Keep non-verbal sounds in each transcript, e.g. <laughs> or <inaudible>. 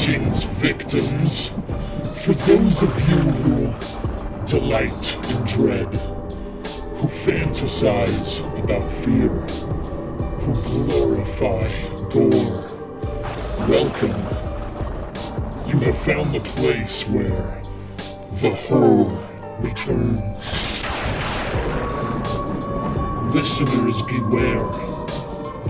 Greetings, victims. For those of you who delight in dread, who fantasize about fear, who glorify gore, welcome. You have found the place where the horror returns. Listeners, beware.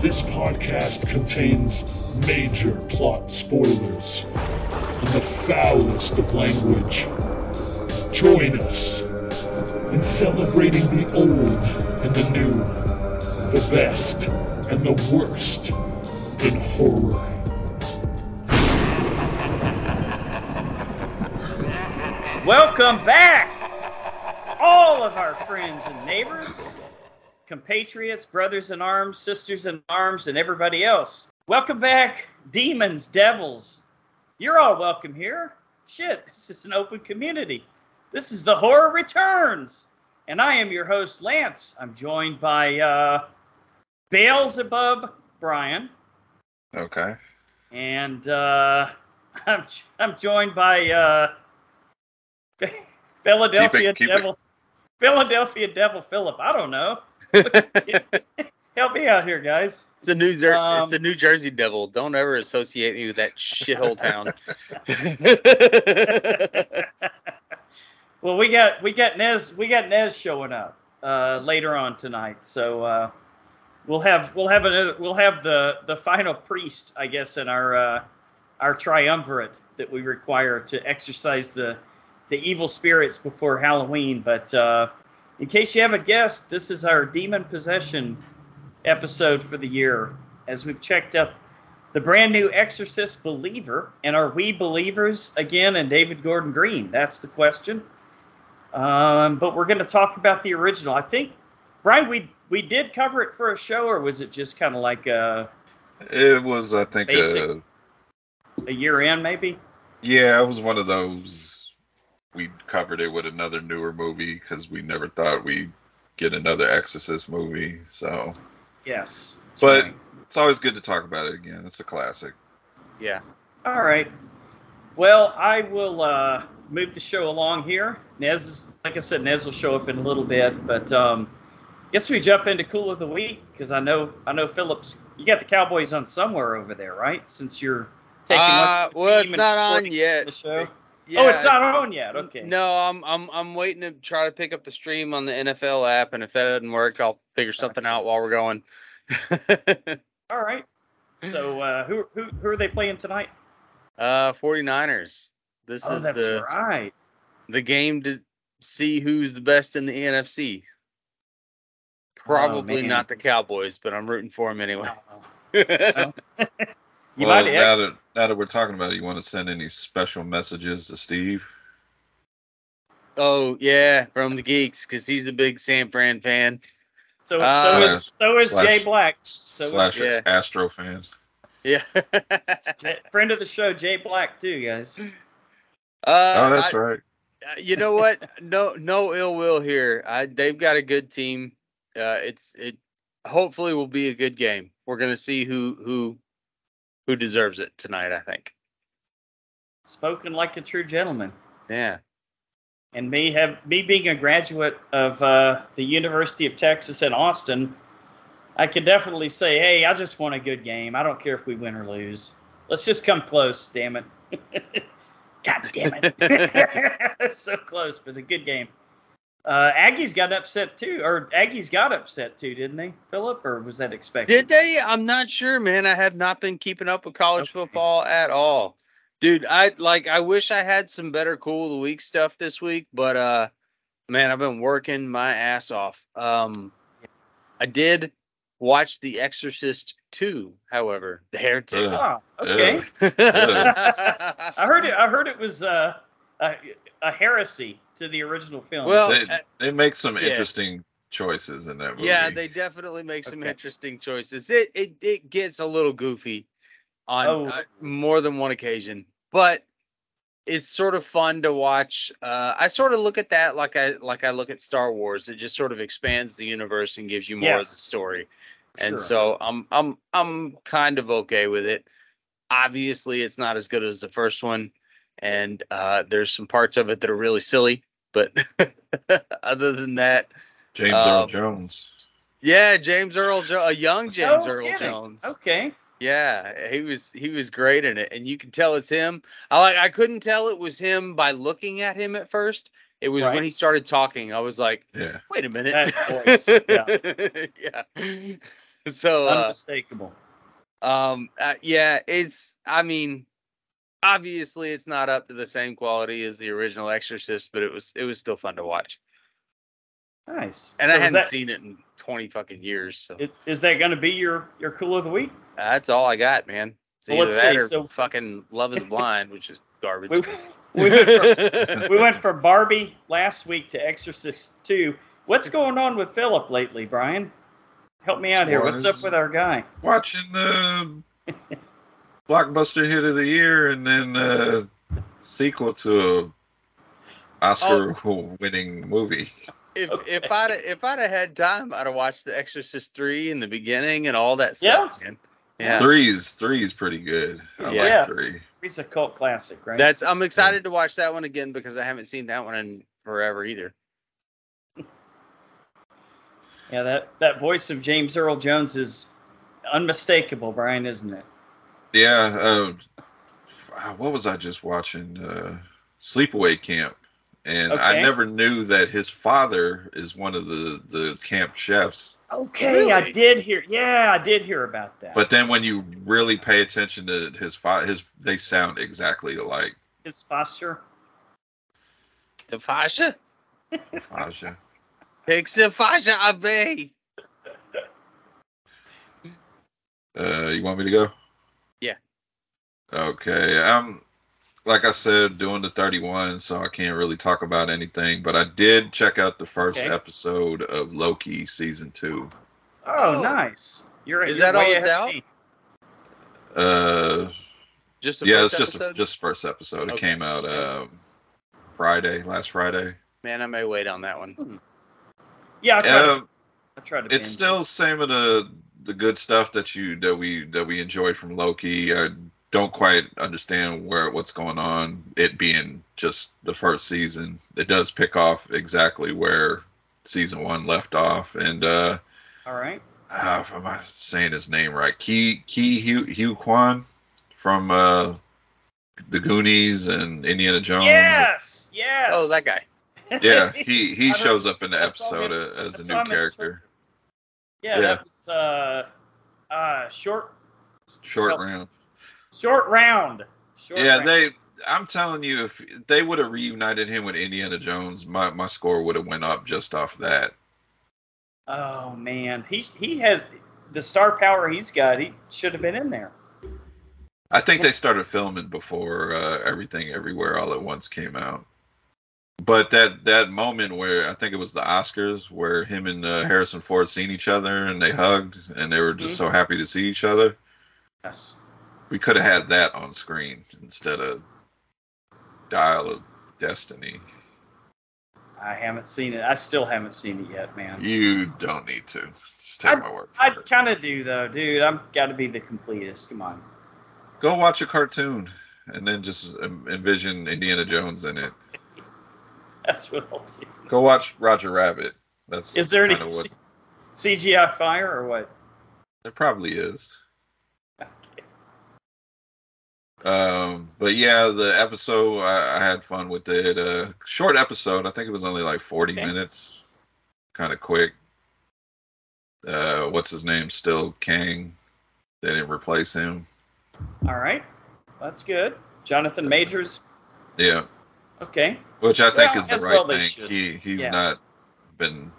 This podcast contains major plot spoilers and the foulest of language. Join us in celebrating the old and the new, the best and the worst in horror. Welcome back, all of our friends and neighbors, compatriots, brothers in arms, sisters in arms, and everybody else. Welcome back, demons, devils. You're all welcome here. Shit, this is an open community. This is the Horror Returns. And I am your host, Lance. I'm joined by uh, Beelzebub Brian. Okay. And uh, <laughs> I'm, I'm joined by uh, <laughs> Philadelphia keep it- Devil. Philadelphia Devil Philip. I don't know. <laughs> Help me out here, guys. It's a New Jer- Um, it's the New Jersey Devil. Don't ever associate me with that shithole town. <laughs> <laughs> Well, we got we got Nez we got Nez showing up uh, later on tonight, so uh, we'll have we'll have another we'll have the the final priest, I guess, in our uh, our triumvirate that we require to exorcise the the evil spirits before Halloween. But uh, in case you haven't guessed, this is our demon possession episode for the year, as we've checked up the brand new Exorcist Believer, and are we believers again in David Gordon Green? That's the question. Um, but we're going to talk about the original. I think, Brian, we we did cover it for a show, or was it just kind of like a, It was, I think, Basic. uh, a year in, maybe? yeah, it was one of those. We covered it with another newer movie because we never thought we'd get another Exorcist movie. So Yes. that's But- right. it's always good to talk about it again. It's a classic. yeah. All right. Well, I will uh, move the show along here. Nez, is, like I said, Nez will show up in a little bit, but um, guess we jump into cool of the week because I know I know Phillips. You got the Cowboys on somewhere over there, right? Since you're taking Uh, the well, it's team and not on yet. The show. Yeah, oh, it's not on yet. Okay. No, I'm I'm I'm waiting to try to pick up the stream on the NFL app, and if that doesn't work, I'll figure something out while we're going. <laughs> All right. So uh, who who who are they playing tonight? uh, 49ers. This Oh, is that's the right. the game to see who's the best in the NFC. Probably man. not the Cowboys, but I'm rooting for them anyway. Uh, <laughs> You well, might have. Now that we're talking about it, you want to send any special messages to Steve? oh yeah, from the geeks, because he's a big San Fran fan. So Uh, so is so is slash- Jay Black. So slash yeah. Astro fan. Yeah. <laughs> Friend of the show, Jay Black too, guys. Uh, oh, that's I- right. uh, you know what? No, no ill will here. I, they've got a good team. Uh, it's it. Hopefully, will be a good game. We're gonna see who who who deserves it tonight. I think. Spoken like a true gentleman. Yeah. And me have me being a graduate of uh, the University of Texas at Austin, I can definitely say, hey, I just want a good game. I don't care if we win or lose. Let's just come close, damn it. <laughs> God damn it. <laughs> <laughs> so close, but a good game. Uh, Aggies got upset too, or Aggies got upset too, didn't they, Philip? Or was that expected? Did they? I'm not sure, man. I have not been keeping up with college Okay. football at all. Dude, I like I wish I had some better cool of the week stuff this week, but uh man, I've been working my ass off. Um I did watch The Exorcist 2, however. There too. Oh, okay. <laughs> I heard it. I heard it was uh, a, a heresy to the original film. Well, they, uh, they make some yeah. interesting choices in that movie. yeah, they definitely make some Okay. interesting choices. It it it gets a little goofy on Oh. uh, more than one occasion, but it's sort of fun to watch. Uh, I sort of look at that like I like I look at Star Wars. It just sort of expands the universe and gives you more of the story. And Sure. so I'm I'm I'm kind of okay with it. obviously it's not as good as the first one, and uh, there's some parts of it that are really silly. But <laughs> other than that, James Earl Um, Jones. yeah, James Earl, jo- a young James No Earl kidding. Jones. Okay. Yeah, he was he was great in it, and you can tell it's him. I like I couldn't tell it was him by looking at him at first. It was Right. when he started talking. I was like, Yeah. wait a minute. That voice, <laughs> yeah. <laughs> So uh, Unmistakable. um uh, yeah, it's I mean obviously it's not up to the same quality as the original Exorcist, but it was it was still fun to watch. Nice. And So I is hadn't that, seen it in 20 fucking years, so is, is that going to be your your cool of the week? that's all I got, man. It's Well, let's that see, or so- fucking Love is Blind, which is garbage. We, we, went from, <laughs> we went from Barbie last week to Exorcist 2. What's going on with Philip lately, Brian? Help me out here. What's up with our guy? Watching the blockbuster hit of the year and then uh sequel to a Oscar winning movie. If Okay. if I'd if I'd have had time, I'd have watched The Exorcist three in the beginning and all that Yeah. stuff. Man. Yeah, Three's three's pretty good. I Yeah. like three. He's a cult classic, right? that's I'm excited to watch that one again because I haven't seen that one in forever either. yeah, that, that voice of James Earl Jones is unmistakable, Brian, isn't it? Yeah, uh, what was I just watching? Uh, Sleepaway Camp, and I never knew that his father is one of the the camp chefs. Okay, I did hear. Yeah, I did hear about that. But then when you really pay attention to his father, his they sound exactly alike. his Foster. The Fasha, Aja. Pix the Fasha Abe. Uh, you want me to go? Yeah. Okay. I'm like I said, doing the 31, so I can't really talk about anything. But I did check out the first Okay. episode of Loki season two. Oh, Oh. nice. You're Is you're that all it's out? Uh, Just the yeah, it's just episode? just the first episode. It came out um, Friday, last Friday. Man, I may wait on that one. Yeah, I tried, to, Um, I tried to. it's binge still same of the the good stuff that you that we that we enjoyed from Loki. I don't quite understand where what's going on. It being just the first season, it does pick off exactly where season one left off. And uh. All right. uh if I'm not saying his name right, Key Key Hugh, Hugh Kwan from uh, the Goonies and Indiana Jones. Yes. Yes. Oh, that guy. <laughs> Yeah, he he shows up in the I episode him- uh, as a new him in the character. yeah, yeah. that was uh, uh, short, Short Help. round. Short round. Short yeah, round. they. I'm telling you, if they would have reunited him with Indiana Jones, my, my score would have went up just off that. Oh man, he he has the star power he's got. He should have been in there. I think they started filming before uh, everything, everywhere, all at once came out. But that that moment where I think it was the Oscars, where him and uh, Harrison Ford seen each other and they hugged and they were just so happy to see each other. Yes. We could have had that on screen instead of Dial of Destiny. I haven't seen it. I still haven't seen it yet, man. You don't need to. Just take I- my word for I kind of do though, dude. I'm got to be the completist. Come on. Go watch a cartoon and then just envision Indiana Jones in it. <laughs> That's what I'll do. Go watch Roger Rabbit. That's Is there any what CGI fire or what? there probably is. Um, but yeah, the episode I, I had fun with it. Uh, short episode. I think it was only like 40 Okay. minutes. Kind of quick. Uh, what's his name? Still Kang. They didn't replace him. All right, that's good. Jonathan Majors. Yeah, Okay. which I think Well, is the right well thing. He he's Yeah. not been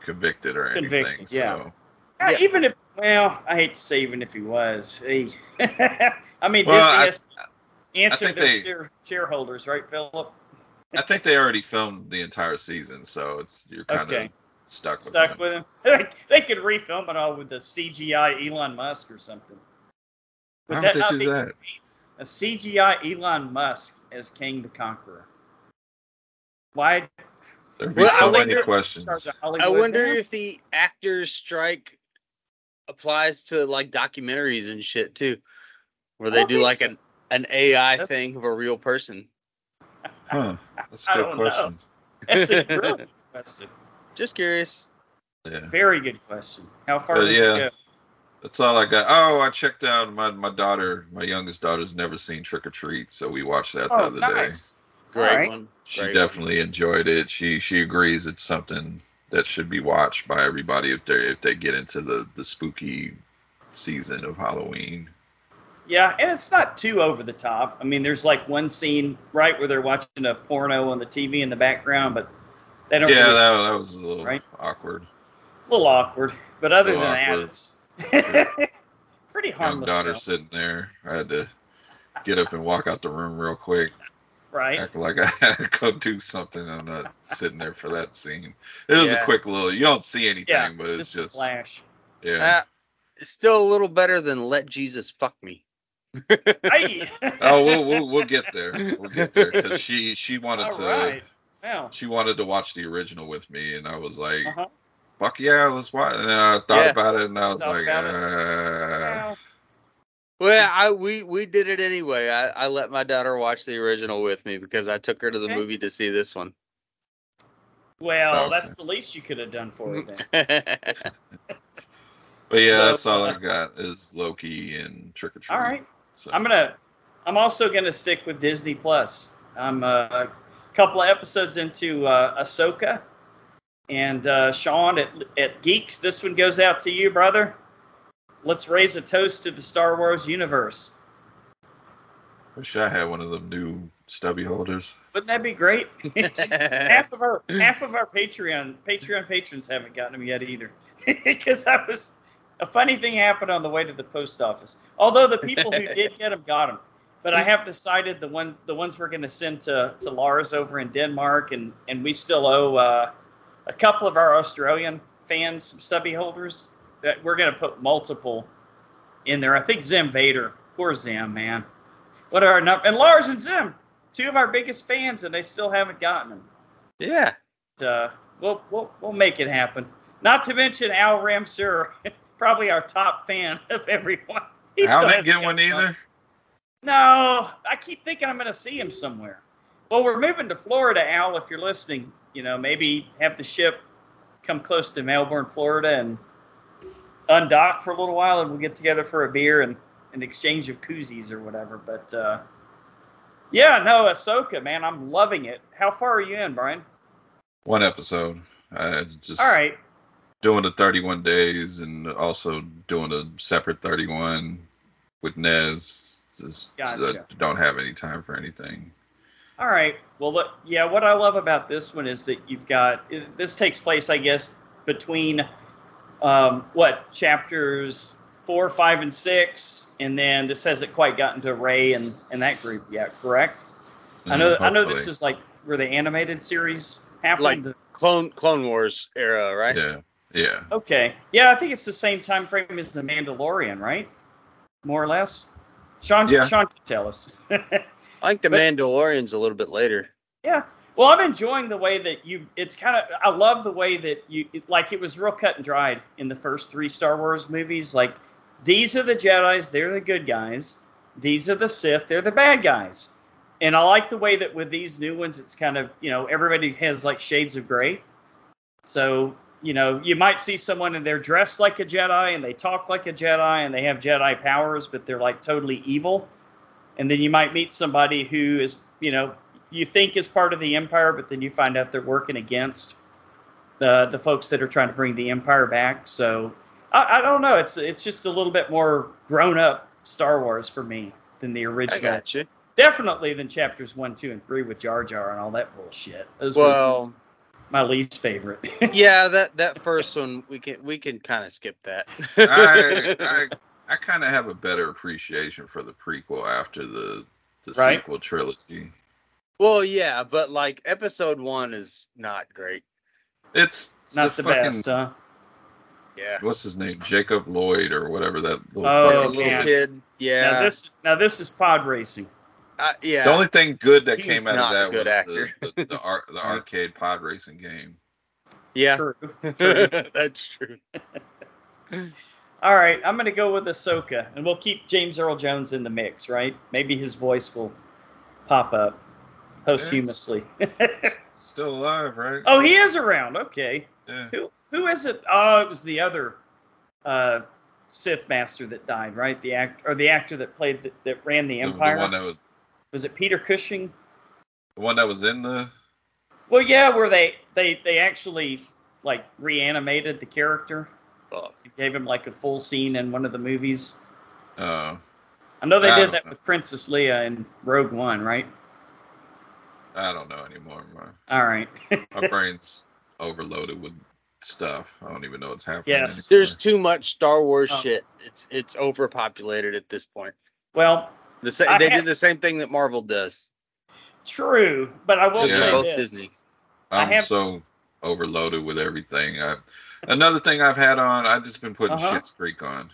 convicted or anything. Convicted, yeah. So Uh, Yeah. Even if, well, I hate to say even if he was. He, <laughs> I mean, Well, Disney I- has answered their they- share, shareholders, right, Philip? I think they already filmed the entire season, so it's you're kind of stuck with Stuck him. with him. <laughs> they could refilm it all with the CGI Elon Musk or something. Would How that would not they be do that? a CGI Elon Musk as Kang the Conqueror? Why? There'd be Well, so I many questions. I wonder if the actors strike applies to like documentaries and shit too. where they don't do think like so. an an AI That's- thing of a real person. Huh. That's a I good don't know. question. That's a really good <laughs> question. Just curious. Yeah. Very good question. How far But does yeah. it go? That's all I got. Oh, I checked out my my daughter, my youngest daughter's never seen Trick or Treat, so we watched that the Oh, other day. nice. Great All right. one. She Great definitely enjoyed it. She she agrees it's something that should be watched by everybody if they if they get into the the spooky season of Halloween. Yeah, and it's not too over the top. I mean, there's like one scene right where they're watching a porno on the TV in the background, but they don't. Yeah, really, that, that was a little Right? awkward. a little awkward. But other than awkward. that, it's pretty <laughs> Young harmless. daughter film, sitting there. I had to get up and walk out the room real quick. Right? Act like <laughs> I had to go do something. I'm not sitting there for that scene. It was Yeah. a quick little. You don't see anything, Yeah, but it's just flash. yeah. Ah, it's still a little better than let Jesus fuck me. <laughs> Aye. oh, we'll, we'll we'll get there. We'll get there because she she wanted All to right. Well, she wanted to watch the original with me, and I was like, uh-huh. "Fuck yeah, let's watch." And I thought Yeah. about it, and I was Thought like, about it. uh, Well, Well, I we we did it anyway. I, I let my daughter watch the original with me because I took her to the Okay. movie to see this one. well, Okay. that's the least you could have done for her then. <laughs> "But yeah, So, that's all uh, I got is Loki and Trick or Treat." All right. So I'm gonna. I'm also gonna stick with Disney Plus. I'm uh, a couple of episodes into uh, Ahsoka, and uh, Sean at, at Geekz. This one goes out to you, brother. Let's raise a toast to the Star Wars universe. wish I had one of them new stubby holders. Wouldn't that be great? <laughs> half of our half of our Patreon Patreon patrons haven't gotten them yet either, <laughs> because I was a funny thing happened on the way to the post office. Although the people who did get them got them, but I have decided the ones the ones we're going to send to to Lars over in Denmark, and and we still owe uh, a couple of our Australian fans some stubby holders that we're going to put multiple in there. I think Zim Vader, poor Zim, man. What are our num- and Lars and Zim, two of our biggest fans, and they still haven't gotten them. yeah. Uh, we'll, we'll we'll make it happen. Not to mention Al Ramsur, <laughs> probably our top fan <laughs> of everyone. He Al still didn't get one gotten either. No, I keep thinking I'm going to see him somewhere. Well, we're moving to Florida, Al. If you're listening, you know maybe have the ship come close to Melbourne, Florida, and undock for a little while, and we'll get together for a beer and an exchange of koozies or whatever. But uh, yeah, no, Ahsoka, man, I'm loving it. How far are you in, Brian? One episode. I just All right. doing the 31 days and also doing a separate 31 with Nez. Just Gotcha. I don't have any time for anything. All right. Well, look, yeah, what I love about this one is that you've got it- this takes place, I guess, between um, what chapters four, five, and six, and then this hasn't quite gotten to Rey and, and that group yet, correct? I know, Mm, I know this is like where the animated series happened. Like- Clone Clone Wars era, right? Yeah, yeah. okay, yeah, I think it's the same time frame as the Mandalorian, right? More or less. Sean, Yeah. Sean can tell us. <laughs> I think the But- Mandalorian's a little bit later. Yeah. Well, I'm enjoying the way that you. It's kind of. I love the way that you. Like it was real cut and dried in the first three Star Wars movies. Like these are the Jedi's. They're the good guys. These are the Sith. They're the bad guys. And I like the way that with these new ones, it's kind of you know everybody has like shades of gray. So you know you might see someone and they're dressed like a Jedi and they talk like a Jedi and they have Jedi powers, but they're like totally evil. And then you might meet somebody who is you know you think is part of the empire, but then you find out they're working against the the folks that are trying to bring the empire back. So I, I don't know. It's it's just a little bit more grown up Star Wars for me than the I original. got you. Definitely than chapters one, two, and three with Jar Jar and all that bullshit. Those Well, my least favorite. <laughs> yeah, that that first one we can we can kind of skip that. I I, <laughs> I kind of have a better appreciation for the prequel after the the Right. sequel trilogy. Well, yeah, but like episode one is not great. It's Not the fucking, best, huh? Yeah. What's his name? Jacob Lloyd or whatever that little Oh, little kid. kid. Now Yeah. this now this is pod racing. uh, yeah. The only thing good that He's came out of that was actor. the the, the, ar- the <laughs> arcade pod racing game. yeah. True. <laughs> That's true. <laughs> All right, I'm gonna go with Ahsoka, and we'll keep James Earl Jones in the mix, right? Maybe his voice will pop up posthumously. <laughs> Still alive, right? oh, he is around. Okay. Yeah. Who who is it? Oh, it was the other uh, Sith master that died, right? The act or the actor that played the, that ran the Empire. The one that was was it Peter Cushing? the one that was in the. Well, yeah, where they they they actually like reanimated the character, Oh, gave him like a full scene in one of the movies. Uh, I know they I did that know. with Princess Leia in Rogue One, right? I don't know anymore. My All right. <laughs> my brain's overloaded with stuff. I don't even know what's happening. Yes. anymore. there's too much Star Wars Oh. shit. It's it's overpopulated at this point. well, The sa- I they have- did the same thing that Marvel does. true, but I will Yeah. say Both this. Disney. I I'm have- so overloaded with everything. I, another thing I've had on, I've just been putting Uh-huh. Schitt's Creek on.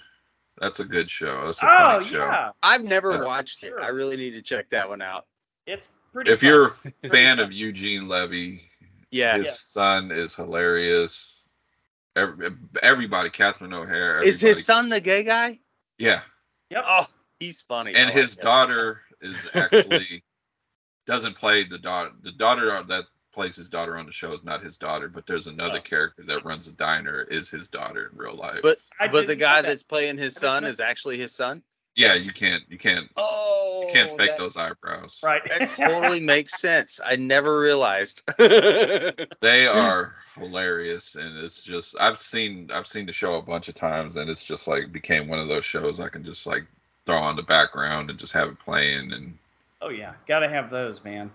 That's a good show. That's a Oh funny show. yeah, I've never Uh, watched sure. it. I really need to check that one out. it's pretty. If fun. you're a <laughs> fan of Eugene Levy, Yeah. his Yes. son is hilarious. Every, everybody, Catherine O'Hara. Is his son the gay guy? Yeah, Yep. Oh, he's funny. and oh, I his like that. daughter is <laughs> actually doesn't play the daughter. The daughter that plays his daughter on the show is not his daughter, but there's another Oh. character that runs a diner is his daughter in real life. But I but the guy that. that's playing his son is actually his son. Yeah, you can't you can't Oh, you can't fake that, those eyebrows. right. That <laughs> totally makes sense. I never realized. <laughs> They are hilarious, and it's just I've seen I've seen the show a bunch of times, and it's just like became one of those shows I can just like throw on the background and just have it playing. And Oh yeah, gotta have those, man.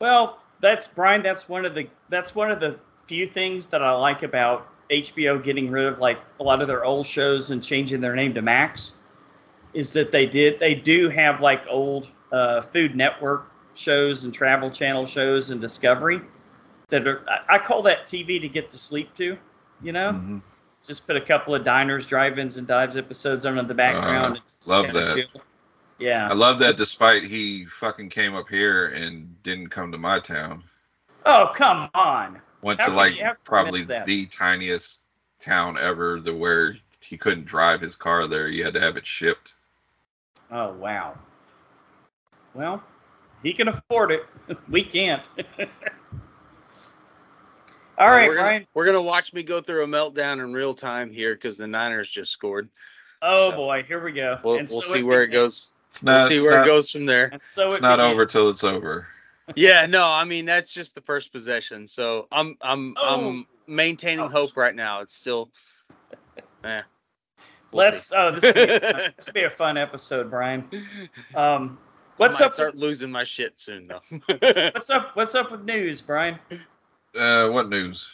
Well, that's Brian. That's one of the that's one of the few things that I like about HBO getting rid of like a lot of their old shows and changing their name to Max, is that they did they do have like old uh, Food Network shows and Travel Channel shows and Discovery that are I, I call that TV to get to sleep to, you know. Mhm. Just put a couple of diners, drive-ins, and dives episodes on in the background. Uh, love that. chill. Yeah. I love that despite he fucking came up here and didn't come to my town. Oh, come on. Went How to like probably the tiniest town ever, to where he couldn't drive his car there. He had to have it shipped. Oh, wow. Well, he can afford it. <laughs> We can't. <laughs> All right, we're gonna, Brian. We're gonna watch me go through a meltdown in real time here because the Niners just scored. Oh so- boy, here we go. We'll, we'll so see where it goes. It's We'll see where not, it goes from there. And so It's it not over begins. till it's over. Yeah, no, I mean that's just the first possession. So I'm I'm Oh. I'm maintaining Ouch. hope right now. It's still. Eh, we'll Let's. see. Oh, this will be, a fun- <laughs> this will be a fun episode, Brian. Um, what's I might up? Start losing my shit soon though. <laughs> What's up? What's up with news, Brian? Uh, what news?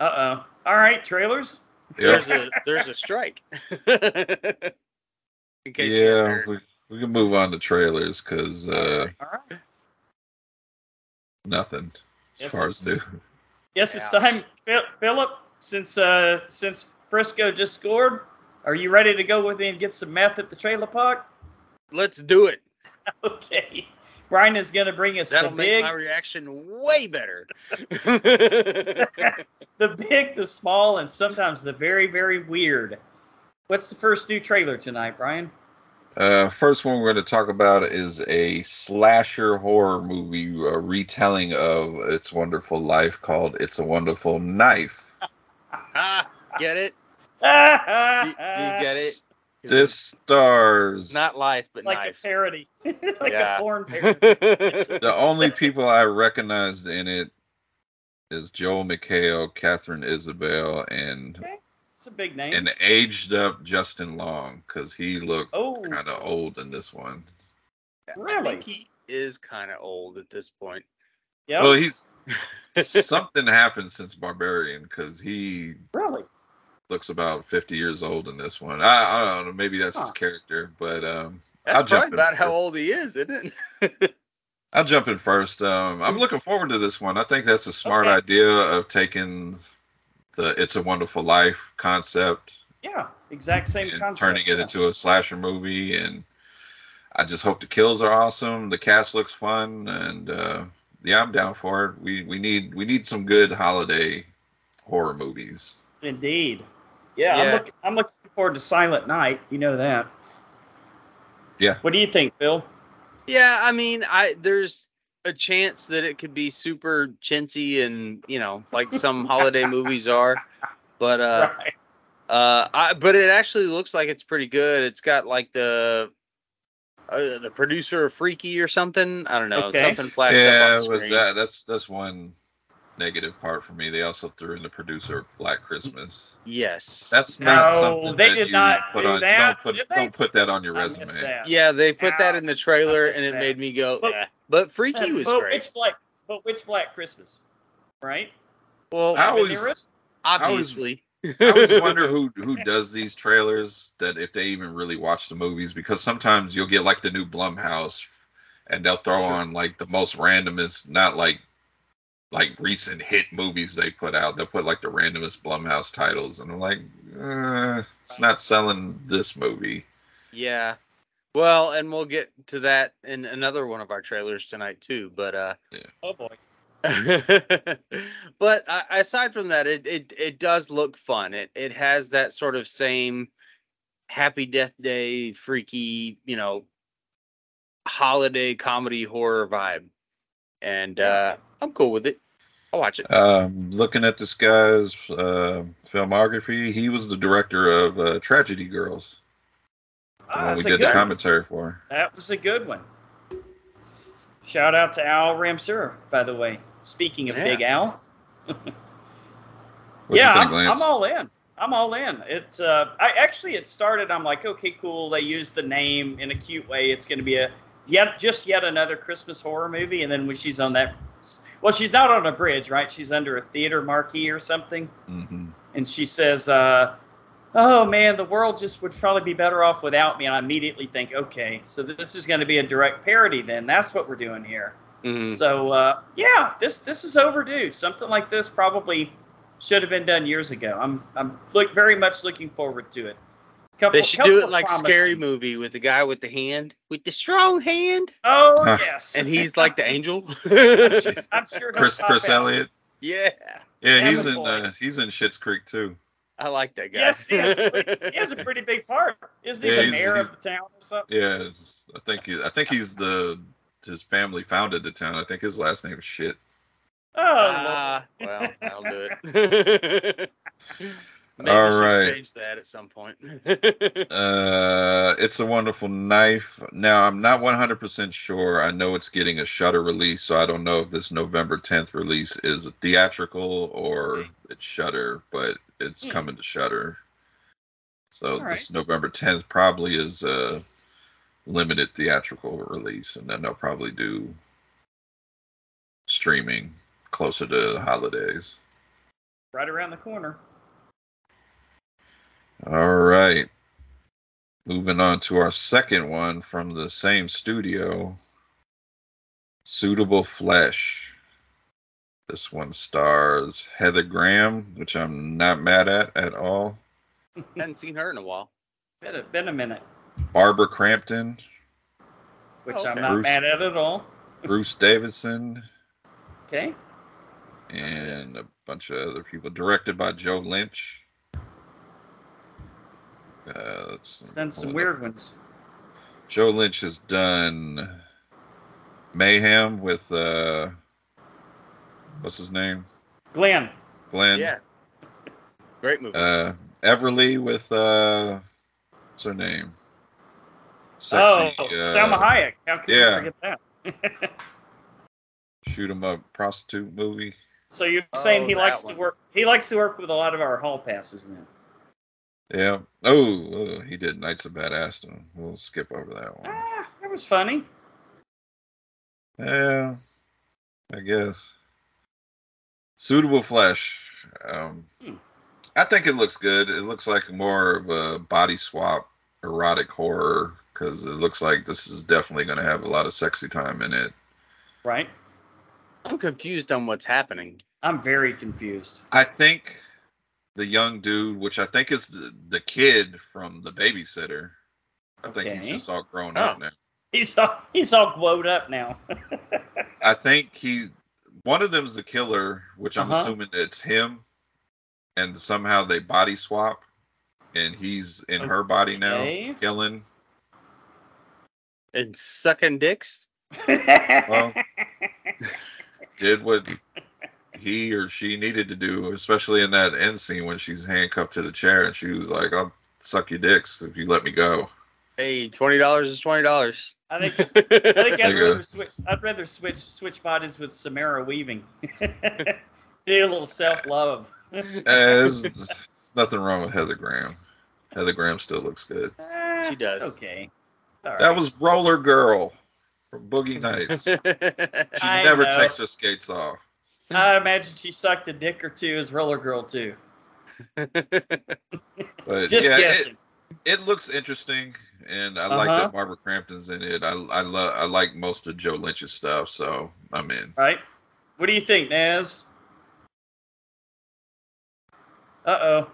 Uh oh. All right, trailers. Yep. there's a there's a strike. <laughs> In case Yeah, heard. we, we can move on to trailers because uh, All right. Nothing as Yes, far as new. Yes, it's time, Philip. Since uh, since Frisco just scored, are you ready to go with me and get some meth at the trailer park? Let's do it. <laughs> Okay. Brian is going to bring us That'll the make big, my reaction way better. <laughs> <laughs> the big, the small, and sometimes the very, very weird. What's the first new trailer tonight, Brian? Uh, first one we're going to talk about is a slasher horror movie a retelling of It's Wonderful Life called It's a Wonderful Knife. <laughs> get it? do, Do, do you get it? This stars Not life, but Like knife. <laughs> a parody, like Yeah. a porn <laughs> parody. the only people I recognized in it is Joel McHale, Katharine Isabelle, and It's a big name. an aged up Justin Long because he looked oh, kind of old in this one. I really? think he is kind of old at this point. Yeah. Well, he's <laughs> something happened since Barbarian because he really. looks about 50 years old in this one. I, I don't know, maybe that's his character, but um, That's I'll jump probably in about how old he is, isn't it? <laughs> I'll jump in first. Um, I'm looking forward to this one. I think that's a smart Okay. idea of taking the "It's a Wonderful Life" concept Yeah, exact same and concept. turning it yeah. into a slasher movie. And I just hope the kills are awesome. The cast looks fun, and uh, yeah, I'm down for it. We we need we need some good holiday horror movies. Indeed. Yeah, Yeah. I'm, look, I'm looking forward to Silent Night. You know that. Yeah. What do you think, Phil? Yeah, I mean, I there's a chance that it could be super chintzy and you know like some holiday <laughs> movies are, but uh, right. uh, I but it actually looks like it's pretty good. It's got like the uh, the producer of Freaky or something. I don't know, Okay. something flashed up on the with screen. that, that's that's one negative part for me. They also threw in the producer of Black Christmas. Yes. That's No, not something they that did you not put do on. that, Don't put did they? don't put that on your resume. yeah, they put that in the trailer and it that. made me go. But- "Eh." But Freaky was but great. Which black? But which Black Christmas? Right. Well, I I always- obviously. I always <laughs> wonder who who does these trailers. That if they even really watch the movies, because sometimes you'll get like the new Blumhouse, and they'll throw Sure. on like the most randomest, not like like recent hit movies they put out. They'll put like the randomest Blumhouse titles, and I'm like, uh, it's not selling this movie. Yeah. Well, and we'll get to that in another one of our trailers tonight too. But uh, Oh boy. <laughs> but uh, aside from that, it, it it does look fun. It it has that sort of same Happy Death Day, freaky, you know, holiday comedy horror vibe, and uh, I'm cool with it. I'll watch it. Um, looking at this guy's uh, filmography, he was the director of uh, Tragedy Girls, the Ah, one we that's a did the good one. commentary for. That was a good one. Shout out to Al Ramsur, by the way. Speaking of Yeah. Big Al. Yeah, think, I'm, I'm all in. I'm all in. It's uh, I actually it started. I'm like, okay, cool. They used the name in a cute way. It's going to be a yet just yet another Christmas horror movie. And then when she's on that, well, she's not on a bridge, right? She's under a theater marquee or something, Mhm. and she says, uh, "Oh man, the world just would probably be better off without me." And I immediately think, okay, so this is going to be a direct parody. Then that's what we're doing here. Mhm. So uh, yeah, this this is overdue. Something like this probably should have been done years ago. I'm I'm look very much looking forward to it. Couple, They should do it like promising- scary movie with the guy with the hand, with the strong hand, Oh Huh. yes, and he's like the angel. <laughs> I'm sure he'll Chris pop Chris out. Elliott. yeah, Yeah, he's in uh, he's in Schitt's Creek too. I like that guy. Yes, he has, a pretty, he has a pretty big part. Isn't he Yeah, the mayor of the town or something? Yeah, I think he, I think he's the his family founded the town. I think his last name is Shit. Oh, Ah, well, that'll do it. <laughs> Maybe All we should right. change that at some point. <laughs> Uh, it's a wonderful knife. Now I'm not 100% sure. I know it's getting a Shutter release, so I don't know if this November 10th release is theatrical or it's Shutter, but it's Hmm. coming to Shutter. So this November 10th probably is a limited theatrical release, and then they'll probably do streaming closer to the holidays. right around the corner. All right. Moving on to our second one from the same studio. Suitable Flesh. This one stars Heather Graham, which I'm not mad at at all. <laughs> Hadn't seen her in a while. Been a, been a minute, Barbara Crampton, which Oh, I'm not Bruce. mad at at all. Bruce Davison, Okay. and a bunch of other people. Directed by Joe Lynch. Uh, let's done some pull it up. weird ones. Joe Lynch has done Mayhem with uh what's his name? Glenn. Glenn. Yeah. Great movie. Uh Everly with uh what's her name? oh, Sexy uh, Salma Hayek. How could yeah. you forget that? <laughs> shoot 'em up prostitute movie. so you're saying Oh, he likes one. to work? He likes to work with a lot of our hall passes then. Yeah. Oh, oh, he did Knights of Bad Badass. We'll skip over that one. Ah, that was funny. Yeah, I guess. Suitable flesh. Um, Hmm. I think it looks good. It looks like more of a body swap erotic horror because it looks like this is definitely going to have a lot of sexy time in it. Right? I'm confused on what's happening. I'm very confused. I think the young dude, which I think is the, the kid from the babysitter, I think he's just all grown Oh. up now. He's all he's all glowed up now. <laughs> I think he one of them's the killer, which I'm Uh-huh. assuming it's him, and somehow they body swap. and he's in her body now, killing. And sucking dicks. Well, <laughs> did what he or she needed to do, especially in that end scene when she's handcuffed to the chair and she was like, "I'll suck your dicks if you let me go." Hey, twenty dollars is twenty dollars. I think <laughs> I think I'd There you go. rather switch. I'd rather switch switch bodies with Samara Weaving. <laughs> Do a little self love. Uh, there's nothing wrong with Heather Graham. Heather Graham still looks good. She does. Okay. All That right. was Roller Girl from Boogie Nights. <laughs> She I never know. takes her skates off. I imagine she sucked a dick or two as Roller Girl too. But Just yeah, guessing. it looks interesting, and I like Uh-huh. that Barbara Crampton's in it. I I love I like most of Joe Lynch's stuff, so I'm in. right? What do you think, Nez? Uh oh.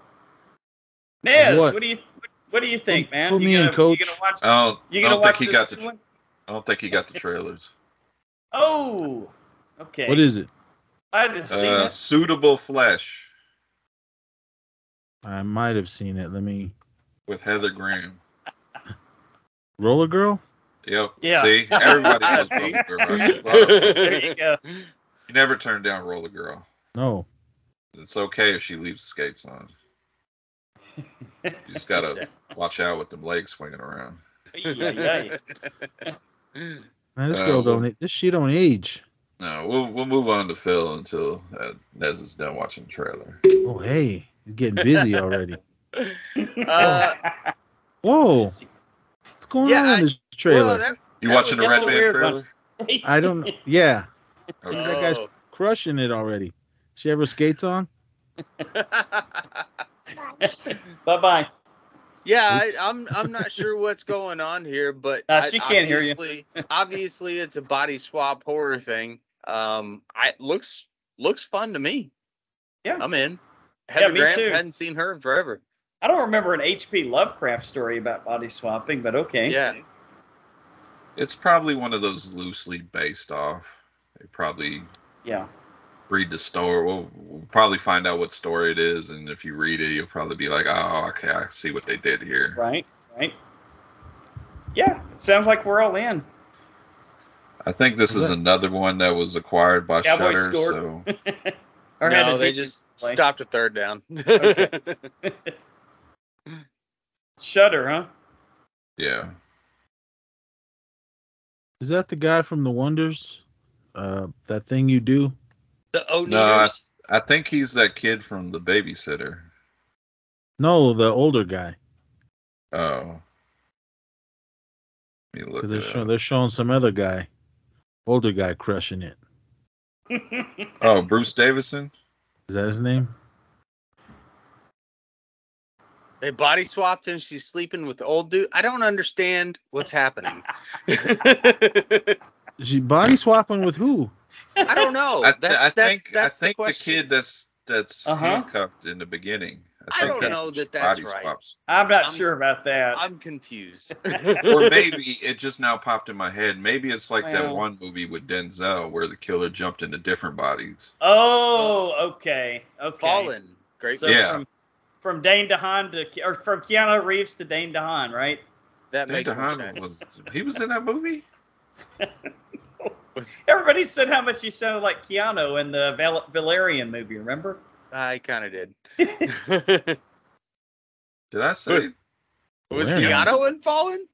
Nez, What? what? do you what do you think, man? put you me gonna, coach. You gonna watch? I don't, You I gonna don't think he got the new one? I don't think he got the trailers. Oh, okay. What is it? I just seen Uh, it. suitable flesh I might have seen it. Let me. With Heather Graham. Roller Girl. Yep. Yeah. See, everybody knows <laughs> See? Roller Girl. right? There you go. you never turn down Roller Girl. No. It's okay if she leaves skates on. You just gotta <laughs> watch out with them legs swinging around. Yeah, yeah. Man, this Uh, girl well- don't. This she don't age. No, we'll we'll move on to Phil until uh, Nez is done watching the trailer. Oh hey, he's getting busy already. <laughs> Uh, <laughs> Whoa, what's going Yeah, on in this trailer? well, that- You That watching the was- Red that's Band trailer? I don't. <laughs> Yeah, Okay. that guy's Oh. crushing it already. She ever skates on? <laughs> bye bye. yeah, I, I'm I'm not sure what's going on here, but Uh, she I- can't hear you. obviously- obviously, it's a body swap horror thing. Um, I looks looks fun to me. Yeah. I'm in. Heather me Graham too. hadn't seen her in forever. I don't remember an H.P. Lovecraft story about body swapping, but okay. Yeah. It's probably one of those loosely based off. They probably Yeah. read the story. We'll, we'll probably find out what story it is, and if you read it, you'll probably be like, "Oh, okay, I see what they did here." Right. Right. Yeah. It sounds like we're all in. I think this is another one that was acquired by Cowboy Shutter. scored. So <laughs> Or no, they just play. stopped a third down. Okay. <laughs> <laughs> Shutter, huh? yeah, Is that the guy from The Wonders? Uh, that thing you do? the O No, I- I think he's that kid from The Babysitter. No, the older guy. Oh, look Because they're it showing they're showing some other guy, older guy crushing it. Oh, Bruce Davison. Is that his name? They body swapped and she's sleeping with the old dude. I don't understand what's happening. Is <laughs> she body swapping with who? I don't know. I, th- that's, I that's, think that's I think the, the, kid that's that's Uh-huh. handcuffed in the beginning. I think don't know that that's right. swaps. I'm not I'm- sure about that. I'm confused. <laughs> or maybe it just now popped in my head. Maybe it's like that one movie with Denzel where the killer jumped into different bodies. oh, okay. Okay. Fallen. Great. So Yeah. from from Dane DeHaan to or from Keanu Reeves to Dane DeHaan, right? that Dan makes more DeHaan sense. was he was in that movie? Was- <laughs> Everybody said how much he sounded like Keanu in the Val- Valerian movie. Remember? Uh, I kind of did. <laughs> Did I say? was Keanu in Fallen?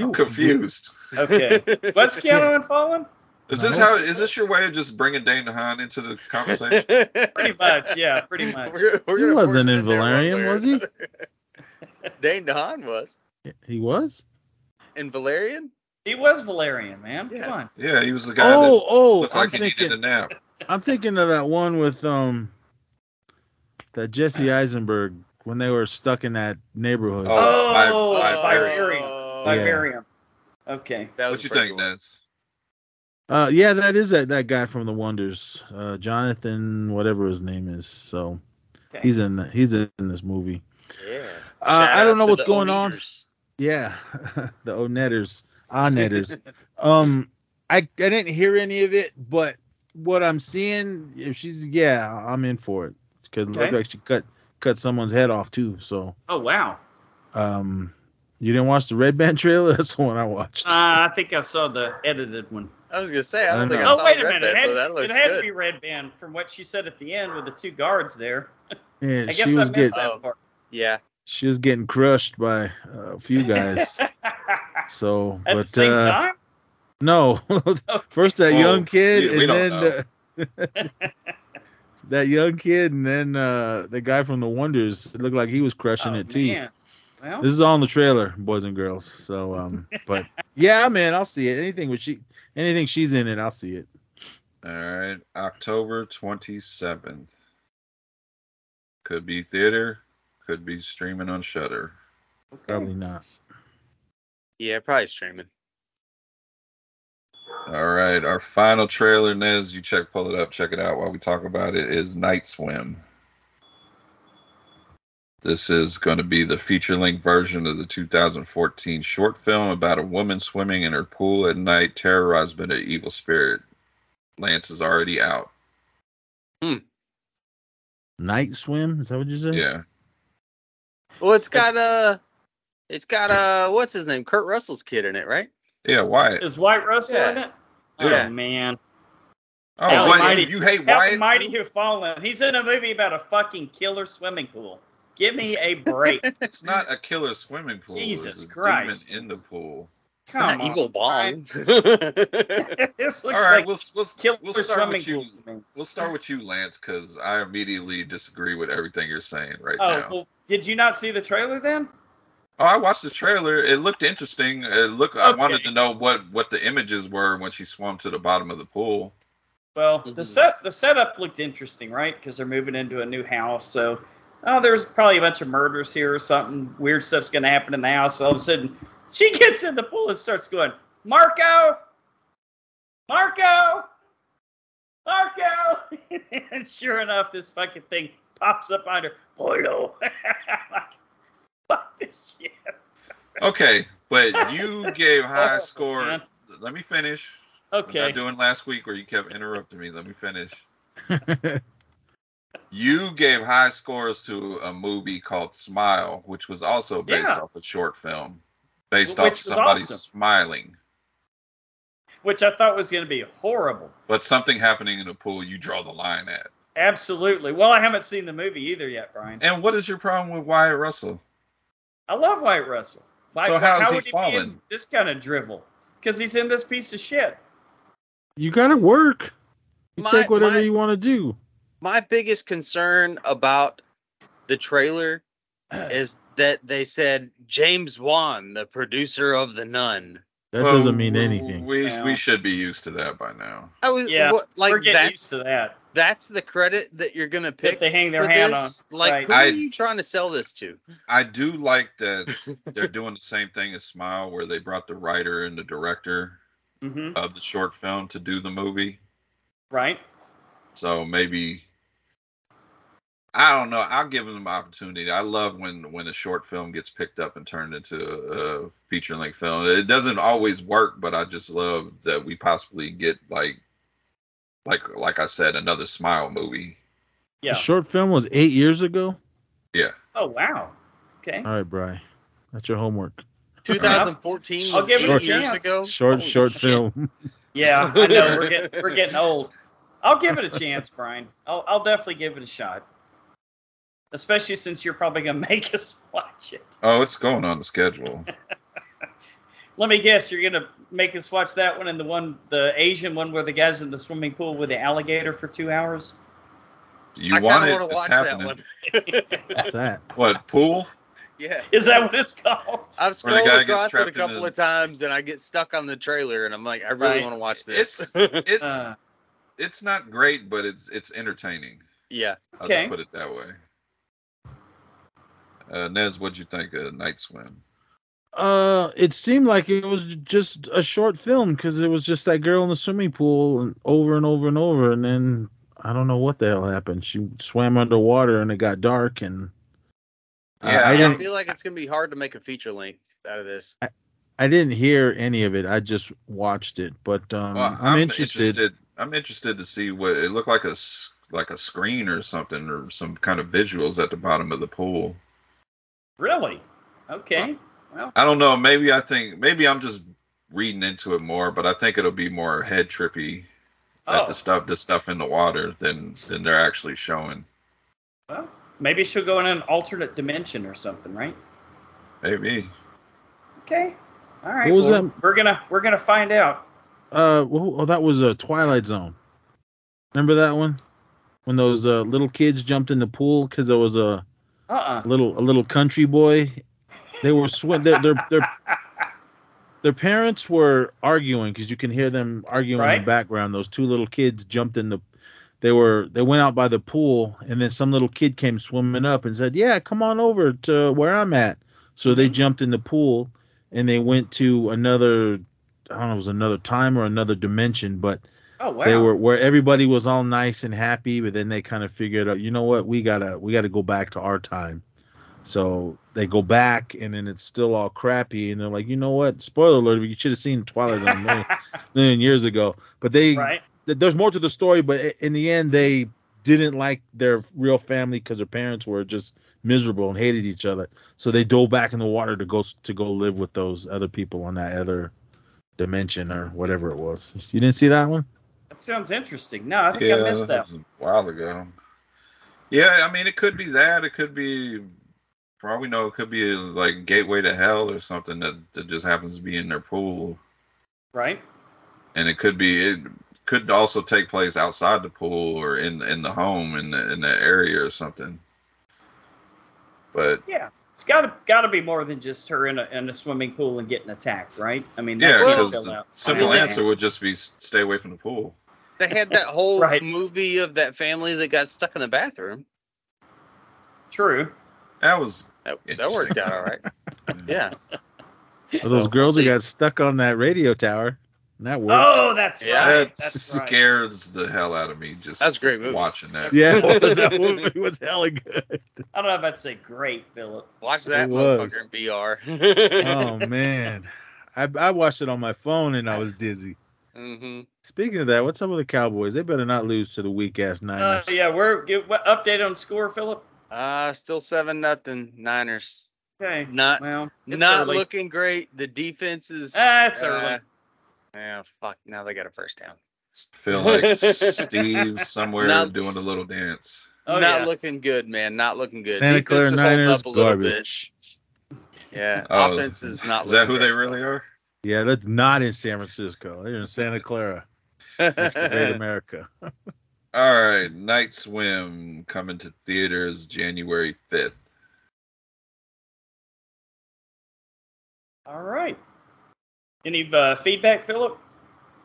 I'm confused. Okay. What's <laughs> Keanu in Fallen? Is this how? Is this your way of just bringing Dane DeHaan into the conversation? <laughs> Pretty much. Yeah. Pretty much. We're, we're he wasn't it in Valerian, was he? <laughs> Dane DeHaan was He was. in Valerian. He was Valerian, man. Yeah. Come on. yeah, he was the guy Oh, that oh, looked I'm like he thinking. needed a nap. I'm thinking of that one with um, that Jesse Eisenberg when they were stuck in that neighborhood. Oh, by- Oh, by Vivarium. Oh, By Yeah. Okay. That was What you think, cool. Nez? Uh, yeah, that is that that guy from The Wonders, uh, Jonathan, whatever his name is. So Okay. he's in he's in this movie. Yeah. Uh, I don't know what's going on. Yeah, <laughs> the Oneders, Oneders. <laughs> um, I I didn't hear any of it, but what I'm seeing, if she's yeah, I'm in for it because Okay. like she cut cut someone's head off too. So Oh wow. Um, you didn't watch the Red Band trailer? <laughs> That's the one I watched. Uh, I think I saw the edited one. I was gonna say I I don't don't think know. I Oh saw wait a Red minute! Band, It had, looks it had to be red band from what she said at the end with the two guards there. Yeah, <laughs> I she guess I was missed getting Oh. that part. Yeah. she was getting crushed by uh, a few guys. <laughs> so, At but the same uh, time, no, first that Well, young kid, we- we and then uh, that young kid, and then uh, the guy from the Oneders. It looked like he was crushing oh, it too. man. Well, This is all in the trailer, boys and girls. So, um, <laughs> but yeah, man, I'll see it. Anything with she, anything she's in it, I'll see it. All right, October 27th. Could be theater, could be streaming on Shudder. Probably not. Yeah, probably streaming. All right, our final trailer, Nez, you check, pull it up, check it out while we talk about it, is Night Swim. This is going to be the feature length version of the 2014 short film about a woman swimming in her pool at night, terrorized by an evil spirit. Lance is already out. Hmm. Night swim? Is that what you said? Yeah. Well, it's got uh, it's got uh, what's his name? Kurt Russell's kid in it, right? Yeah, Wyatt. is Wyatt Russell Yeah. in it? Yeah. Oh man, Oh, Hell, what? Mighty- you hate How Wyatt? mighty have fallen. He's in a movie about a fucking killer swimming pool. Give me a break. <laughs> It's not a killer swimming pool. Jesus it's Christ. demon in the pool. It's Come not on, Eagle Bong. <laughs> <laughs> this looks All right, like we'll we'll, killer we'll start swimming with you. pool. We'll start with you, Lance, because I immediately disagree with everything you're saying right Oh, now. well, did you not see the trailer then? Oh, I watched the trailer. It looked interesting. It looked. I wanted to know what what the images were when she swam to the bottom of the pool. Well, Mhm. the set the setup looked interesting, right? Because they're moving into a new house, so oh, there's probably a bunch of murders here or something. Weird stuff's gonna happen in the house. All of a sudden, she gets in the pool and starts going, Marco, Marco, Marco, <laughs> and sure enough, this fucking thing pops up on her. <laughs> Hello. Fuck this shit. Okay, but you <laughs> gave high Oh, score. man. Let me finish. Okay. I'm Okay. not doing last week where you kept interrupting me. Let me finish. You gave high scores to a movie called Smile, which was also based Yeah. off a short film, based Which off somebody awesome. smiling. Which I thought was going to be horrible. But something happening in a pool, you draw the line at. Absolutely. Well, I haven't seen the movie either yet, Brian. And what is your problem with Wyatt Russell? I love Wyatt Russell. Why, So how's how he would he be in this kind of drivel? Because he's in this piece of shit. you gotta work. You My- take whatever my- you want to do. My biggest concern about the trailer <clears throat> is that they said James Wan, the producer of The Nun. That Well, doesn't mean anything. We Yeah. we should be used to that by now. I was Yeah, what, like We're getting that's used to that. that's the credit that you're gonna That pick they hang their for hand this. on. Like right. who I- are you trying to sell this to? I do like that <laughs> they're doing the same thing as Smile, where they brought the writer and the director hmm of the short film to do the movie. Right. So maybe I don't know. I'll give them the opportunity. I love when when a short film gets picked up and turned into a, a feature length film. It doesn't always work, but I just love that we possibly get like like like I said, another Smile movie. Yeah. The short film was eight years ago. Yeah. Oh wow. Okay. All right, Bry. That's your homework. 2014 I'll was give it a years chance. ago. Short, Holy short shit. film. Yeah, I know we're <laughs> getting we're getting old. I'll give it a chance, Brian. I'll I'll definitely give it a shot. Especially since you're probably gonna <laughs> make us watch it. Oh, it's going on the schedule. <laughs> Let me guess, you're gonna make us watch that one and the one the Asian one where the guy's in the swimming pool with the alligator for two hours. You I want kind it? of want to watch happening. that one. <laughs> What's that? What pool? yeah. Is that what it's called? I've Where scrolled across it a couple of times and I get stuck on the trailer and I'm like, I really Right. want to watch this. It's it's Uh, it's not great, but it's it's entertaining. yeah. I'll Okay. just put it that way. Uh, Nez, what'd you think of Night Swim? Uh, it seemed like it was just a short film because it was just that girl in the swimming pool and over and over and over, and then I don't know what the hell happened. She swam underwater and it got dark, and I- Yeah, I, I, didn't. feel like it's gonna be hard to make a feature length out of this. I didn't hear any of it. I just watched it, but um, Well, I'm, interested. I'm interested to see what it looked like a s- like a screen or something or some kind of visuals at the bottom of the pool. Really? Okay. Well, I don't know. Maybe I think maybe I'm just reading into it more, but I think it'll be more head trippy at oh, the stuff the stuff in the water than than they're actually showing. well, maybe she'll go in an alternate dimension or something, right? Maybe. Okay. All right. What was well, that? We're gonna we're gonna find out. Uh, well, oh, that was a Twilight Zone. Remember that one? When those uh, little kids jumped in the pool because there was a Uh-uh. little a little country boy. They were swim. Their their their, their parents were arguing because you can hear them arguing in the background. Those two little kids jumped in the. They were they went out by the pool and then some little kid came swimming up and said, "Yeah, come on over to where I'm at." So they Mhm. jumped in the pool and they went to another. I don't know, it was another time or another dimension, but Oh wow. they were where everybody was all nice and happy, but then they kind of figured out, you know what, we gotta we gotta go back to our time. So they go back, and then it's still all crappy, and they're like, you know what? Spoiler alert! You should have seen Twilight Zone a million, <laughs> million years ago. But they, right. th- there's more to the story. But in the end, they didn't like their real family because their parents were just miserable and hated each other. So they dove back in the water to go to go live with those other people on that other dimension or whatever it was. You didn't see that one? That sounds interesting. No, I think yeah, I missed that. was a while ago. Yeah, I mean, it could be that. It could be, for all we know, it could be like Gateway to Hell or something that, that just happens to be in their pool, Right. and it could be it could also take place outside the pool or in in the home in the, in that area or something. But Yeah. It's gotta gotta be more than just her in a in a swimming pool and getting attacked, right? I mean, that yeah, because the simple answer would just be stay away from the pool. They had that <laughs> whole Right. movie of that family that got stuck in the bathroom. True. That was That, that worked out all right. Yeah. Or those So, girls we'll that got stuck on that radio tower. That worked. Oh, that's Yeah. right. that That's right. scares the hell out of me just That's a great movie. watching that. yeah, <laughs> that <laughs> movie was hella good. I don't know if I'd say great, Philip. Watch that It was. motherfucker in VR. Oh man, I, I watched it on my phone and I was dizzy. Hmm Speaking of that, what's up with the Cowboys? They better not lose to the weak ass Uh, Niners. yeah, we're give what update on score, Philip. Uh, still seven nothing Niners. Okay. Not Well, not early. looking great. The defense is. Ah, it's uh, early. Yeah, fuck. Now they got a first down. Feel <laughs> like Steve's somewhere Now- doing a little dance. Oh, not yeah. looking good, man. Not looking good. Santa Clara Defense is Niners up a little garbage. bit. Yeah, Oh, offense is not. Is that looking who they really are? Yeah, that's not in San Francisco. They're in Santa Clara, next to Great <laughs> America. All right, Night Swim coming to theaters January 5th. All right. Any uh, feedback, Philip?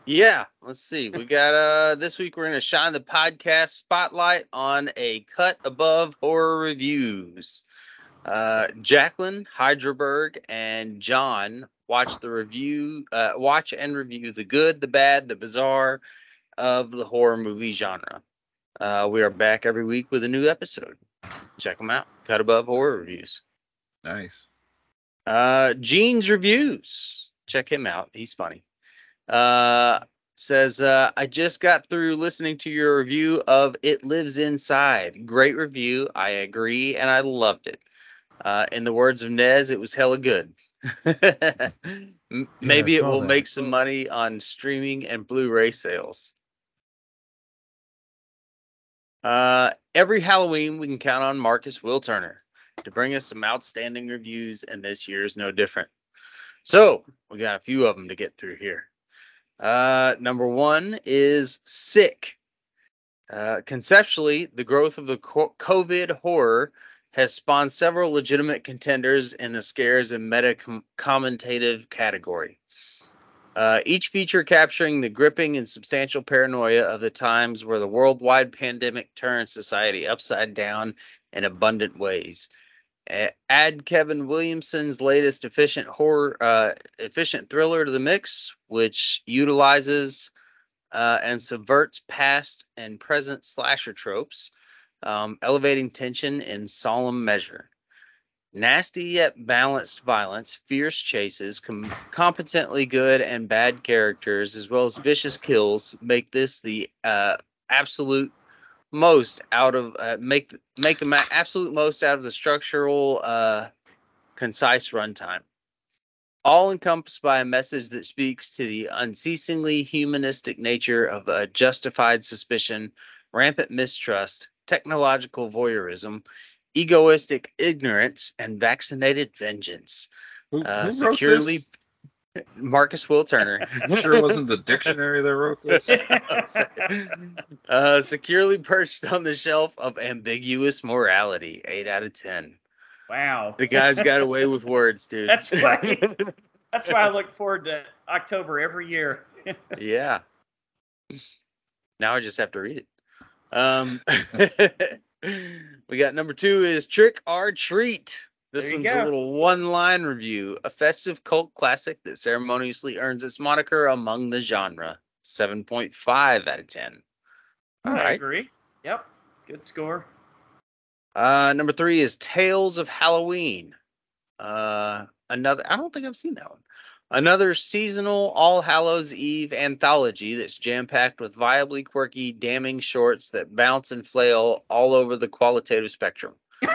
Yeah, let's see. We <laughs> got uh this week we're gonna shine the podcast spotlight on a cut above horror reviews. Uh Jacqueline, Hydraberg, and John watch the review uh watch and review the good, the bad, the bizarre of the horror movie genre. Uh we are back every week with a new episode. Check them out. Cut above horror reviews. Nice. Uh, Gene's reviews. Check him out. He's funny. Uh, says, uh, I just got through listening to your review of It Lives Inside. Great review. I agree, and I loved it. Uh, in the words of Nez, it was hella good. <laughs> Maybe I it will that. make some money on streaming and Blu-ray sales. Uh, every Halloween, we can count on Marcus Wilturner to bring us some outstanding reviews, and this year is no different. So we got a few of them to get through here. Uh, number one is Sick. Uh, conceptually, the growth of the COVID horror has spawned several legitimate contenders in the scares and meta commentative category. Uh, each feature capturing the gripping and substantial paranoia of the times where the worldwide pandemic turned society upside down in abundant ways. Add Kevin Williamson's latest efficient horror, uh, efficient thriller to the mix, which utilizes uh, and subverts past and present slasher tropes, um, elevating tension in solemn measure. Nasty yet balanced violence, fierce chases, com- competently good and bad characters, as well as vicious kills, make this the uh, absolute most out of uh, make make the absolute most out of the structural uh, concise runtime. All encompassed by a message that speaks to the unceasingly humanistic nature of a justified suspicion, rampant mistrust, technological voyeurism, egoistic ignorance, and vaccinated vengeance. Who, Uh, who wrote securely, this? Marcus Wilturner. <laughs> I'm sure it wasn't the dictionary that wrote this. <laughs> uh, securely perched on the shelf of ambiguous morality. Eight out of ten. wow. The guy's got away with words, dude. That's right. <laughs> That's why I look forward to October every year. yeah. Now I just have to read it. Um, <laughs> <laughs> we got number two is Trick or Treat. This one's a little one-line review, a festive cult classic that ceremoniously earns its moniker among the genre. 7.5 out of 10. All I right. agree. Yep. Good score. Uh, number three is Tales of Halloween. Uh, another. I don't think I've seen that one. Another seasonal All Hallows Eve anthology that's jam packed with viably quirky, damning shorts that bounce and flail all over the qualitative spectrum. <laughs>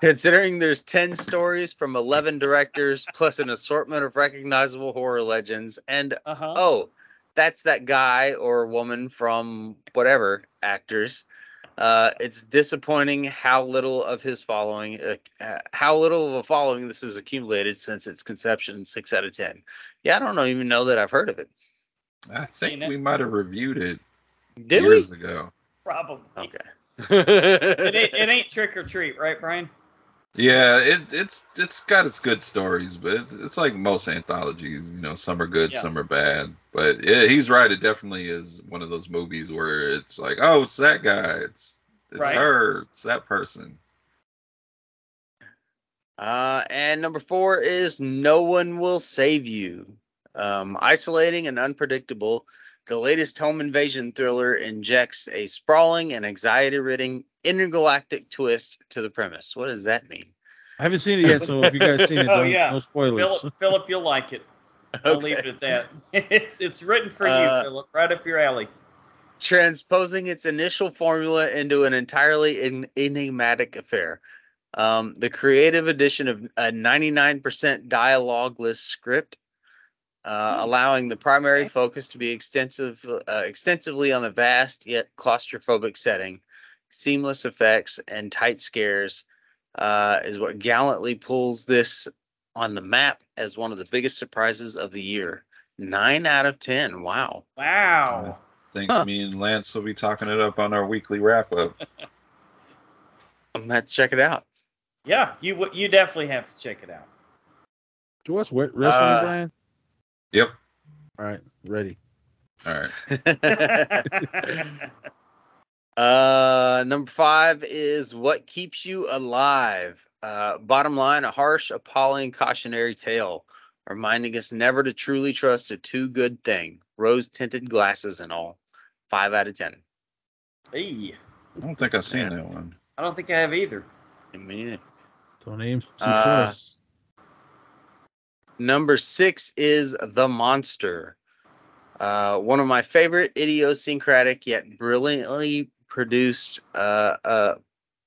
Considering there's 10 stories from 11 directors, plus an assortment of recognizable horror legends, and uh-huh. oh, that's that guy or woman from whatever actors. Uh, it's disappointing how little of his following, uh, uh, how little of a following this has accumulated since its conception. Six out of ten. Yeah, I don't know, even know that I've heard of it. I Seen think it. we might have reviewed it Did years ago. Probably. we? It, Okay. ain't, it ain't trick or treat, right, Brian? Yeah, it, it's it's got its good stories, but it's, it's like most anthologies. You know, some are good, Yeah. some are bad. But yeah, he's right. It definitely is one of those movies where it's like, oh, it's that guy. It's it's Right. her. It's that person. Uh, and number four is No One Will Save You. Um, isolating and unpredictable, the latest home invasion thriller injects a sprawling and anxiety ridden intergalactic twist to the premise. What does that mean? I haven't seen it yet, so if you guys seen it, <laughs> Oh, yeah. no spoilers. Philip, Philip, you'll like it. I'll leave it at that. <laughs> It's it's written for you, Uh, Philip. Right up your alley. transposing its initial formula into an entirely en- enigmatic affair. Um, the creative addition of a 99% dialogueless script, uh, allowing the primary Okay. focus to be extensive, uh, extensively on the vast yet claustrophobic setting, seamless effects, and tight scares, uh, is what gallantly pulls this on the map as one of the biggest surprises of the year. Nine out of ten. Wow. Wow. I think Huh. me and Lance will be talking it up on our weekly wrap up. <laughs> I'm gonna have to check it out. Yeah, you you definitely have to check it out. Did you watch Wrestling, Uh, Brian? Yep. All right, ready. All right. <laughs> <laughs> uh, number five is what keeps you alive. Uh, bottom line, a harsh, appalling cautionary tale, reminding us never to truly trust a too good thing. Rose tinted glasses and all. Five out of ten. hey, I don't think I've seen Yeah. that one. I don't think I have either. Me neither. Don't aim too Uh, close. Number six is The Monster. Uh, one of my favorite idiosyncratic yet brilliantly produced uh, uh,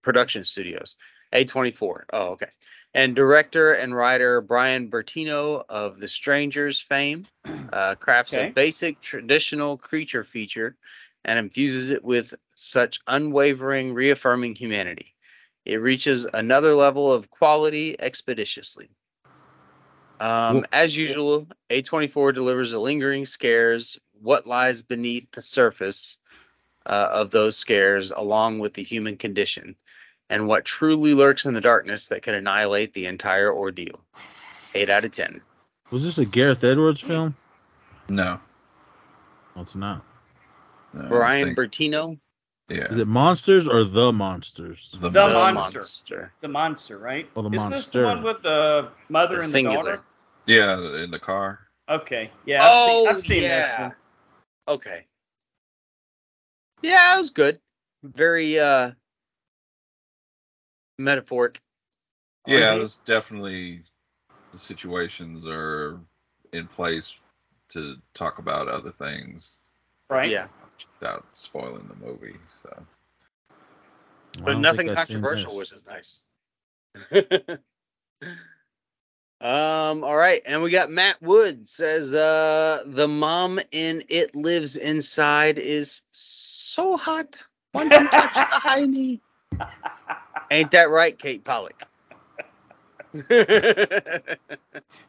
production studios. A24. Oh, okay. And director and writer Bryan Bertino of The Strangers fame uh, crafts Okay. a basic traditional creature feature and infuses it with such unwavering, reaffirming humanity. It reaches another level of quality expeditiously. Um, as usual, A24 delivers a lingering scares, what lies beneath the surface uh, of those scares, along with the human condition, and what truly lurks in the darkness that could annihilate the entire ordeal. 8 out of 10. Was this a Gareth Edwards film? No. No, it's not. no Brian think- Bertino, Yeah. Is it Monsters or The Monsters? The, The the Monster. monster. The monster, right? Oh, the Isn't this the one with the mother The and singular. the daughter? Yeah, in the car. Okay. Yeah, I've Oh, seen, I've seen this yeah. one. Okay. Yeah, it was good. Very uh metaphoric. Yeah, Mhm. there's definitely the situations are in place to talk about other things Right? Yeah. without spoiling the movie. So I But nothing think I've seen controversial, this. which is nice. <laughs> um. All right, and we got Matt Wood says, uh, the mom in It Lives Inside is so hot. One can touch the <laughs> hiney. Ain't that right, Kate Pollock? <laughs>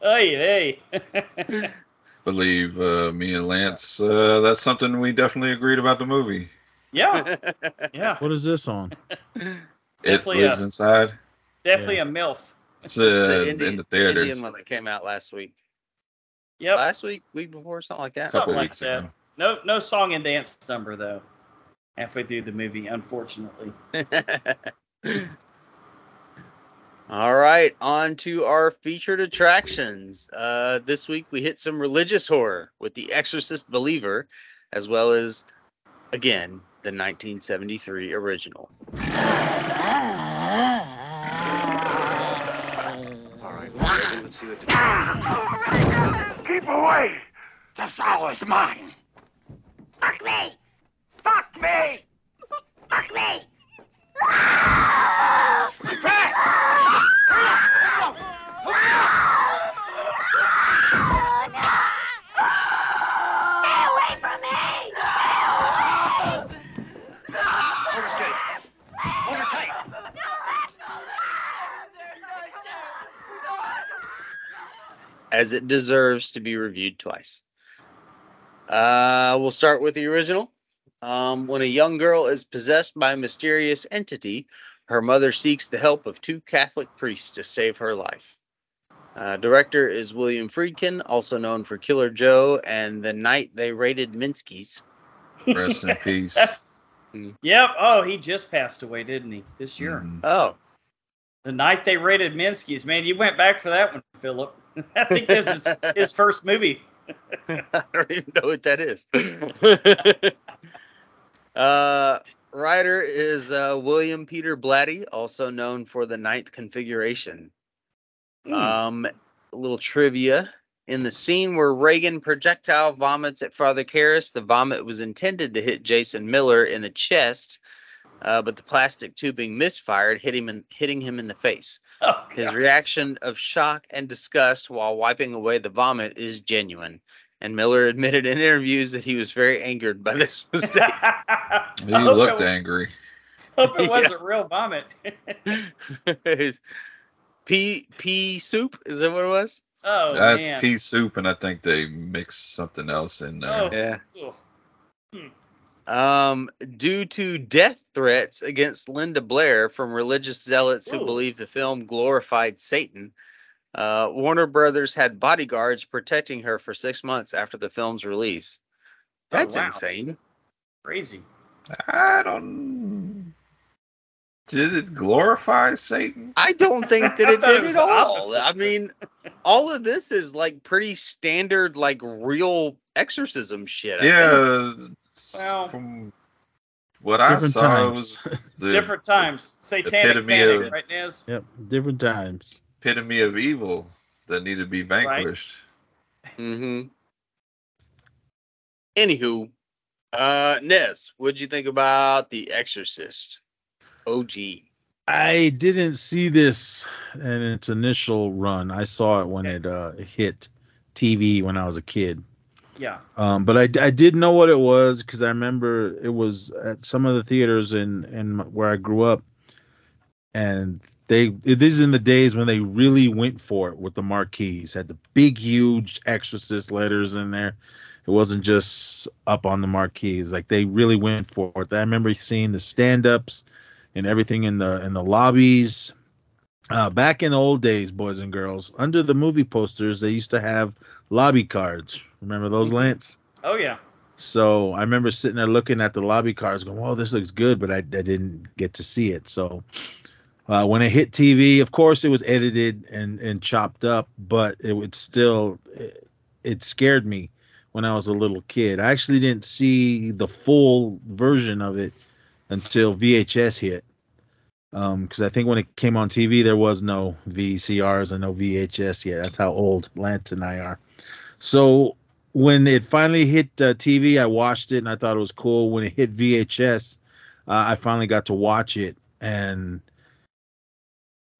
Hey, hey. <laughs> Believe uh, me and Lance, uh, that's something we definitely agreed about the movie. yeah, yeah. What is this on? It Definitely lives a inside. definitely a milf. It's It's uh, the in the theater. Indian one that came out last week. Yep. Last week, week before, something like that. something like that. ago. No, no song and dance number though. Halfway through the movie, unfortunately. <laughs> All right, on to our featured attractions. Uh, this week we hit some religious horror with The Exorcist Believer, as well as, again, the 1973 original. Keep away! The sow is mine! Fuck me! Fuck me! Fuck me! Stay away from me! Hold her steady. Hold her tight. As it deserves to be reviewed twice. Uh, we'll start with the original. Um, when a young girl is possessed by a mysterious entity, her mother seeks the help of two Catholic priests to save her life. Uh, director is William Friedkin, also known for Killer Joe and The Night They Raided Minsky's. Rest in <laughs> peace. Mm. Yep. Oh, he just passed away, didn't he? This year. Mhm. Oh, The night they raided Minsky's. Man, you went back for that one, Philip. <laughs> I think this is his first movie. <laughs> I don't even know what that is. <laughs> uh, writer is uh, William Peter Blatty, also known for the Ninth Configuration. Hmm. Um, a little trivia. In the scene where Regan projectile vomits at Father Karras, the vomit was intended to hit Jason Miller in the chest, uh, but the plastic tubing misfired, hitting him, in, hitting him in the face. Oh, His reaction of shock and disgust while wiping away the vomit is genuine. And Miller <laughs> admitted in interviews that he was very angered by this <laughs> mistake. He looked it, angry. hope it <laughs> wasn't real vomit. His pea pea soup is that what it was? oh I man. pea soup, and I think they mixed something else in there. Oh. Yeah. Ugh. Um, due to death threats against Linda Blair from religious zealots who believe the film glorified Satan, uh, Warner Brothers had bodyguards protecting her for six months after the film's release. Oh, That's wow. insane. Crazy. I don't. Did it glorify Satan? I don't think that it <laughs> thought it did at all. opposite. I mean, all of this is like pretty standard, like real exorcism shit. I. Yeah. s- Well- from what I saw, times. it was <laughs> the Different times. Satanic epitome panic, of- right, Nez? Yep, different times. epitome of evil that needed to be vanquished. Mm-hmm. Anywho, uh, Nez, what'd you think about The Exorcist? OG. I didn't see this in its initial run. I saw it when it uh, hit TV when I was a kid. Yeah. Um, but I, I did know what it was because I remember it was at some of the theaters in, in where I grew up, and they this is in the days when they really went for it with the marquees, had the big huge Exorcist letters in there. It wasn't just up on the marquees, like they really went for it. I remember seeing the stand-ups and everything in the in the lobbies. Uh, back in the old days, boys and girls, under the movie posters, they used to have lobby cards. Remember those, Lance? Oh yeah. So I remember sitting there looking at the lobby cards, going, "Whoa, this looks good," but I, I didn't get to see it. So uh, when it hit TV, of course, it was edited and and chopped up, but it would still it, it scared me when I was a little kid. I actually didn't see the full version of it until VHS hit. Because I think when it came on TV, there was no VCRs and no VHS yet. That's how old Lance and I are. So when it finally hit uh, TV, I watched it and I thought it was cool. When it hit VHS, uh, I finally got to watch it, and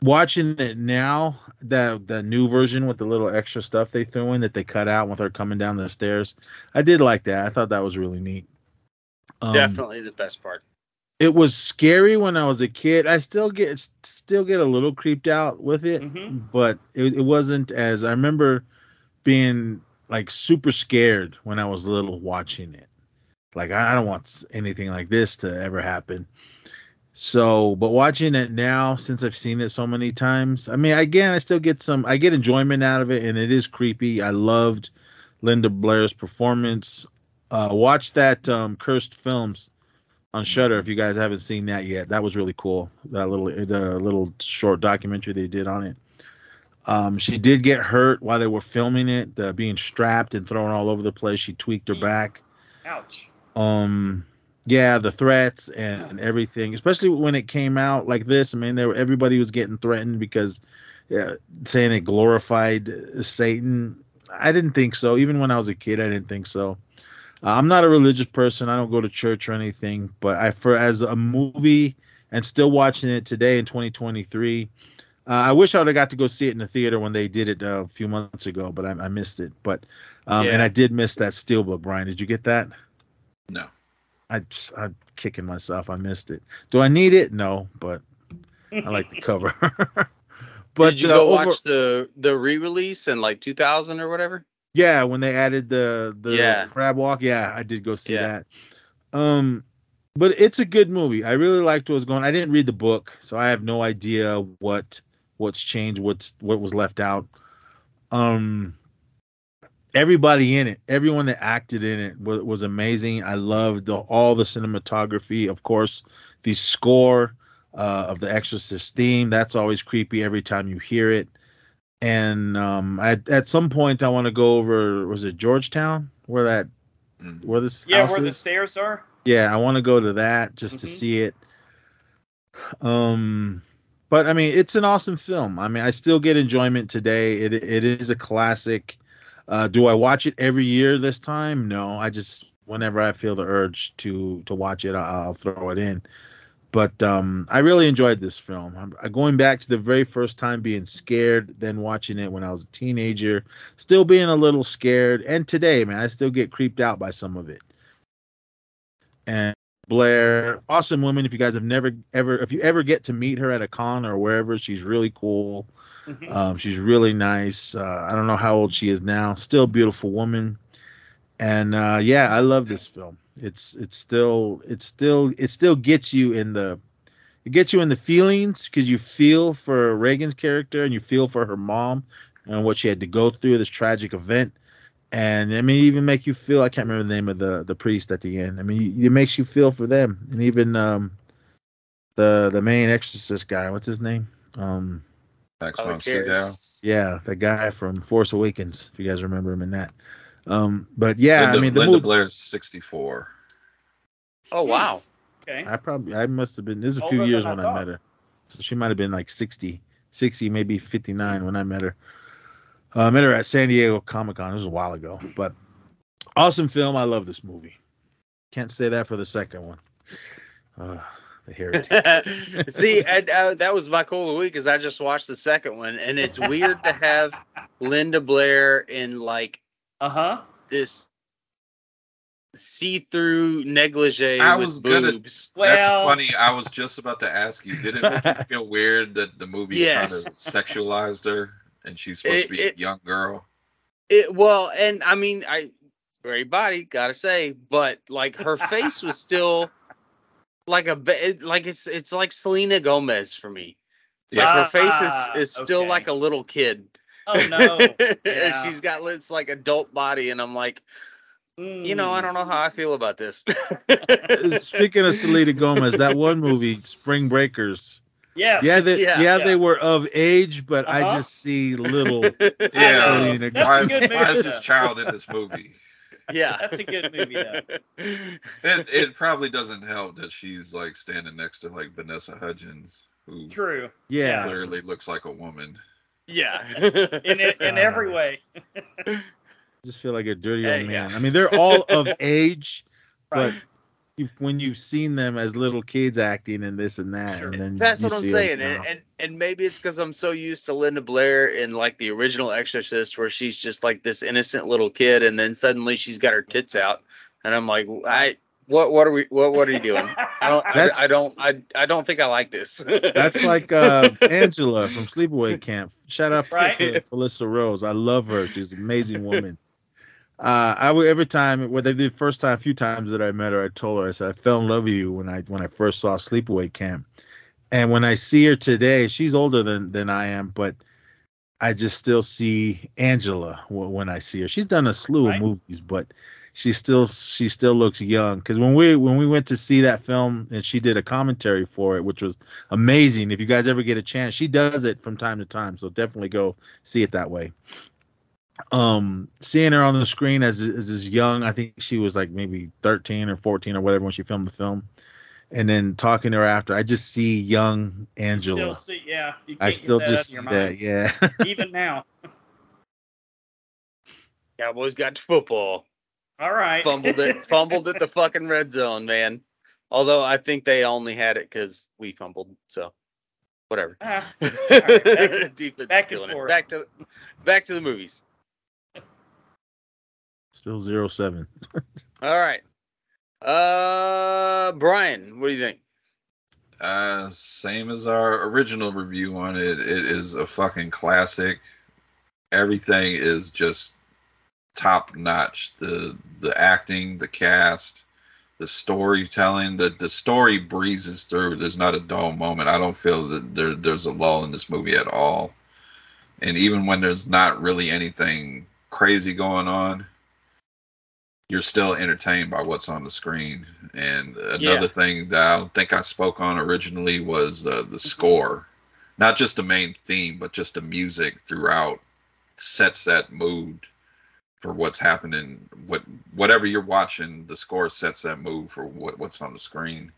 watching it now, the the new version with the little extra stuff they threw in that they cut out with her coming down the stairs, I did like that. I thought that was really neat. Um, Definitely the best part. It was scary when I was a kid. I still get still get a little creeped out with it, Mhm. but it, it wasn't as I remember being like super scared when I was little watching it. Like I, I don't want anything like this to ever happen. So, but watching it now, since I've seen it so many times, I mean, again, I still get some, I get enjoyment out of it, and it is creepy. I loved Linda Blair's performance. Uh, watch that um, Cursed Films on Shudder if you guys haven't seen that yet. That was really cool. That little, the little short documentary they did on it. Um, she did get hurt while they were filming it, uh, being strapped and thrown all over the place. She tweaked her back Ouch. um yeah the threats and everything especially when it came out like this i mean there everybody was getting threatened because yeah, saying it glorified satan i didn't think so even when i was a kid i didn't think so i'm not a religious person i don't go to church or anything but i for as a movie and still watching it today in 2023 uh, I wish I would have got to go see it in the theater when they did it uh, a few months ago, but I, I missed it. But um, and I did miss that steelbook. Brian, did you get that? No. I just, I'm kicking myself. I missed it. Do I need it? No, but I like the cover. <laughs> but Did you uh, go over- watch the the re-release in like 2000 or whatever? Yeah, when they added the the Yeah. crab walk, yeah, I did go see Yeah. that. Um, but it's a good movie. I really liked what was going. I didn't read the book, so I have no idea what what's changed, what's what was left out. Um, everybody in it, everyone that acted in it was, was amazing. I loved the, all the cinematography, of course, the score uh, of the Exorcist theme. That's always creepy every time you hear it. And um, I, at some point, I want to go over. Was it Georgetown? Where that? Mm. Where this? Yeah, house where the stairs are. Yeah, I want to go to that just to Mhm. see it. Um, but I mean, it's an awesome film. I mean, I still get enjoyment today. It it is a classic. Uh, do I watch it every year this time? No, I just whenever I feel the urge to to watch it, I'll, I'll throw it in. But um, I really enjoyed this film. I'm, I'm going back to the very first time being scared, then watching it when I was a teenager, still being a little scared, and today, man, I still get creeped out by some of it and Blair, awesome woman. If you guys have never ever, if you ever get to meet her at a con or wherever, she's really cool. Mhm. Um, she's really nice. Uh, I don't know how old she is now. Still a beautiful woman. And uh, yeah, I love this film. It's it's still it's still it still gets you in the it gets you in the feelings because you feel for Regan's character and you feel for her mom and what she had to go through this tragic event and I mean, even make you feel. I can't remember the name of the the priest at the end. I mean, it makes you feel for them, and even um, the the main exorcist guy. What's his name? Um, Max Tyler von Sydow. Karras. yeah, the guy from Force Awakens. If you guys remember him in that. Um, but yeah, Linda, I mean, the Linda movie. Blair's 64. Oh wow. Okay. I probably I must have been. This is a Older few years than I when I, met her, so she might have been like 60, 60, maybe 59 when I met her. Uh, I met her at San Diego Comic Con. It was a while ago, but awesome film. I love this movie. Can't say that for the second one. Uh, the heretic. <laughs> <laughs> See, and, uh, that was my cool of the week because I just watched the second one, and it's weird to have Linda Blair in like Uh huh. this see-through negligee I with was gonna- boobs. Well- That's funny. I was just about to ask you. Did it make you <laughs> feel weird that the movie Yes. kind of sexualized her and she's supposed It- to be it- a young girl? It well, and I mean, I great body, gotta say, but like her face was still like a ba- like it's it's like Selena Gomez for me. Like Yeah. her face Ah, is is still okay. like a little kid. Oh no. <laughs> Yeah. she's got this like adult body, and I'm like, you know, I don't know how I feel about this. <laughs> Speaking of Selena Gomez, that one movie, Spring Breakers. Yes. Yeah, they, Yeah. yeah, Yeah. they were of age, but I Uh-huh. just see little. <laughs> Yeah. Selena That's Why is, why is this child in this movie? yeah, That's a good movie, though. It, it probably doesn't help that she's like standing next to like Vanessa Hudgens, who True. Yeah, clearly looks like a woman. Yeah. <laughs> In it, in every way. <laughs> just feel like a dirty Hey, old man. yeah. I mean, they're all of <laughs> age, Right. but you've, when you've seen them as little kids acting and this and that, Sure. and then That's what I'm saying, now. and, and and maybe it's because I'm so used to Linda Blair in like the original Exorcist, where she's just like this innocent little kid, and then suddenly she's got her tits out, and I'm like, I what what are we what what are you doing? I don't I, I don't I I don't think I like this. That's like uh, Angela from Sleepaway Camp. Shout out Right. to Felissa Rose. I love her. She's an amazing woman. Uh, I would every time, well, the first time, a few times that I met her, I told her, I said, I fell in love with you when I when I first saw Sleepaway Camp, and when I see her today, she's older than than I am, but I just still see Angela when I see her. She's done a slew Right. of movies, but she still she still looks young. Because when we when we went to see that film and she did a commentary for it, which was amazing. If you guys ever get a chance, she does it from time to time, so definitely go see it that way. Um, seeing her on the screen as as as young, I think she was like maybe 13 or 14 or whatever when she filmed the film, and then talking to her after, I just see young You Angela. Still see, yeah. You I still just see out that, yeah. <laughs> Even now. Cowboys got to football. All right. Fumbled it. <laughs> fumbled at the fucking red zone, man. Although I think they only had it because we fumbled. So whatever. Ah, right, back- <laughs> Defense back killing it. Back to back to the movies. Still zero seven. <laughs> All right. Uh, Brian, what do you think? Uh, same as our original review on it. It is a fucking classic. Everything is just top notch. The the acting, the cast, the storytelling. The the story breezes through. There's not a dull moment. I don't feel that there there's a lull in this movie at all. And even when there's not really anything crazy going on, you're still entertained by what's on the screen. And another Yeah. thing that I don't think I spoke on originally was uh, the score, not just the main theme, but just the music throughout sets that mood for what's happening. What whatever you're watching, the score sets that move for what, what's on the screen.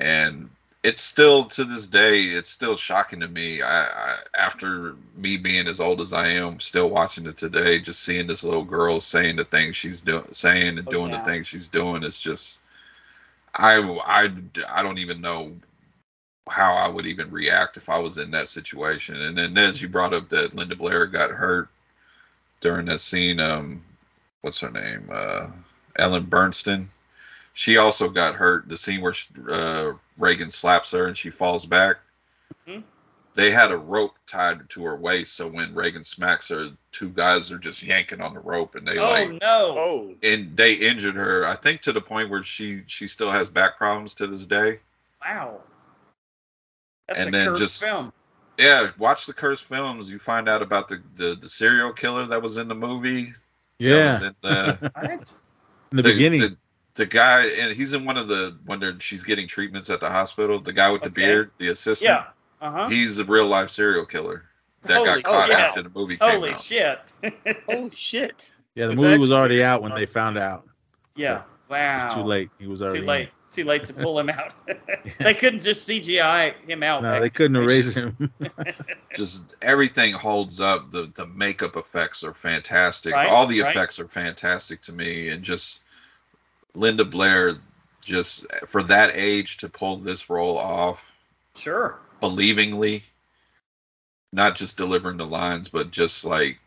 And it's still to this day, it's still shocking to me. I, I after me being as old as I am, still watching it today, just seeing this little girl saying the things she's doing, saying and Oh, doing yeah. the things she's doing is just. I, I, I don't even know how I would even react if I was in that situation. And then as you brought up that Linda Blair got hurt during that scene, um, what's her name? Uh, Ellen Burstyn. She also got hurt. The scene where she, uh, Regan slaps her and she falls back. Mhm. They had a rope tied to her waist, so when Regan smacks her, two guys are just yanking on the rope, and they oh like no. Oh, and they injured her. I think to the point where she she still has back problems to this day. Wow. That's And a then cursed just- film. Yeah, watch the cursed films. You find out about the the, the serial killer that was in the movie. Yeah, was in the, <laughs> in the, beginning. The, the guy, and he's in one of the when she's getting treatments at the hospital. The guy with the Okay. beard, the assistant. Yeah. Uh huh. He's a real life serial killer that Holy got caught shit. after the movie came Holy out. shit. <laughs> oh shit. yeah, the movie was already out when they found out. yeah. Wow. It was too late. He was already Too in. late. Too late to pull him out. <laughs> they couldn't just CGI him out. No, back they couldn't erase him. <laughs> just everything holds up. The the makeup effects are fantastic. Right, All the right. effects are fantastic to me, and just Linda Blair, just for that age to pull this role off Sure. believingly, not just delivering the lines, but just like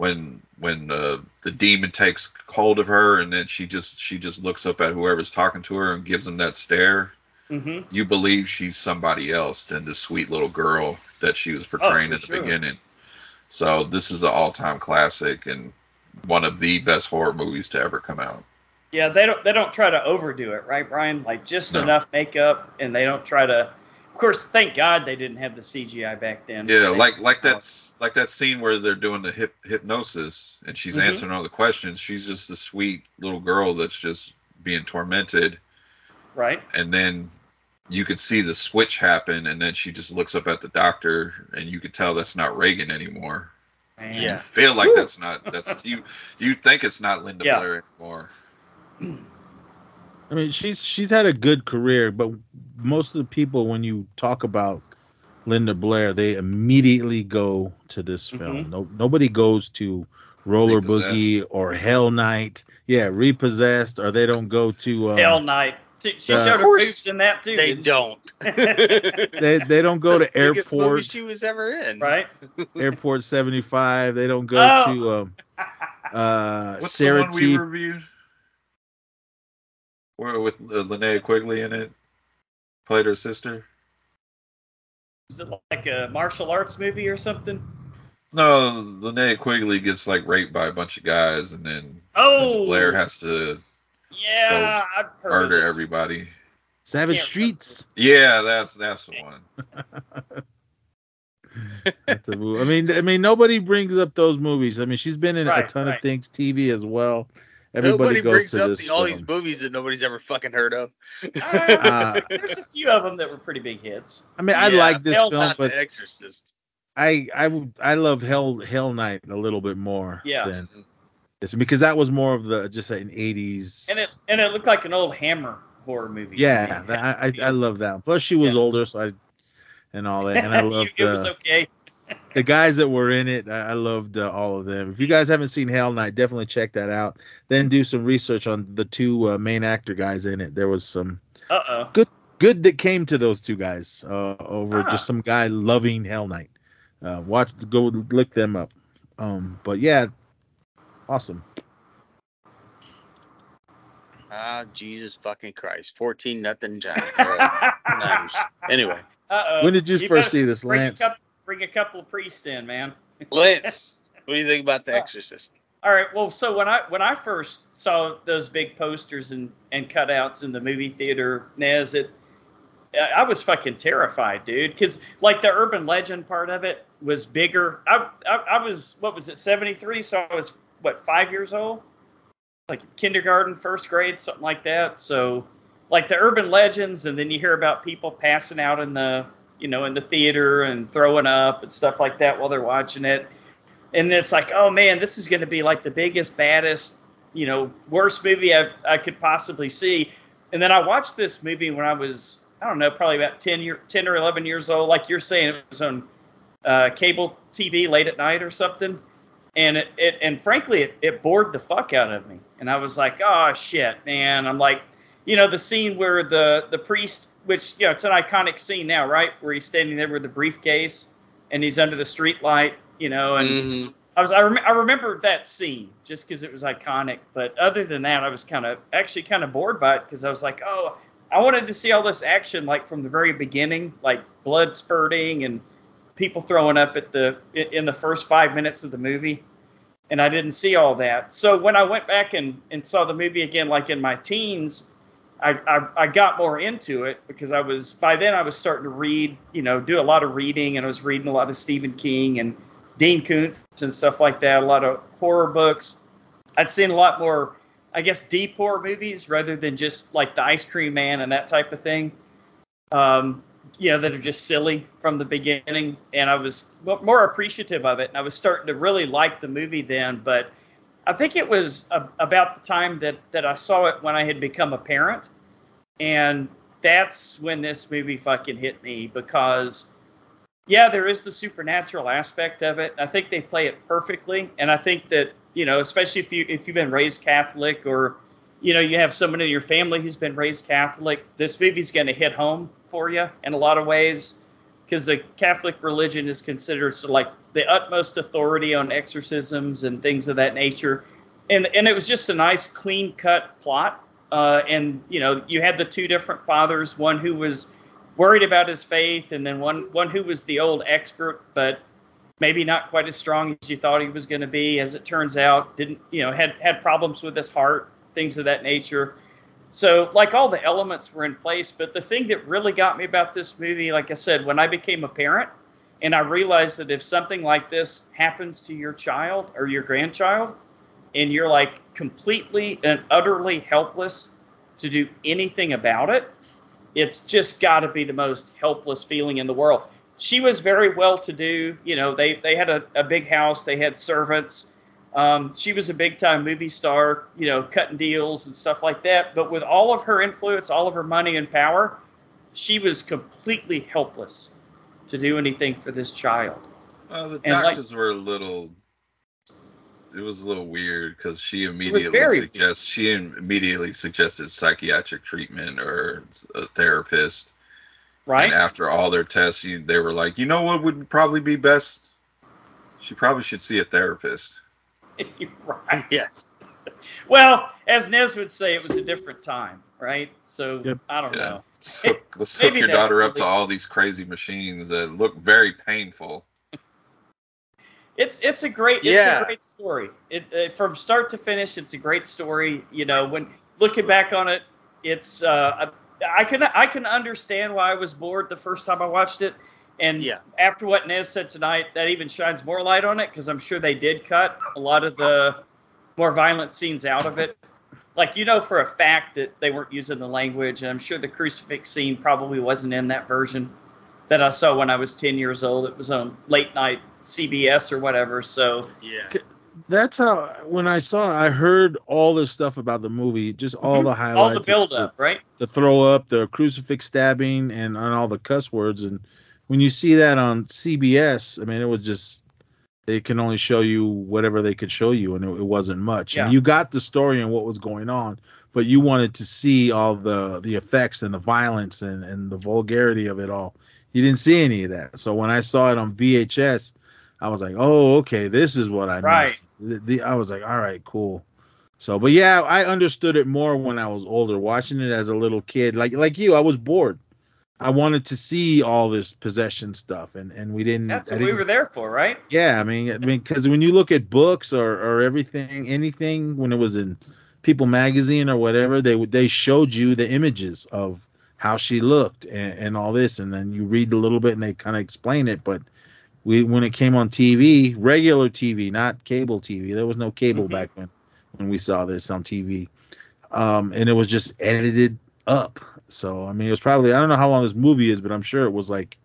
when when uh, the demon takes hold of her, and then she just she just looks up at whoever's talking to her and gives them that stare. Mm-hmm. You believe she's somebody else than the sweet little girl that she was portraying Oh, at the sure. beginning. So this is an all-time classic and one of the best horror movies to ever come out. Yeah, they don't they don't try to overdo it, right, Brian? Like just No. enough makeup, and they don't try to. Of course, thank God they didn't have the CGI back then. Yeah, like like that's like that scene where they're doing the hip hypnosis and she's Mhm. answering all the questions. She's just a sweet little girl that's just being tormented, right. and then you could see the switch happen, and then she just looks up at the doctor, and you could tell that's not Regan anymore. Man. You feel like Whew. that's not that's you you think it's not Linda Yeah. Blair anymore. <clears throat> I mean, she's she's had a good career, but most of the people, when you talk about Linda Blair, they immediately go to this film. Mhm. No, nobody goes to Roller Boogie or Hell Night. Yeah, Repossessed, or they don't go to. Um, Hell Night. She, she uh, showed Of her course boobs in that too. They don't. <laughs> They they don't go to Biggest movie airport she was ever in. right? airport 75. They don't go Oh. to um <laughs> uh What's Sarah the one T. we reviewed? Where with uh, Linnea Quigley in it, played her sister. Is it like a martial arts movie or something? No, Linnea Quigley gets like raped by a bunch of guys, and then Oh, Blair has to yeah, I've heard murder this. everybody. Savage Streets. Yeah, that's that's the one. <laughs> That's a. I mean, I mean, nobody brings up those movies. I mean, she's been in a ton right. of things, TV as well. Everybody Nobody goes brings to up this the, all these movies that nobody's ever fucking heard of. Uh, <laughs> there's a few of them that were pretty big hits. I mean, I like this Hell film, Not but The Exorcist. I I would- I love Hell Hell Night a little bit more Yeah. than this because that was more of the just an 80s. And it and it looked like an old Hammer horror movie. yeah, me. that- I, I I love that. Plus, she was Yeah. older, so I and all that, <laughs> and I You- loved it was uh, okay. The guys that were in it. I, I loved uh, all of them. If you guys haven't seen Hell Night, definitely check that out. Then do some research on the two uh, main actor guys in it. There was some Uh oh. good that came to those two guys uh, over Ah. just some guy loving Hell Night. Uh, watch, go look them up. Um, but yeah, awesome. Ah, Jesus fucking Christ. 14 nothing Giants. Right. <laughs> Anyway, Uh oh. when did you, first see this, Lance? A couple, bring a couple of priests in, man. <laughs> Lance, <laughs> what do you think about The uh, Exorcist? All right. Well, so when I when I first saw those big posters and and cutouts in the movie theater, Nez, it I I was fucking terrified, dude. Because like the urban legend part of it was bigger. I I, I was what was it seventy three? So I was what five years old, like kindergarten, first grade, something like that. So like the urban legends, and then you hear about people passing out in the you know in the theater and throwing up and stuff like that while they're watching it and it's like, oh man, this is going to be like the biggest, baddest, you know, worst movie I, I could possibly see. And then I watched this movie when I was, I don't know, probably about 10, year, 10 or 11 years old. Like you're saying, it was on uh, cable TV late at night or something. And it, it and frankly, it, it bored the fuck out of me. And I was like, oh shit, man. I'm like, you know, the scene where the the priest, which you know, it's an iconic scene now, right? Where he's standing there with the briefcase and he's under the street light, you know, and Mhm. I was I, rem- I remember that scene just because it was iconic. But other than that, I was kind of actually kind of bored by it because I was like, oh, I wanted to see all this action like from the very beginning, like blood spurting and people throwing up at the in in the first five minutes of the movie, and I didn't see all that. So when I went back and, and saw the movie again, like in my teens, I, I I got more into it because I was by then I was starting to read, you know, do a lot of reading, and I was reading a lot of Stephen King and Dean Koontz and stuff like that, a lot of horror books. I'd seen a lot more, I guess, deep horror movies rather than just like the Ice Cream Man and that type of thing. Um, you know, that are just silly from the beginning. And I was more appreciative of it. And I was starting to really like the movie then. But I think it was a, about the time that, that I saw it when I had become a parent. And that's when this movie fucking hit me because yeah, there is the supernatural aspect of it. I think they play it perfectly, and I think that you know, especially if you if you've been raised Catholic or you know you have someone in your family who's been raised Catholic, this movie's going to hit home for you in a lot of ways because the Catholic religion is considered like the utmost authority on exorcisms and things of that nature, and and it was just a nice clean cut plot. Uh, and you know, you had the two different fathers, one who was worried about his faith, and then one one who was the old expert, but maybe not quite as strong as you thought he was going to be. As it turns out, didn't you know had had problems with his heart, things of that nature. So like all the elements were in place, but the thing that really got me about this movie, like I said, when I became a parent, and I realized that if something like this happens to your child or your grandchild, and you're like completely and utterly helpless to do anything about it, it's just got to be the most helpless feeling in the world. She was very well to do. You know, they, they had a, a big house, they had servants. Um, she was a big time movie star, you know, cutting deals and stuff like that. But with all of her influence, all of her money and power, she was completely helpless to do anything for this child. Uh, the And, like- doctors were a little it was a little weird because she immediately suggests she immediately suggested psychiatric treatment or a therapist. right? And after all their tests, you, they were like, you know what would probably be best? She probably should see a therapist. <laughs> right. Yes. Well, as Nez would say, it was a different time, right? So Yep. I don't Yeah. know. Let's <laughs> hook, let's hook your daughter up to all these crazy machines that look very painful. It's it's a great it's Yeah. a great story. It uh, from start to finish, it's a great story. You know, when looking back on it, it's uh, I can I can understand why I was bored the first time I watched it, and Yeah. after what Nez said tonight, that even shines more light on it because I'm sure they did cut a lot of the more violent scenes out of it. Like you know for a fact that they weren't using the language, and I'm sure the crucifix scene probably wasn't in that version that I saw when I was 10 years old. It was on late night CBS or whatever. So Yeah. That's how when I saw, it, I heard all this stuff about the movie, just all the highlights, Mm-hmm. all the build up, right? the, the throw up, the crucifix stabbing, and on all the cuss words. And when you see that on CBS, I mean, it was just they can only show you whatever they could show you, and it, it wasn't much. Yeah. And you got the story and what was going on, but you wanted to see all the the effects and the violence and and the vulgarity of it all. You didn't see any of that. So when I saw it on VHS, I was like, oh, okay, this is what I Right. missed. The, the, I was like, all right, cool. So, but yeah, I understood it more when I was older. Watching it as a little kid, like like you, I was bored. I wanted to see all this possession stuff, and and we didn't. That's what we didn't- were there for, right? Yeah, I mean, I mean, because when you look at books or or everything, anything when it was in People Magazine or whatever, they would they showed you the images of how she looked and, and all this, and then you read a little bit and they kind of explain it. But we when it came on TV, regular TV, not cable TV, there was no cable Mhm. back when when we saw this on TV, um, and it was just edited up. So I mean, it was probably I don't know how long this movie is, but I'm sure it was like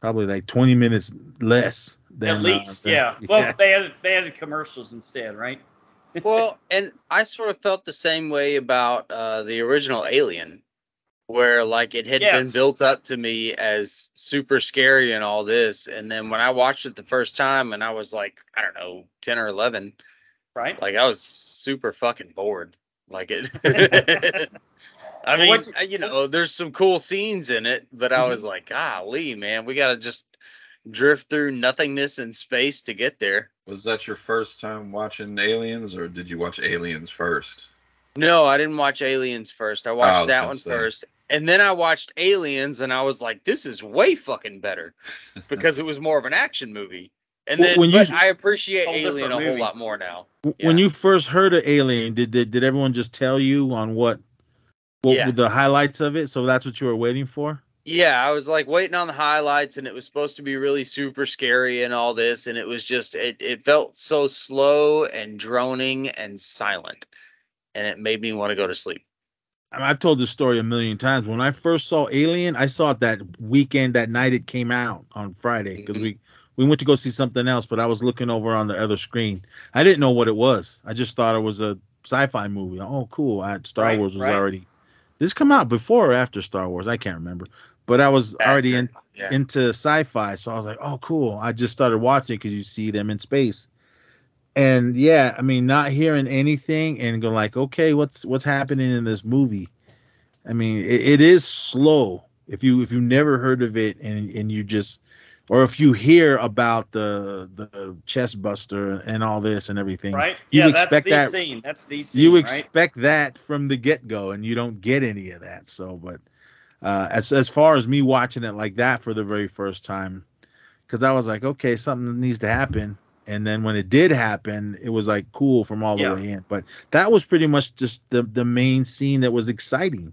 probably like 20 minutes less than At uh, least, than- yeah. <laughs> Well, they added they added commercials instead, right? <laughs> well, and I sort of felt the same way about uh, the original Alien, where like it had Yes. been built up to me as super scary and all this, and then when I watched it the first time, and I was like, I don't know, ten or eleven, Right. like I was super fucking bored. Like it. <laughs> I mean, you- you know, there's some cool scenes in it, but I Mm-hmm. was like, golly, man, we gotta just drift through nothingness and space to get there. Was that your first time watching Aliens, or did you watch Aliens first? No, I didn't watch Aliens first. I Oh, I watched that gonna one say. first, and then I watched Aliens, and I was like, "This is way fucking better," <laughs> because it was more of an action movie. And then, when you- but I appreciate Whole Alien a different whole movie. lot more now. when Yeah. you first heard of Alien, did did, did everyone just tell you on what what Yeah. were the highlights of it? So that's what you were waiting for? Yeah, I was like waiting on the highlights, and it was supposed to be really super scary and all this, and it was just it it felt so slow and droning and silent, and it made me want to go to sleep. I've told this story a million times. When I first saw Alien, I saw it that weekend, that night it came out on Friday, because Mhm. we we went to go see something else, but I was looking over on the other screen. I didn't know what it was. I just thought it was a sci-fi movie. Oh, cool! I, Star Right, Wars was right. already. This come out before or after Star Wars? I can't remember. But I was already in, Yeah. into sci-fi, so I was like, "Oh, cool!" I just started watching because you see them in space, and yeah, I mean, not hearing anything and go like, "Okay, what's what's happening in this movie?" I mean, it, it is slow. If you if you never heard of it and and you just, or if you hear about the the chest buster and all this and everything, Right. You yeah, that's expect the that- scene. That's the scene. you right? expect that from the get go, and you don't get any of that. So, but uh, as as far as me watching it like that for the very first time, because I was like, okay, something needs to happen. And then when it did happen, it was like cool from all the Yeah. way in. But that was pretty much just the the main scene that was exciting.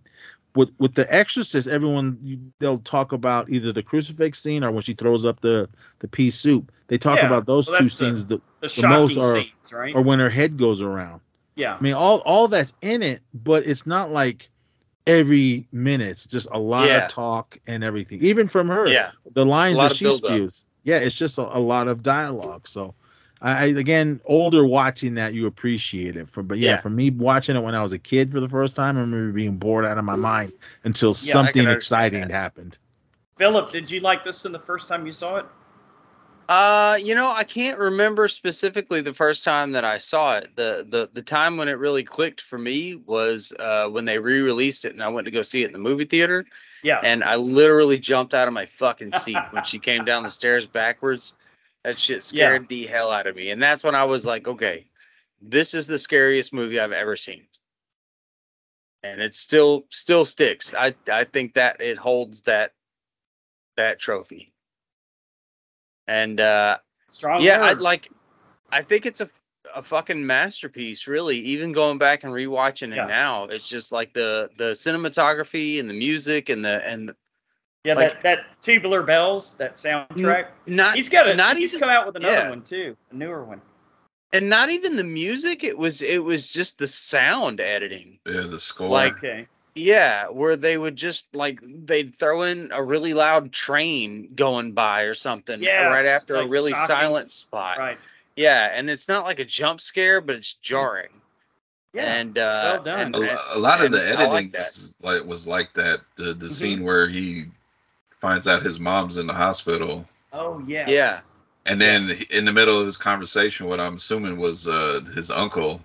With with the Exorcist, everyone they'll talk about either the crucifix scene or when she throws up the the pea soup. They talk Yeah, about those well, two the- scenes, the, the the most are- scenes, right? or when her head goes around. yeah. I mean, all all that's in it, but it's not like every minute. It's just a lot Yeah. of talk and everything, even from her. Yeah. the lines that she spews. Yeah, it's just a, a lot of dialogue. So, I I- again, older watching that, you appreciate it. For but yeah, Yeah. for me watching it when I was a kid for the first time, I remember being bored out of my mind until Yeah, something exciting that. happened. Philip, did you like this in the first time you saw it? Uh, you know, I can't remember specifically the first time that I saw it. The the the time when it really clicked for me was uh when they re-released it and I went to go see it in the movie theater Yeah. and I literally jumped out of my fucking seat when she came down the <laughs> stairs backwards. That shit scared the hell out of me. And that's when I was like, okay, this is the scariest movie I've ever seen. And it still still sticks. I I think that it holds that that trophy. And uh Strong yeah, I like. I think it's a a fucking masterpiece, really. Even going back and rewatching it Yeah. now, it's just like the the cinematography and the music and the and yeah, like- that, that tubular bells, that soundtrack. not He's got a. not he's even come out with another yeah. one too, a newer one. and not even the music. It was it was just the sound editing. Yeah, the score. Like- Okay. Yeah, where they would just like they'd throw in a really loud train going by or something Yes, right after a really shocking. silent spot. Right. Yeah, and it's not like a jump scare, but it's jarring. Yeah. And uh Well done. and- a, a lot of the editing like was like was like that. The the Mhm. scene where he finds out his mom's in the hospital, oh yes. Yeah. and then Yes. in the middle of his conversation, what I'm assuming was uh, his uncle,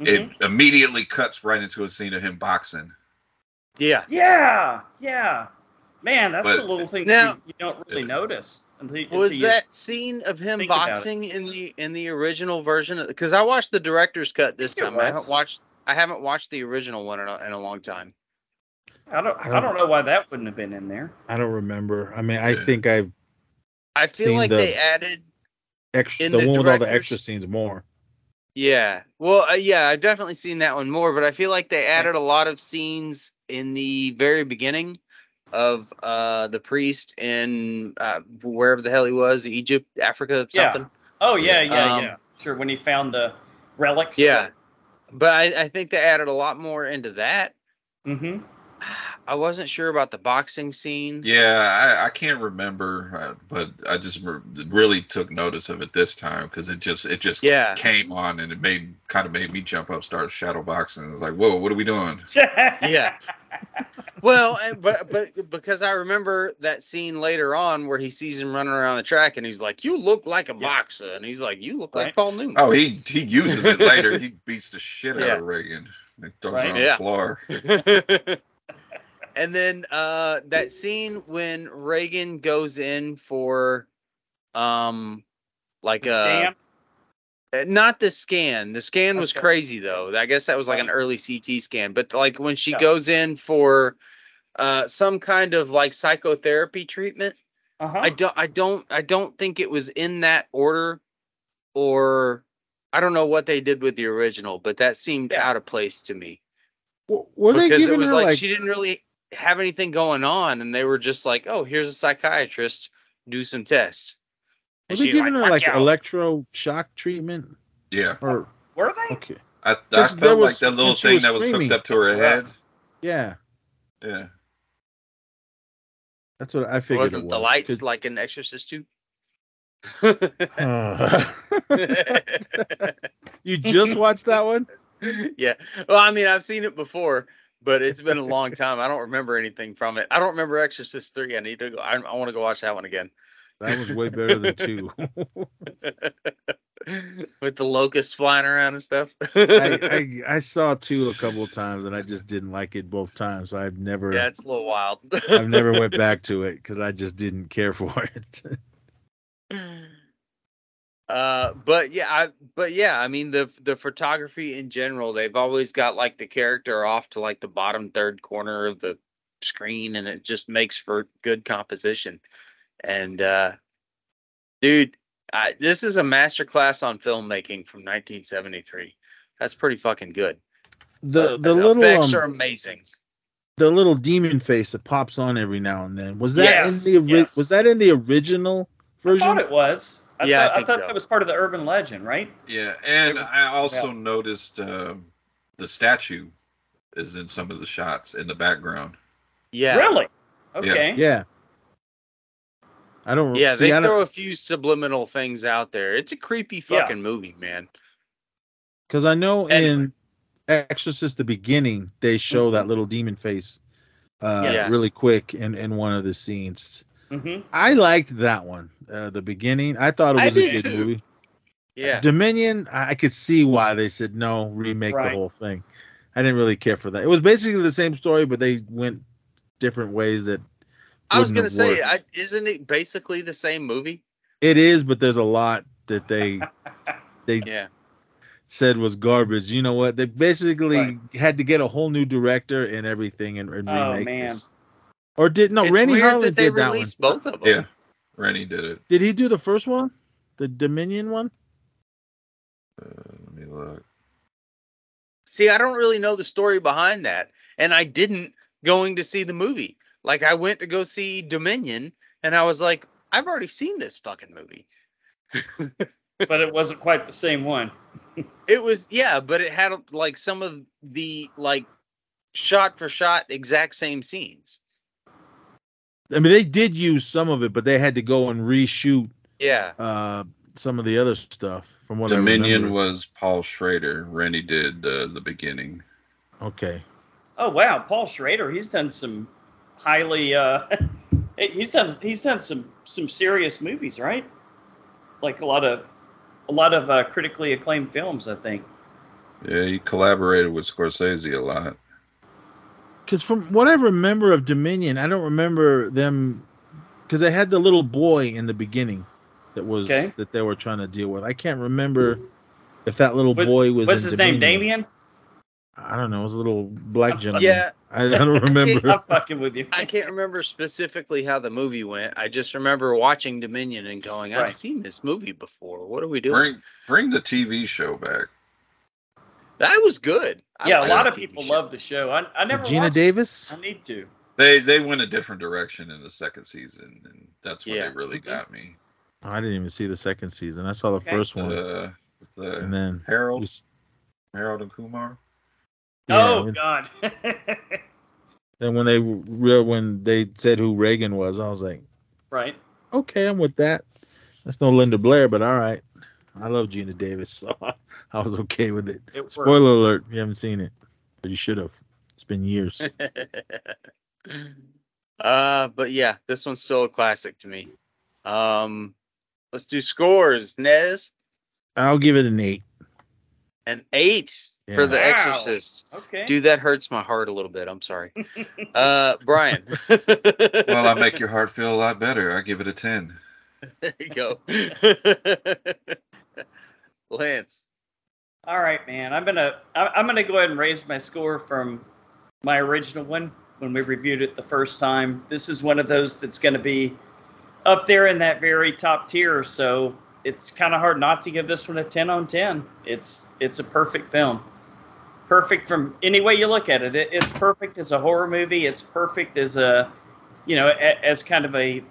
Mhm. it immediately cuts right into a scene of him boxing. Yeah. Yeah. Yeah. Man, that's But- the little thing Now- you, you don't really notice until, until Was you- that scene of him think about it. boxing in the in the original version? Because I watched the director's cut this time. I haven't watched I haven't watched the original one in a, in a long time. I don't. I don't know why that wouldn't have been in there. I don't remember. I mean, I think I've I feel Seen like the- they added extra In the, the one with all the extra scenes more. Yeah. Well, uh, yeah, I've definitely seen that one more, but I feel like they added a lot of scenes in the very beginning of uh the priest in uh, wherever the hell he was, Egypt, Africa, Yeah. something. Oh yeah, yeah, Um, yeah. Sure. When he found the relics. Yeah. But I, I think they added a lot more into that. Mm-hmm. I wasn't sure about the boxing scene. Yeah, I, I can't remember, uh, but I just re- really took notice of it this time because it just it just Yeah. came on and it made kind of made me jump up, start shadow boxing. It was like, whoa, what are we doing? <laughs> Yeah. Well, and, but but because I remember that scene later on where he sees him running around the track and he's like, "You look like a Yeah. boxer," and he's like, "You look Right. like Paul Newman." Oh, he he uses it later. He beats the shit out Yeah. of Regan. He throws Right. her on Yeah. the floor. <laughs> <laughs> and then uh that scene when Regan goes in for um like The a scam. Uh, not the scan. The scan was Okay. crazy though. I guess that was like an early CT scan. But like when she Yeah. goes in for uh some kind of like psychotherapy treatment, Uh-huh. I don't I don't I don't think it was in that order or I don't know what they did with the original, but that seemed Yeah. out of place to me. W- Were they because it giving was her like, like, she didn't really have anything going on and they were just like, "Oh, here's a psychiatrist, do some tests." were they she's giving her like you." electroshock treatment? Yeah, Or Were they? okay, I, I 'Cause felt there was- like that little thing was that was screaming. hooked up to her That's head. rough. yeah, Yeah, that's what I figured. wasn't it the lights lights 'cause- like an Exorcist too? Uh, <laughs> you just watched that one? <laughs> yeah. Well, I mean, I've seen it before, but it's been a long time. I don't remember anything from it. I don't remember Exorcist three. I need to go. I, I want to go watch that one again. That was way better than two. <laughs> With the locusts flying around and stuff. I, <laughs> I I saw two a couple of times and I just didn't like it both times. I've never yeah, it's a little wild. I've never went <laughs> back to it because I just didn't care for it. Uh, but yeah, I but yeah, I mean the the photography in general, they've always got like the character off to like the bottom third corner of the screen, and it just makes for good composition. And uh, dude, I, this is a masterclass on filmmaking from 1973. That's pretty fucking good. The The the effects little are um, amazing. the little demon face that pops on every now and then was that Yes, in the ori- yes. was that in the original I version? thought it was. I Yeah, I thought, I think thought so. that was part of the urban legend, right? yeah, and I also Yeah. noticed um the statue is in some of the shots in the background. Yeah, Really? Okay. Yeah. I don't. yeah. see, They don't- throw a few subliminal things out there. It's a creepy Yeah. fucking movie, man. Because I know Anyway. in Exorcist the beginning they show that little demon face uh Yes. really quick in, in one of the scenes. hmm I liked that one. Uh, the beginning, I thought it was a good too. movie. Yeah. Dominion, I I could see why they said no, remake Right. the whole thing. I didn't really care for that. It was basically the same story, but they went different ways that. I was gonna say. I, isn't it basically the same movie? It is, but there's a lot that they <laughs> they Yeah. said was garbage. You know what? They basically Right. had to get a whole new director and everything and, and Oh, remake man. this. Or did no? it's Renny weird Harlin that they did that one. released both of them. Yeah, Renny did it. Did he do the first one? The Dominion one? Uh, let me look. See, I don't really know the story behind that, and I didn't going to see the movie. Like I went to go see Dominion, and I was like, I've already seen this fucking movie. <laughs> But it wasn't quite the same one. It was yeah, but it had like some of the like shot for shot exact same scenes. I mean, they did use some of it, but they had to go and reshoot Yeah. uh, some of the other stuff from what I Dominion remember. was Paul Schrader. Renny did uh, the beginning. Okay. Oh wow, Paul Schrader, he's done some highly uh <laughs> he's done he's done some some serious movies, right? Like a lot of a lot of uh, critically acclaimed films, I think. Yeah, he collaborated with Scorsese a lot. Because from what I remember of Dominion, I don't remember them because they had the little boy in the beginning that was Okay. that they were trying to deal with. I can't remember if that little What- boy was. What's in his name? Dominion. Damien? I don't know. It was a little black gentleman. Yeah. I, I don't <laughs> remember. I'm fucking with you. I can't remember specifically how the movie went. I just remember watching Dominion and going, I've Right. seen this movie before. What are we doing? Bring bring the TV show back. That was good. I yeah, a lot of people show. love the show. I, I never Gina watched Davis. it. I need to. They they went a different direction in the second season, and that's when Yeah. they really got me. I didn't even see the second season. I saw the Okay. first one, Uh, with and the then Harold, was- Harold and Kumar. yeah, oh when- God. <laughs> then when they re- when they said who Regan was, I was like, right. okay, I'm with that. That's no Linda Blair, but all right. I love Geena Davis, so <laughs> I was okay with it. It. Spoiler alert: if you haven't seen it, but you should have. It's been years. <laughs> uh, but yeah, this one's still a classic to me. Um, let's do scores. Nez, I'll give it an eight. an eight for The Wow. Exorcist. Okay. Dude, that hurts my heart a little bit. I'm sorry. <laughs> Uh, Brian. Well, I make your heart feel a lot better. I give it a ten. There you go. <laughs> Lance. All right, man. I'm gonna I'm gonna go ahead and raise my score from my original one when we reviewed it the first time. This is one of those that's gonna be up there in that very top tier. So it's kind of hard not to give this one a 10 on 10. It's it's a perfect film. Perfect from any way you look at it. it it's perfect as a horror movie. It's perfect as a you know a, as kind of a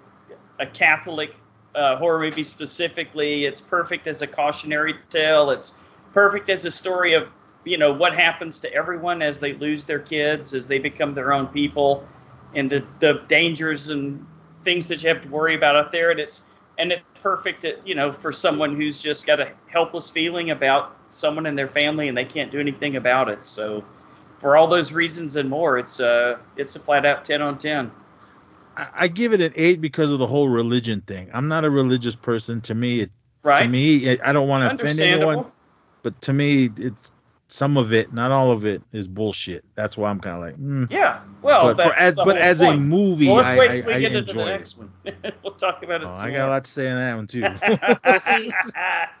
a Catholic uh, horror movie specifically. It's perfect as a cautionary tale. It's perfect as a story of you know what happens to everyone as they lose their kids, as they become their own people, and the the dangers and things that you have to worry about out there. And it's and it's perfect, at, you know, for someone who's just got a helpless feeling about someone in their family and they can't do anything about it. So, for all those reasons and more, it's a it's a flat out ten on ten. I, I give it an eight because of the whole religion thing. I'm not a religious person. To me, it, Right? to me, I I don't want to offend Understandable. anyone, but to me, it's some of it, not all of it, is bullshit. That's why I'm kind of like, mm. Yeah. Well, but for, as the but whole as a movie, well, let's I, wait I, till we I get into the enjoyed it. next one. <laughs> we'll talk about it. Oh, some I got a lot to say on that one too. <laughs> Well, see,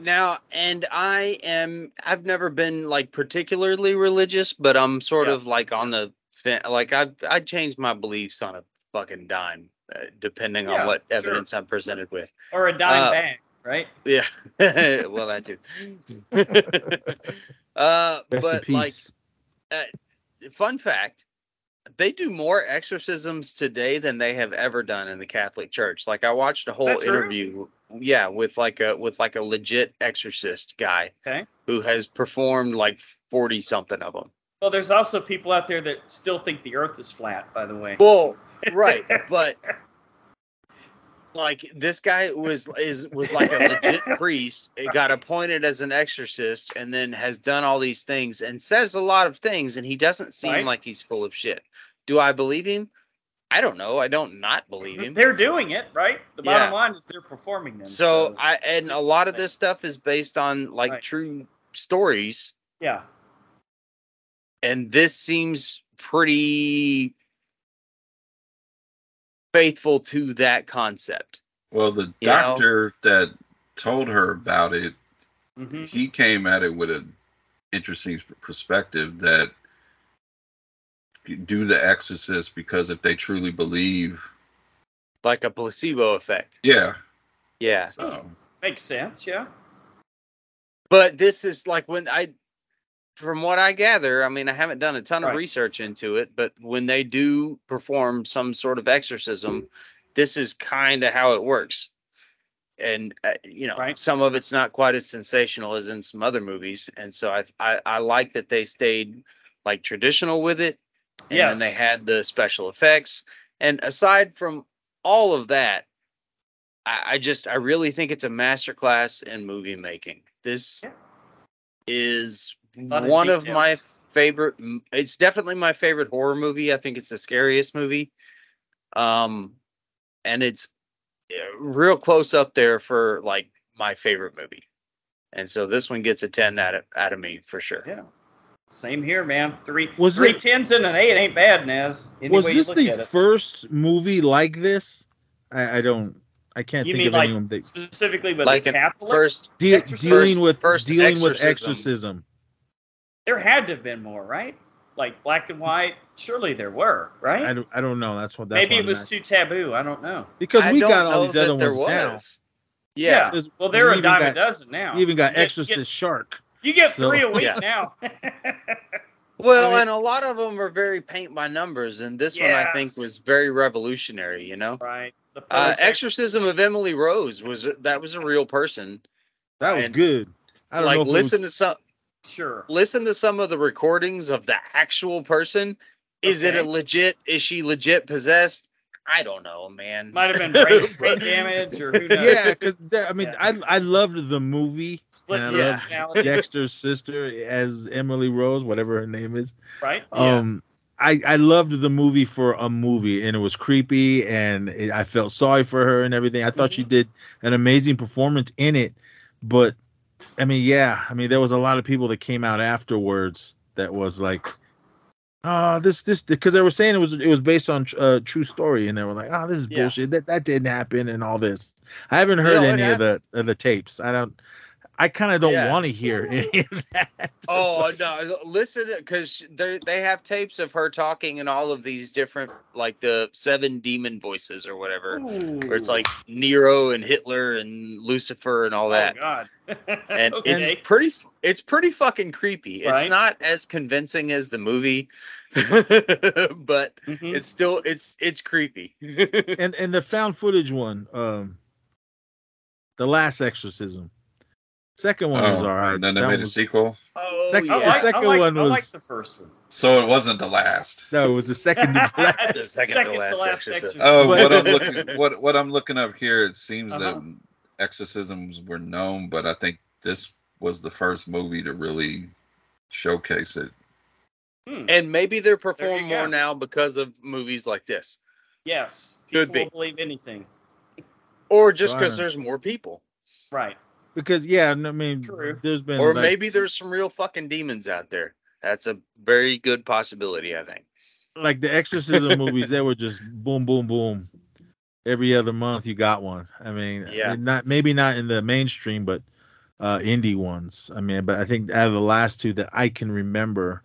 Now, and I am, I've never been like particularly religious, but I'm sort Yeah. of like on the, fin- like I've, I changed my beliefs on a fucking dime, uh, depending Yeah, on what sure. evidence I'm presented with. or a dime Uh, bag, right? <laughs> Yeah. <laughs> well, that too. <laughs> uh, but like, peace. fun fact they do more exorcisms today than they have ever done in the catholic church like i watched a whole that true? interview yeah with like a with like a legit exorcist guy Okay. who has performed like 40 something of them Well, there's also people out there that still think the Earth is flat. By the way. well right <laughs> but like this guy was is was like a legit <laughs> priest got appointed as an exorcist and then has done all these things and says a lot of things and he doesn't seem Right. like he's full of shit do i believe him I don't know. I don't not believe him. They're doing it, right? The bottom Yeah. line is they're performing them. So I and a lot of this stuff is based on like Right. true stories, yeah, and this seems pretty faithful to that concept. Well, the You know? doctor that told her about it, hmm he came at it with an interesting perspective that do the exorcist because if they truly believe, Like a placebo effect. yeah. Yeah. So makes sense. Yeah, But this is like when I, from what I gather, I mean, I haven't done a ton of research into it, but when they do perform some sort of exorcism, this is kind of how it works. And uh, you know, Right. some of it's not quite as sensational as in some other movies, and so I I, I like that they stayed like traditional with it, and Yes. they had the special effects. And aside from all of that, I, I just I really think it's a masterclass in movie making. This Yeah. is Lot of one of my favorite. It's definitely my favorite horror movie. I think it's the scariest movie. Um, and it's uh, real close up there for like my favorite movie. And so this one gets a ten out of out of me for sure. yeah. Same here, man. Three Was three it- tens and an eight ain't bad, Nez. Any was this the first movie like this? I, I don't. I can't You think mean of like anyone that specifically with Like the an Catholic? first, de- Exorcism? dealing with First dealing with exorcism. Exorcism. There had to have been more, right? Like black and white. Surely there were, right? I don't, I don't know. That's what. That's Maybe what it was asking. too taboo. I don't know. because we got all these other there ones now. was. Yeah. Well, there are a even dime a dozen now. You even got You Exorcist get- Shark. You get So- three a week Yeah. now. <laughs> Well, I mean- and a lot of them are very paint by numbers, and this one I think was very revolutionary. You know, right. The uh, Exorcism of Emily Rose was that was a real person. That was And, good. I don't like know if listen was, to some Sure. listen to some of the recordings of the actual person. Is it a legit? Is she legit possessed? I don't know, man. Might have been <laughs> brain, brain damage or who knows. yeah, because I mean, Yeah. I I loved the movie. Split and I loved Dexter's sister as Emily Rose, whatever her name is. right? Yeah. Um, I I loved the movie for a movie, and it was creepy, and it, I felt sorry for her and everything. I thought she Mm-hmm. did an amazing performance in it, but I mean, yeah, I mean, there was a lot of people that came out afterwards that was like, oh, this this because they were saying it was it was based on a true story, and they were like, oh, this is Yeah. bullshit. That that didn't happen, and all this. I haven't heard No, it any of the of the tapes. I don't. I kind of don't Yeah. want to hear <laughs> any of that. Oh no! Listen, because they they have tapes of her talking in all of these different, like the seven demon voices or whatever, where it's like Nero and Hitler and Lucifer and all that. Oh God. <laughs> and okay. it's pretty it's pretty fucking creepy. It's not as convincing as the movie, <laughs> but Mhm. it's still it's it's creepy. and and the found footage one, um, the last exorcism, second one was Oh, all right. And then they That made a sequel. oh Second- I the like, second I like, one I like was- the first one. So it wasn't the last. No, it was the second to <laughs> last. The second to last exorcism. Oh, what I'm looking <laughs> what what I'm looking up here, it seems Uh-huh. that exorcisms were known, but I think this was the first movie to really showcase it. Hmm. and maybe they're you performed more now because of movies like this, Yes. Could People be. will believe anything. or just because there's more people, Right. Because yeah, I mean, True. there's been or like- maybe there's some real fucking demons out there. That's a very good possibility, I think. like the exorcism <laughs> movies. They were just boom, boom, boom. Every other month you got one. I mean, Yeah. not maybe not in the mainstream, but uh indie ones. I mean, but I think out of the last two that I can remember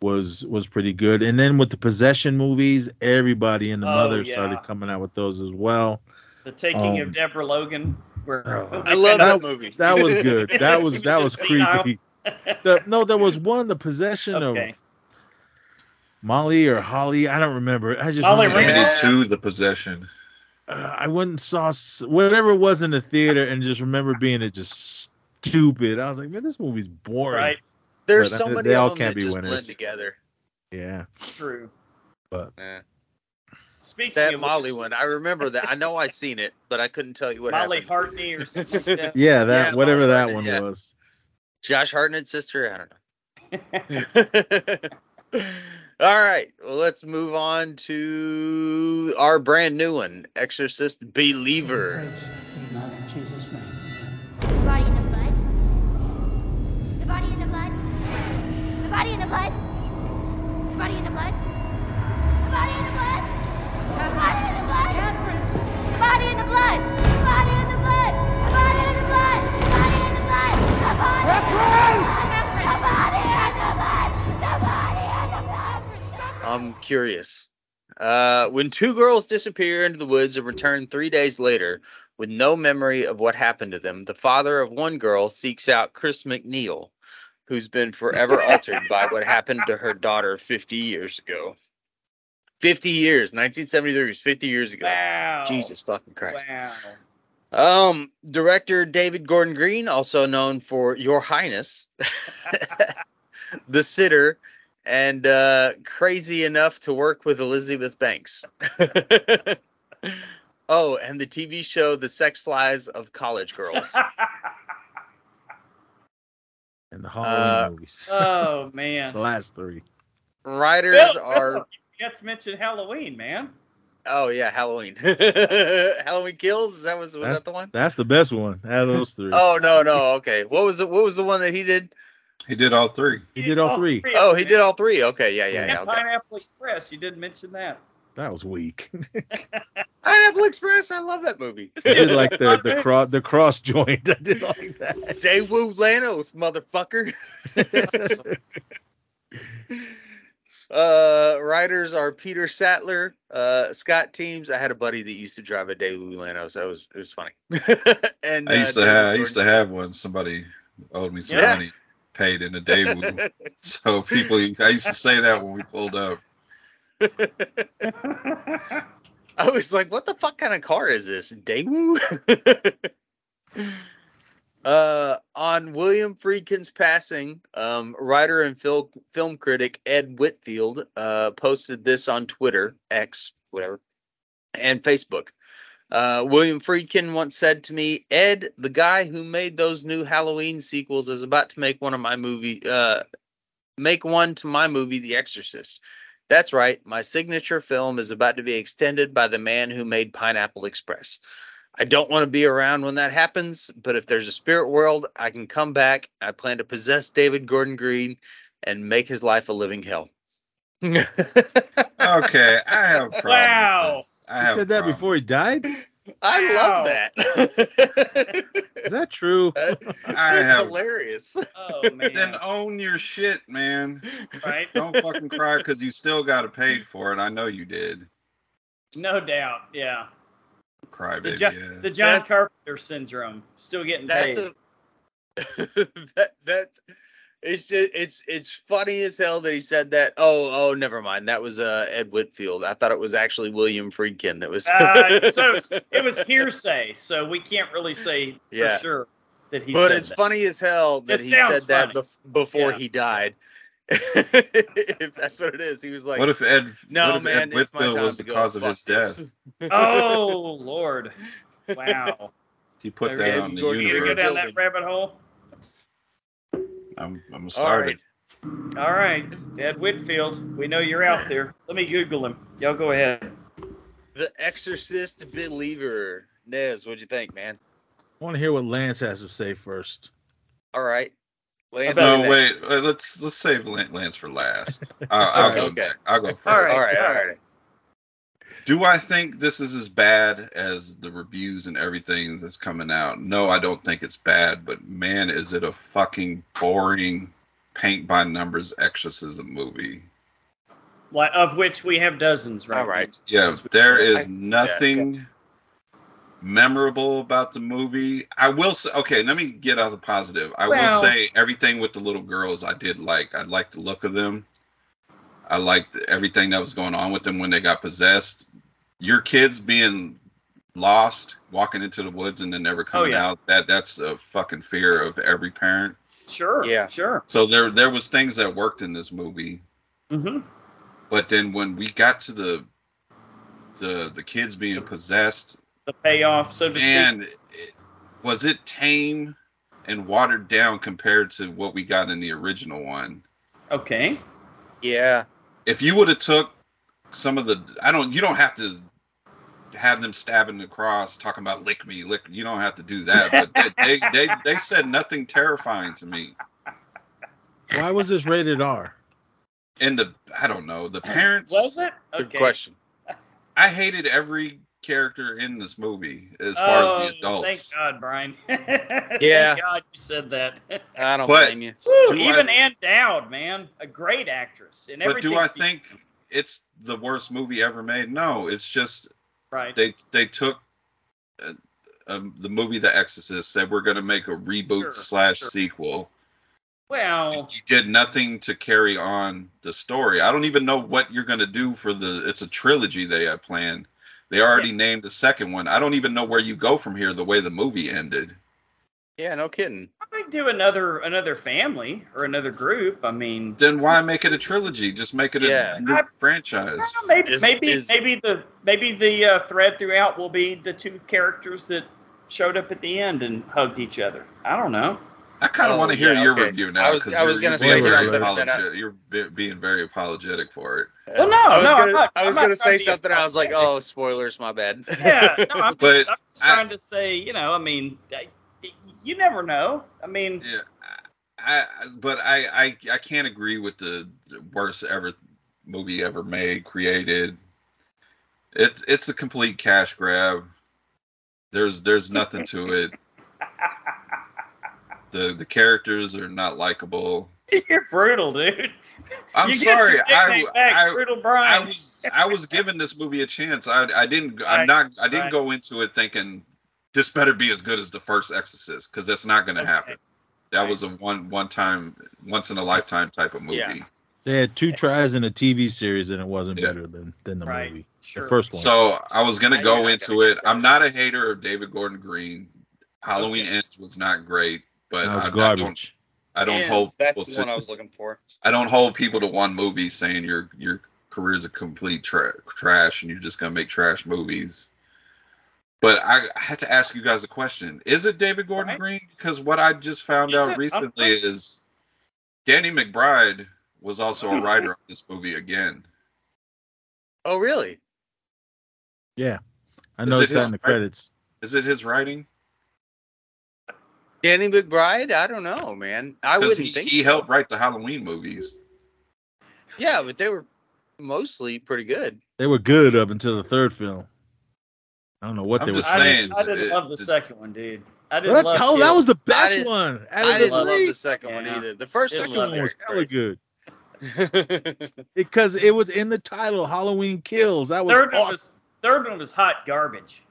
was was pretty good. And then with the possession movies, everybody and the Oh, mother yeah. started coming out with those as well. The taking Um, of Deborah Logan. Where Oh. I love That- that movie. That was <laughs> good. That was was that was just creepy. The, no, there was one, the possession okay. of Molly or Holly. I don't remember. I just Molly remember- Ringwald? Limited to the possession. uh, I went and saw whatever it was in the theater and just remember being it just stupid. I was like, man, this movie's boring. Right. There's but so they- many they all them can't that be just winners. blend together. Yeah. True. But Yeah. Speaking That of Molly one, I remember that. I know I seen it, but I couldn't tell you what Molly happened. Hartney or <laughs> something like that. yeah, that Yeah, whatever Molly that Hartnett, one yeah. was. Josh Hartnett's sister. I don't know. <laughs> All right, well, let's move on to our brand new one, Exorcist Believer. Praise you not in Jesus' name. The body in the blood. The body in the blood. The body in the blood. The body in the blood. The body in the blood. I'm curious. Uh, when two girls disappear into the woods and return three days later with no memory of what happened to them, the father of one girl seeks out Chris MacNeil, who's been forever <laughs> altered by what happened to her daughter 50 years ago. 50 years, 1973 was 50 years ago. Wow. Jesus fucking Christ. Wow. Um, director David Gordon Green, also known for Your Highness, <laughs> The Sitter, and uh, crazy enough to work with Elizabeth Banks. <laughs> oh, and the TV show The Sex Lives of College Girls. <laughs> And the Halloween Uh, movies. oh man. the last three. Writers Bill, are Bill, you forgot to mention Halloween, man. oh yeah, Halloween. <laughs> Halloween Kills. Is that was was Huh? that the one? That's the best one out of those three. Oh no no okay. What was the what was the one that he did? He did all three. he did all three. of Oh, he did all three. Okay yeah yeah And yeah. Okay. Pineapple Express. You didn't mention that. That was weak. <laughs> Pineapple Express. I love that movie. I did like the the <laughs> cross the cross joint. I did like that. Daewoo Lanos, motherfucker. Uh, writers are Peter Sattler, uh, Scott Teems. I had a buddy that used to drive a Daewoo Lanos. That was it was funny. <laughs> and I used uh, to have I used to have one. Somebody owed me some Yeah. money, paid in a Daewoo. <laughs> so people, I used to say that when we pulled up. <laughs> I was like, what the fuck kind of car is this? Daewoo? Uh, on William Friedkin's passing, um, writer and fil- film critic Ed Whitfield uh, posted this on Twitter, X, whatever, and Facebook. Uh, William Friedkin once said to me, Ed, the guy who made those new Halloween sequels is about to make one of my movie, uh, make one to my movie, The Exorcist. That's right. My signature film is about to be extended by the man who made Pineapple Express. I don't want to be around when that happens, but if there's a spirit world, I can come back. I plan to possess David Gordon Green and make his life a living hell. <laughs> Okay, I have a problem. Wow. I He have said that problem. before he died. I Wow. love that. <laughs> Is that true? <laughs> That- I That's have- hilarious. Oh man. Then own your shit, man. right? Don't fucking cry because you still got to pay for it. I know you did. No doubt. Yeah. Cry, The. Jo- yeah. the John That's- Carpenter syndrome. Still getting That's paid. a <laughs> that that it's just it's it's funny as hell that he said that. Oh oh, never mind. That was uh Ed Whitfield. I thought it was actually William Friedkin. That was. Uh, so <laughs> it was hearsay, so we can't really say Yeah. for sure that he but said it's that. funny as hell that It he sounds said that bef- before Yeah. he died. <laughs> if that's what it is, he was like, what if Ed? "No, what if man, Ed Whitfield was the cause of his death? <laughs> Oh Lord! Wow. <laughs> He put that Ed out the Gordon, You gonna go down that rabbit hole? I'm, I'm gonna All start right. it. All right, Ed Whitfield. We know you're out there. Let me Google him. Y'all go ahead. The Exorcist Believer. Nez, what'd you think, man? I want to hear what Lance has to say first. All right. Lance, No, what do you think? wait. uh, Let's let's save Lance for last. <laughs> I'll, I'll go. Okay. Back. I'll go first. All right. All right, all right. Do I think this is as bad as the reviews and everything that's coming out? No, I don't think it's bad, but man, is it a fucking boring paint by numbers exorcism movie. Like, of which we have dozens, right? All right. Yeah, Yes, we- there I is can see that, nothing memorable about the movie. I will say, okay, let me get out the positive. I Well- will say everything with the little girls I did like. I liked the look of them. I liked everything that was going on with them when they got possessed. Your kids being lost, walking into the woods and then never coming Oh, yeah. out. That that's a fucking fear of every parent. Sure. Yeah. Sure. So there there was things that worked in this movie. Mm-hmm. But then when we got to the the the kids being possessed, The payoff, so to speak. and was it tame and watered down compared to what we got in the original one? Okay. Yeah. if you would have took some of the I don't you don't have to have them stabbing the cross talking about lick me lick you don't have to do that but they they, they they said nothing terrifying to me Why was this rated R? and the I don't know the parents Was it? Good question. I hated every character in this movie as far as Oh, the adults Thank God, Brian. <laughs> Yeah. Thank God you said that. <laughs> I don't But- blame you. Woo, Do even I- Ann Dowd, man, a great actress. And but everything. do I she- think it's the worst movie ever made no it's just Right. they they took uh, um, the movie The Exorcist said we're going to make a reboot Sure, slash sure. sequel. well, You did nothing to carry on the story. I don't even know what you're going to do for the. It's a trilogy they have planned. They already named the second one. I don't even know where you go from here. The way the movie ended. Yeah, no kidding. I think do another another family or another group. I mean, Then why make it a trilogy? Just make it a new I- franchise. well, maybe Is- maybe is- maybe the maybe the uh, thread throughout will be the two characters that showed up at the end and hugged each other. I don't know. I kind of Oh, want to hear yeah, your okay. review now. I was- 'cause I was you're- gonna say being very something, but I- apologetic- You're be- being very apologetic for it. Well, no, I was no, I'm gonna, not- I was I'm gonna say trying to be something. I was like, oh, spoilers, my bad. <laughs> Yeah, no, I'm <laughs> But just, I'm just I- trying to say, you know, I mean, I- you never know. I mean, Yeah, I, I but I, I I can't agree with the worst ever movie ever made created. It's it's a complete cash grab. There's there's nothing to it. The the characters are not likable. <laughs> you're brutal, dude. I'm you sorry. I, back, I brutal I was I was giving this movie a chance. I I didn't I'm Right, not I didn't right. go into it thinking this better be as good as the first Exorcist because that's not going to Okay. happen. That Right. was a one one time once in a lifetime type of movie. Yeah. They had two tries in a TV series and it wasn't Yeah. better than than the Right. movie. Sure. The first one. So I was gonna go into it. I'm not a hater of David Gordon Green. Halloween Okay. Ends was not great, but that was I, I don't. I don't And hold That's people the one I to, was looking for. I don't hold people to one movie saying your your career is a complete tra- trash and you're just gonna make trash movies. But I, I had to ask you guys a question: Is it David Gordon Right. Green? Because what I just found Is out recently Okay. is Danny McBride was also a <laughs> writer on this movie again. Oh, really? Yeah. I Is it noticed that in the credits. Is it his writing? Danny McBride? I don't know, man. I wouldn't he, think. he so. helped write the Halloween movies. Yeah, but they were mostly pretty good. They were good up until the third film. I don't know what I'm they were just I saying. saying, didn't, I didn't it- love the it- second one, dude. I didn't What? love Oh, that was the best didn't- one. Out I of the didn't love the second one either. The first The one second was one was hella good <laughs> because it was in the title, Halloween Kills. That was third one was third one was hot garbage.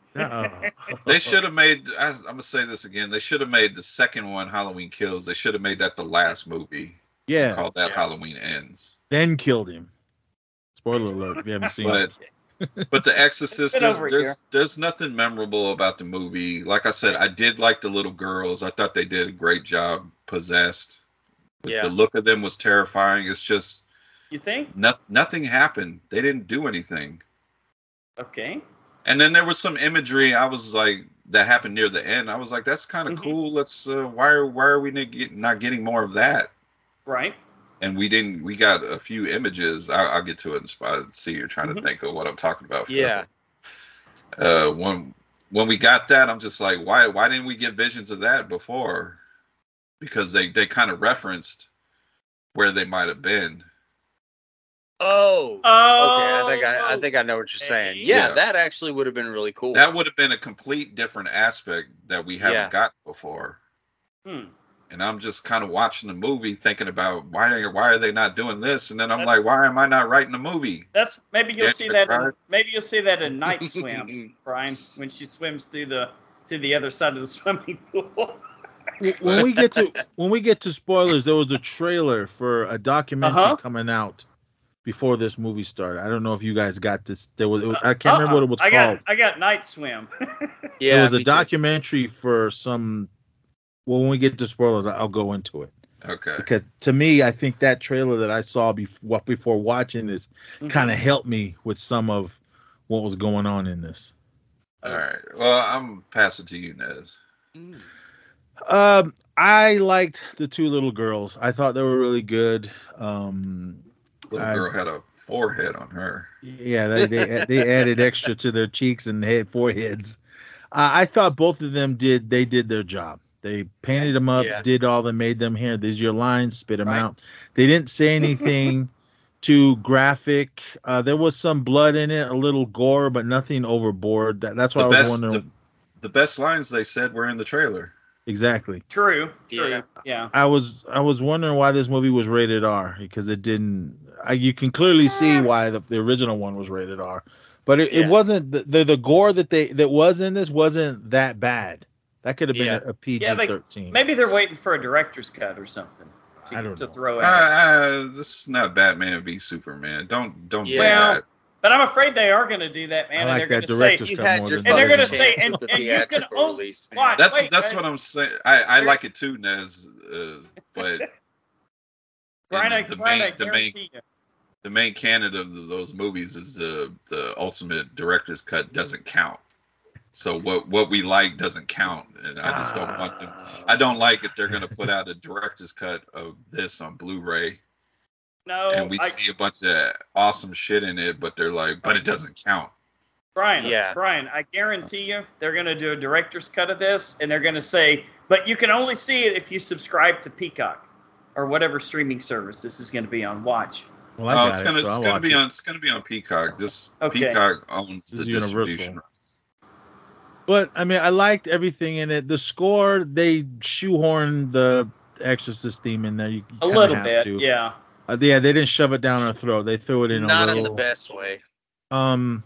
They should have made. I, I'm gonna say this again. They should have made the second one Halloween Kills. They should have made that the last movie. Yeah. Called that Yeah. Halloween Ends. Then killed him. Spoiler alert if you haven't seen it. But <laughs> but the Exorcist, there's there's, there's nothing memorable about the movie. Like I said, I did like the little girls. I thought they did a great job. Possessed. The- Yeah. The look of them was terrifying. It's just You think? no, nothing happened. They didn't do anything. Okay. And then there was some imagery. I was like, that happened near the end. I was like, that's kind of Mhm. cool. Let's. Uh, why are why are we not, getting more of that? Right. And we didn't. We got a few images. I, I'll get to it in spot. See, you're trying to Mhm. think of what I'm talking about. Yeah. Uh, when when we got that, I'm just like, why why didn't we get visions of that before? Because they they kind of referenced where they might have been. Oh. Oh. Okay, I think I, I think I know what you're saying. Yeah, Yeah. that actually would have been really cool. That would have been a complete different aspect that we haven't Yeah. got before. Hmm. and I'm just kind of watching the movie, thinking about why are why are they not doing this, and then I'm That- like, why am I not writing a movie? That's maybe you'll Yeah, see that. In, right. maybe you'll see that in <laughs> Night Swim, Brian, when she swims through the to the other side of the <laughs> swimming pool. when we get to when we get to spoilers, there was a trailer for a documentary Uh-huh. coming out before this movie started. I don't know if you guys got this. There was it was- I can't remember what it was. I called. got I got Night Swim. <laughs> yeah, there was a me too. documentary for some. Well, when we get to spoilers, I'll go into it Okay, because to me, I think that trailer that I saw before before watching this Mm-hmm. kind of helped me with some of what was going on in this. all right. Well, I'm passing to you, Nez. Mm. Um, I liked the two little girls. I thought they were really good. Um, Little I- girl had a forehead on her. Yeah, they they, they added extra to their cheeks and head foreheads. Uh, I thought both of them did. They did their job. They painted them up, Yeah. did all that made them here. These are your lines, spit them Right. out. They didn't say <laughs> anything too graphic. Uh, there was some blood in it, a little gore, but nothing overboard. That, that's why The I was best, wondering the, the best lines they said were in the trailer. Exactly. True. True. Yeah. Yeah. I was I was wondering why this movie was rated R because it didn't. I, you can clearly see why the, the original one was rated R, but it, Yeah. it wasn't the, the the gore that they that was in this wasn't that bad. That could have been Yeah. a, a PG Yeah, they- thirteen. Maybe they're waiting for a director's cut or something to, I don't to know. throw in. Uh, uh, this is not Batman v Superman. Don't don't Yeah. do Well, that. But I'm afraid they are going to do that, man. I and they're going to say, You had your And they're gonna say- and- with the and you can only release, watch, That's wait, that's guys. what I'm saying. I, I like it too, Nez. Uh, but Brian, I, the Brian, main, the main you. the main canon of the, those movies is the the ultimate director's cut doesn't count. So what what we like doesn't count, and I just don't want them. I don't like if they're gonna put out a director's cut of this on Blu-ray, No, and we I, see a bunch of awesome shit in it, but they're like, but it doesn't count. Brian, Yeah. Brian, I guarantee you they're going to do a director's cut of this, and they're going to say, but you can only see it if you subscribe to Peacock or whatever streaming service this is going to be on. Watch. well, Oh, it's gonna so it's gonna be it. on it's gonna be on Peacock. This Okay. Peacock owns This the is Universal. distribution. But I mean, I liked everything in it. The score they shoehorned the Exorcist theme in there. You A little have bit, to. yeah. Uh, yeah, they didn't shove it down our throat. They threw it in Not a in the best way. Um,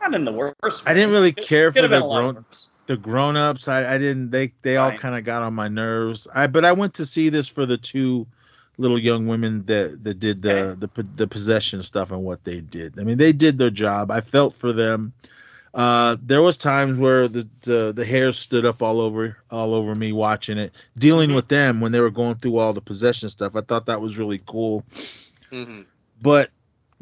Not in the worst. I didn't really care for the a grown the grown ups. I, I didn't. They they all kind of got on my nerves. I but I went to see this for the two little young women that that did the Okay. the po- the possession stuff and what they did. I mean, they did their job. I felt for them. Uh, there was times where the, the the hair stood up all over all over me watching it, dealing Mhm. with them when they were going through all the possession stuff. I thought that was really cool. hmm But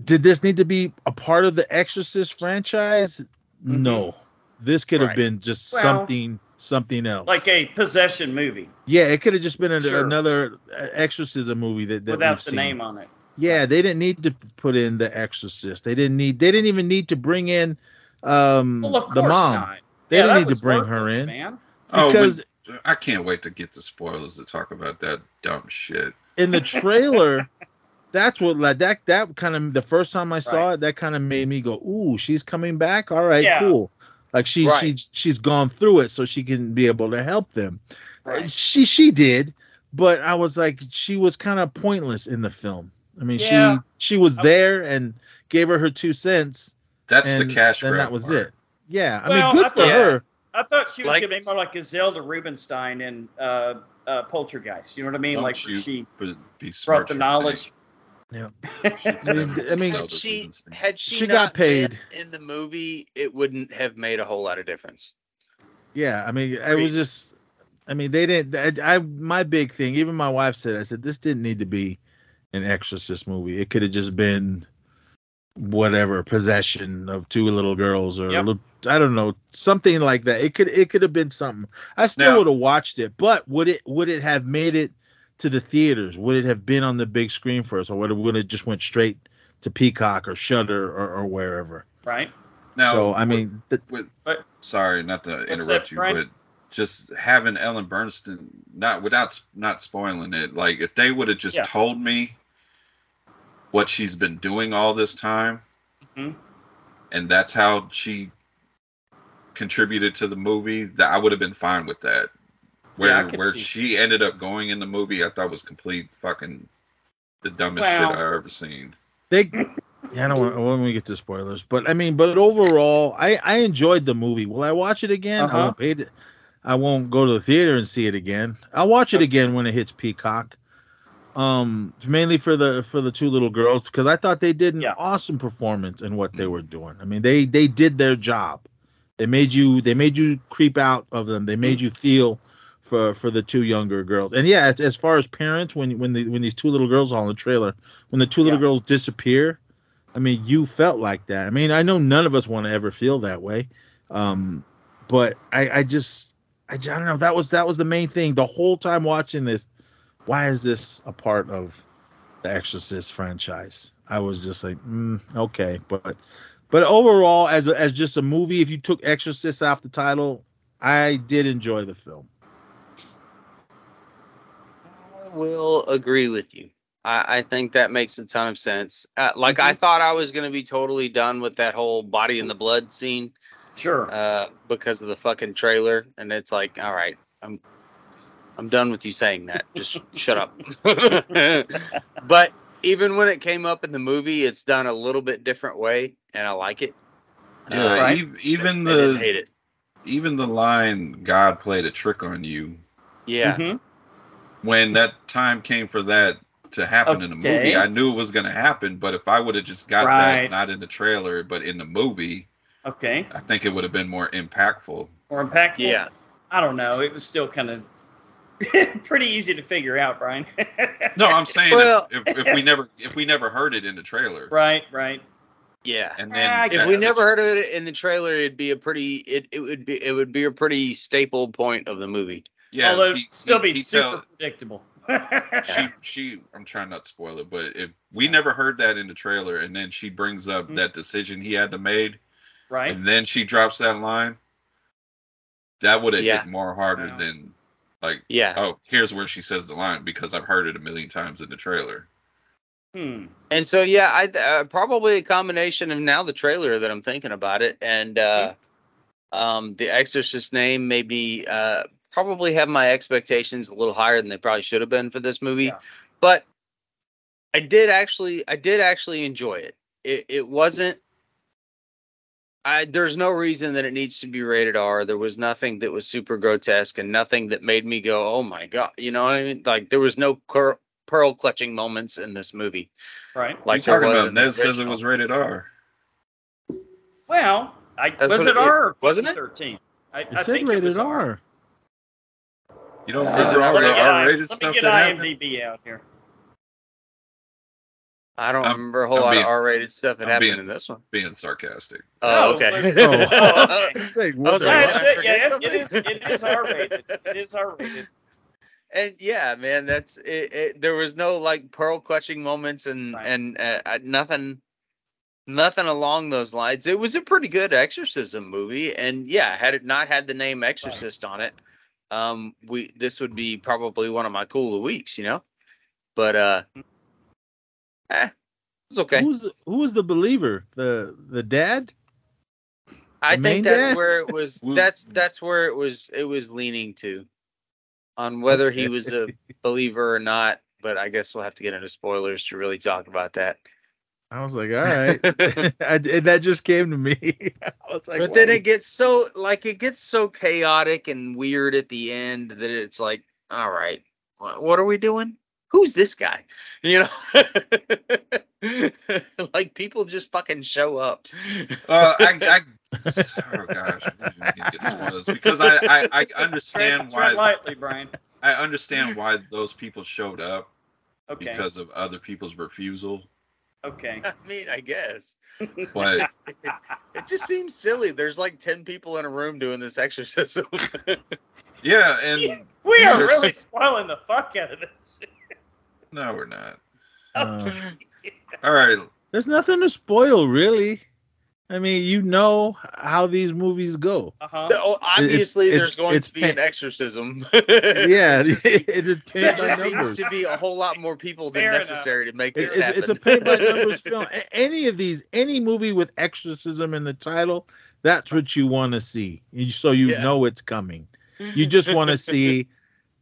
did this need to be a part of the Exorcist franchise? No. This could have been just Well, something something else. Like a possession movie yeah, it could have just been a, Sure. another uh, exorcism movie that, that without we've the seen. name on it. Yeah, they didn't need to put in the Exorcist. They didn't need. They didn't even need to bring in um Well, of the mom. not. They Yeah, didn't need to was bring her in Man. Oh, because when- I can't wait to get the spoilers to talk about that dumb shit. in the trailer, <laughs> that's what like that that kind of the first time I saw Right. it, that kind of made me go, "Ooh, she's coming back. All right, Yeah. cool." Like she Right. she she's gone through it, so she can be able to help them. Right. She she did, but I was like, she was kind of pointless in the film. I mean, Yeah. she she was there and gave her her two cents, That's and the cash then grab. that was part. it. Yeah, I Well, mean, good I for thought- her. I thought she was Like- gonna be more like a Zelda Rubinstein in uh, uh, Poltergeist. You know what I mean? Like she But be brought the knowledge. Yeah. <laughs> I mean, I mean, Had she had she, She not got paid. in the movie, it wouldn't have made a whole lot of difference. Yeah, I mean, I was just, I mean, they didn't. I, I my big thing. Even my wife said, I said this didn't need to be an Exorcist movie. It could have just been whatever possession of two little girls or a Yep. little, I don't know something like that. It could it could have been something. I still Now- would have watched it, but would it would it have made it to the theaters? Would it have been on the big screen first, or would it would it just went straight to Peacock or Shudder or, or wherever? Right? Now, so I mean, th- with, But- sorry, not to interrupt that, you, Brian? but just having Ellen Burstyn, not without not spoiling it, like if they would have just Yeah. told me what she's been doing all this time, Mhm. and that's how she contributed to the movie, that I would have been fine with that. Where Yeah, where see. she ended up going in the movie, I thought was complete fucking the dumbest Well- shit I've ever seen. they yeah, I don't want when we get to spoilers, but I mean, but overall, I I enjoyed the movie. Will I watch it again? I Uh-huh. won't pay it. I won't go to the theater and see it again. I'll watch it again when it hits Peacock. Um, mainly for the for the two little girls because I thought they did an Yeah. awesome performance in what they were doing. I mean, they they did their job. They made you they made you creep out of them. They made you feel for for the two younger girls. And yeah, as, as far as parents, when when the when these two little girls in the trailer, when the two little Yeah. girls disappear, I mean, you felt like that. I mean, I know none of us want to ever feel that way, um, but I I just I, I don't know. That was that was the main thing the whole time watching this. Why is this a part of the Exorcist franchise? I was just like, mm, okay, but but overall, as a, as just a movie, if you took Exorcist off the title, I did enjoy the film. I will agree with you. I, I think that makes a ton of sense. Uh, like I thought I was gonna be totally done with that whole body in the blood scene Sure. uh, because of the fucking trailer, and it's like, all right, I'm I'm done with you saying that. Just shut up. <laughs> but even when it came up in the movie, it's done a little bit different way, and I like it. Yeah, Uh, Right. ev- even the hate it. even the line "God played a trick on you" Yeah. Mhm. when that time came for that to happen in the movie, I knew it was going to happen. But if I would have just got Right. that not in the trailer but in the movie, Okay. I think it would have been more impactful. Or impactful. Yeah. I don't know. It was still kind of <laughs> pretty easy to figure out, Brian. <laughs> No, I'm saying Well- if, if, if we never if we never heard it in the trailer, right, right. Yeah. and Ah, then I If we never heard of it in the trailer, it'd be a pretty it, it would be it would be a pretty staple point of the movie. yeah, Although he- still he- be he super tell- predictable. <laughs> she she I'm trying not to spoil it, but if we never heard that in the trailer, and then she brings up Mhm. that decision he had to made, right. and then she drops that line, that would have Yeah. hit more harder than like, Yeah. oh, here's where she says the line because I've heard it a million times in the trailer. Hmm. And so yeah, I uh, probably a combination of now the trailer that I'm thinking about it and uh um the Exorcist name made me uh probably have my expectations a little higher than they probably should have been for this movie. Yeah. But I did actually I did actually enjoy it. It it wasn't I there's no reason that it needs to be rated R. There was nothing that was super grotesque and nothing that made me go, "Oh my god." You know what I mean? Like there was no cur- pearl clutching moments in this movie. Right. Like you there talking about in the Ned says it was rated R. Well, I, That's was it it- R wasn't it? Thirteen. I, It I said think it rated was R. You don't uh, Is it remember all Let me the get, I- R-rated let me stuff get that happened? IMDb out here. I don't I'm- remember a whole I'm lot being- of R-rated stuff that I'm happened being- in this one. Being sarcastic. Oh, okay. <laughs> Oh. okay. I was like, That's what, it. Yeah, it, it is. something? It is R-rated. It is R-rated. and yeah, man, that's it, it. There was no like pearl clutching moments and Right. and uh, uh, nothing, nothing along those lines. It was a pretty good exorcism movie, and yeah, had it not had the name Exorcist on it, um, we this would be probably one of my cooler weeks, you know. But uh, eh, it was okay. Who's the, who was the believer? The the dad? I the main think that's dad? where it was. <laughs> That's that's where it was. It was leaning to, on whether he was a <laughs> believer or not. But I guess we'll have to get into spoilers to really talk about that. I was like, all right. <laughs> I, and that just came to me. I was like, but then wait. it gets so like it gets so chaotic and weird at the end that it's like, all right, wha- what are we doing? Who's this guy? <laughs> You know, <laughs> like people just fucking show up. Uh, I, <laughs> I oh gosh, I didn't get spoilers because I, I, I understand Tread, tread why lightly, Brian. I understand why those people showed up Okay. because of other people's refusal, okay. I mean, I guess. but It just seems silly. There's like 10 people in a room doing this exorcism. yeah, and We are really spoiling the fuck out of this. No, we're not. Uh, All right, there's nothing to spoil, really. I mean, you know how these movies go. Uh-huh. oh, obviously, it's- there's going it's to be an exorcism. <laughs> Yeah, <laughs> it just, it, it it just seems to be a whole lot more people than Fair enough. necessary to make this it's, happen. it's a paint by <laughs> numbers film. Any of these, any movie with exorcism in the title, that's what you want to see. So you Yeah. know it's coming. You just want to see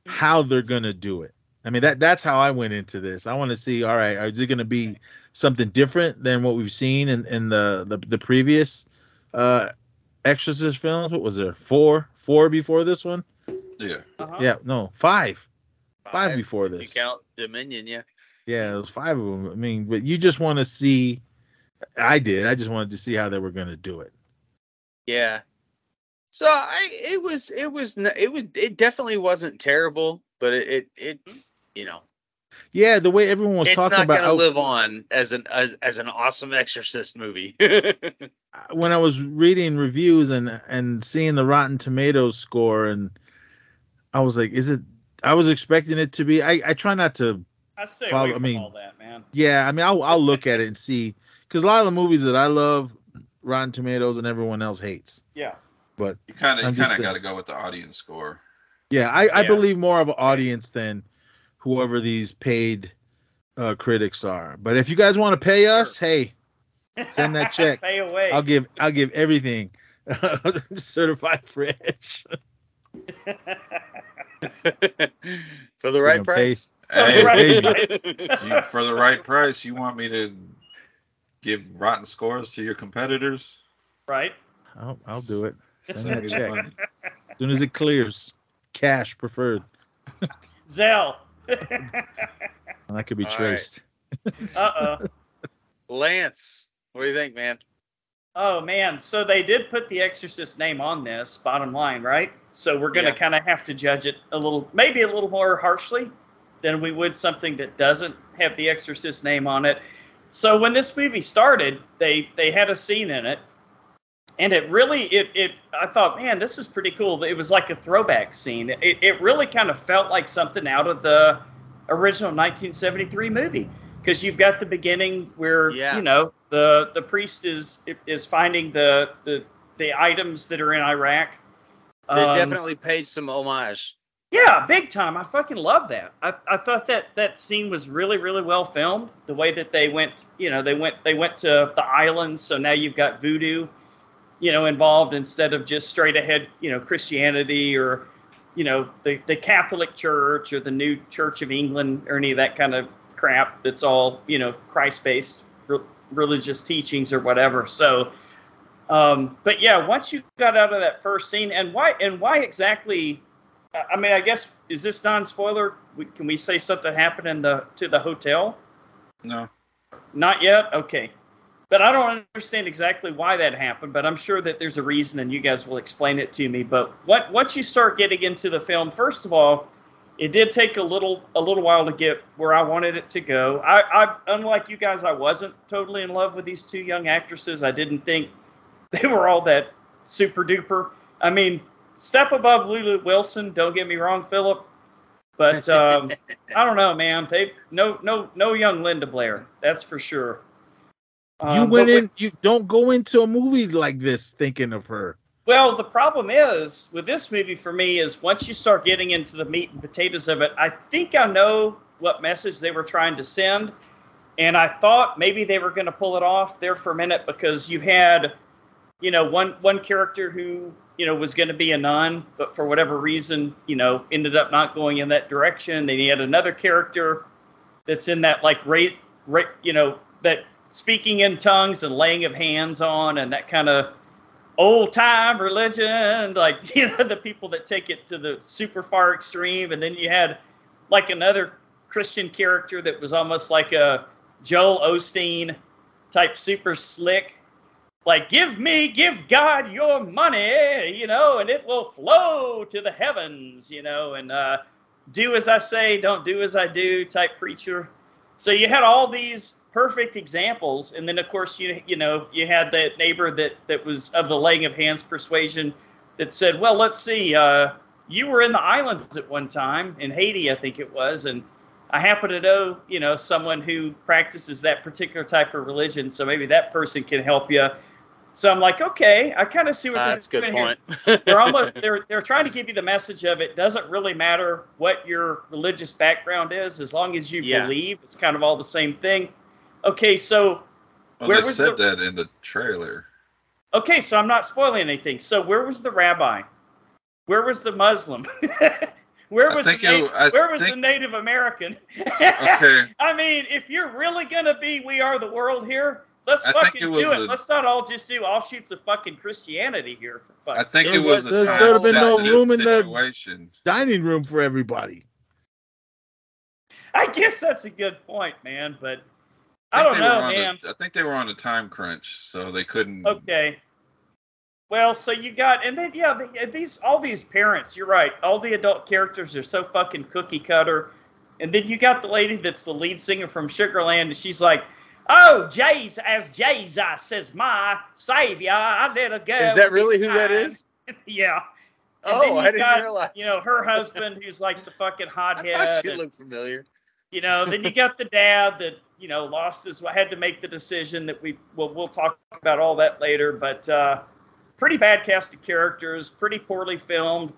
how they're gonna do it. I mean that that's how I went into this. I want to see, all right, is it gonna be something different than what we've seen in, in the, the the previous uh Exorcist films? What was there? Four, four before this one? yeah, Uh-huh. Yeah, no, five, five before if You this. count Dominion, yeah. Yeah, it was five of them. I mean, but you just want to see. I did. I just wanted to see how they were gonna do it. Yeah. So I, it was, it was, n- it was, it definitely wasn't terrible, but it, it, it you know, Yeah, the way everyone was it's talking not about gonna oh, live on as an as, as an awesome Exorcist movie. <laughs> when I was reading reviews and and seeing the Rotten Tomatoes score, and I was like, is it? I was expecting it to be. I I try not to I stay Follow- away I mean- all that, man. Yeah, I mean, I'll I'll look at it and see because a lot of the movies that I love, Rotten Tomatoes and everyone else hates. Yeah. But You kind of you kind of got to go with the audience score. yeah, I, I Yeah. believe more of an audience than whoever these paid uh, critics are. But if you guys want to pay us, hey, Send that check. <laughs> Pay away. I'll give I'll give everything <laughs> certified fresh. <laughs> For the right Gonna pay- price. Hey, Right. you, for the right price, you want me to give rotten scores to your competitors? right? I'll, I'll do it. Send Send that check. As soon as it clears, cash preferred. Zelle. <laughs> And that could be All right. traced. <laughs> uh oh. Lance, what do you think, man? Oh man, so they did put the Exorcist name on this, bottom line, right? So we're gonna Yeah. kind of have to judge it a little, maybe a little more harshly than we would something that doesn't have the Exorcist name on it. So when this movie started, they they had a scene in it, and it really it it I thought, man, this is pretty cool. It was like a throwback scene. It it really kind of felt like something out of the original 1973 movie because you've got the beginning where Yeah. you know the the priest is is finding the the the items that are in Iraq. They Um, definitely paid some homage. yeah, big time. I fucking love that. I, I thought that that scene was really really well filmed. The way that they went, you know, they went they went to the islands, so now you've got voodoo, you know, involved instead of just straight ahead, you know, Christianity or you know the the Catholic Church or the New Church of England or any of that kind of crap. That's all you know Christ based re- religious teachings or whatever. So. Um, but yeah, once you got out of that first scene, and why and why exactly I mean, I guess is this non-spoiler? Can we say something happened in the to the hotel? No. Not yet. Okay, but I don't understand exactly why that happened. But I'm sure that there's a reason, and you guys will explain it to me. But what once you start getting into the film, first of all, it did take a little a little while to get where I wanted it to go. I, I unlike you guys, I wasn't totally in love with these two young actresses. I didn't think <laughs> they were all that super duper. I mean, step above Lulu Wilson. Don't get me wrong, Philip. But um, <laughs> I don't know, man. They no no no young Linda Blair. That's for sure. You Um, went in. You don't go into a movie like this thinking of her. well, the problem is with this movie for me is once you start getting into the meat and potatoes of it, I think I know what message they were trying to send, and I thought maybe they were going to pull it off there for a minute because you had, you know, one one character who you know was going to be a nun, but for whatever reason, you know, ended up not going in that direction. Then you had another character that's in that like rate, rate, you know, that speaking in tongues and laying of hands on and that kind of old time religion, <laughs> like you know the people that take it to the super far extreme, and then you had like another Christian character that was almost like a Joel Osteen type super slick, like give me, give God your money, you know, and it will flow to the heavens, you know, and uh, do as I say, don't do as I do type preacher. So you had all these perfect examples, and then of course you you know you had that neighbor that that was of the laying of hands persuasion that said, well, let's see, uh, you were in the islands at one time in Haiti, I think it was, and I happen to know you know someone who practices that particular type of religion, so maybe that person can help you. So I'm like, okay, I kind of see what Ah, they're that's a good doing here <laughs> they're almost <laughs> they're they're trying to give you the message of it doesn't really matter what your religious background is as long as you Yeah. believe it's kind of all the same thing okay so Well, Where they was said the- that in the trailer. okay so i'm not spoiling anything so where was the rabbi where was the muslim <laughs> where was the think it- where was the native american Okay. <laughs> i mean if you're really gonna be we are the world here let's I fucking it do it a- let's not all just do offshoots of fucking christianity here for I think sake. it There was was- a there- time there'd have been no sensitive room in the- Dining room for everybody. I guess that's a good point, man. But I, think don't they were know, on a- man. I think they were on a time crunch, so they couldn't. Okay. Well, so you got, and then yeah, the, these all these parents. You're right. All the adult characters are so fucking cookie cutter, and then you got the lady that's the lead singer from Sugarland, and she's like, "Oh, Jesus, as Jesus uh, says, my savior, I let a go." Is that really who that time." is? <laughs> yeah. And Oh, then you I didn't got, realize. You know, her husband, who's like the fucking <laughs> I hothead. thought she and- looked familiar. You know, then you got the dad that you know lost his had to make the decision that we well we'll talk about all that later, but uh, pretty bad cast of characters, pretty poorly filmed,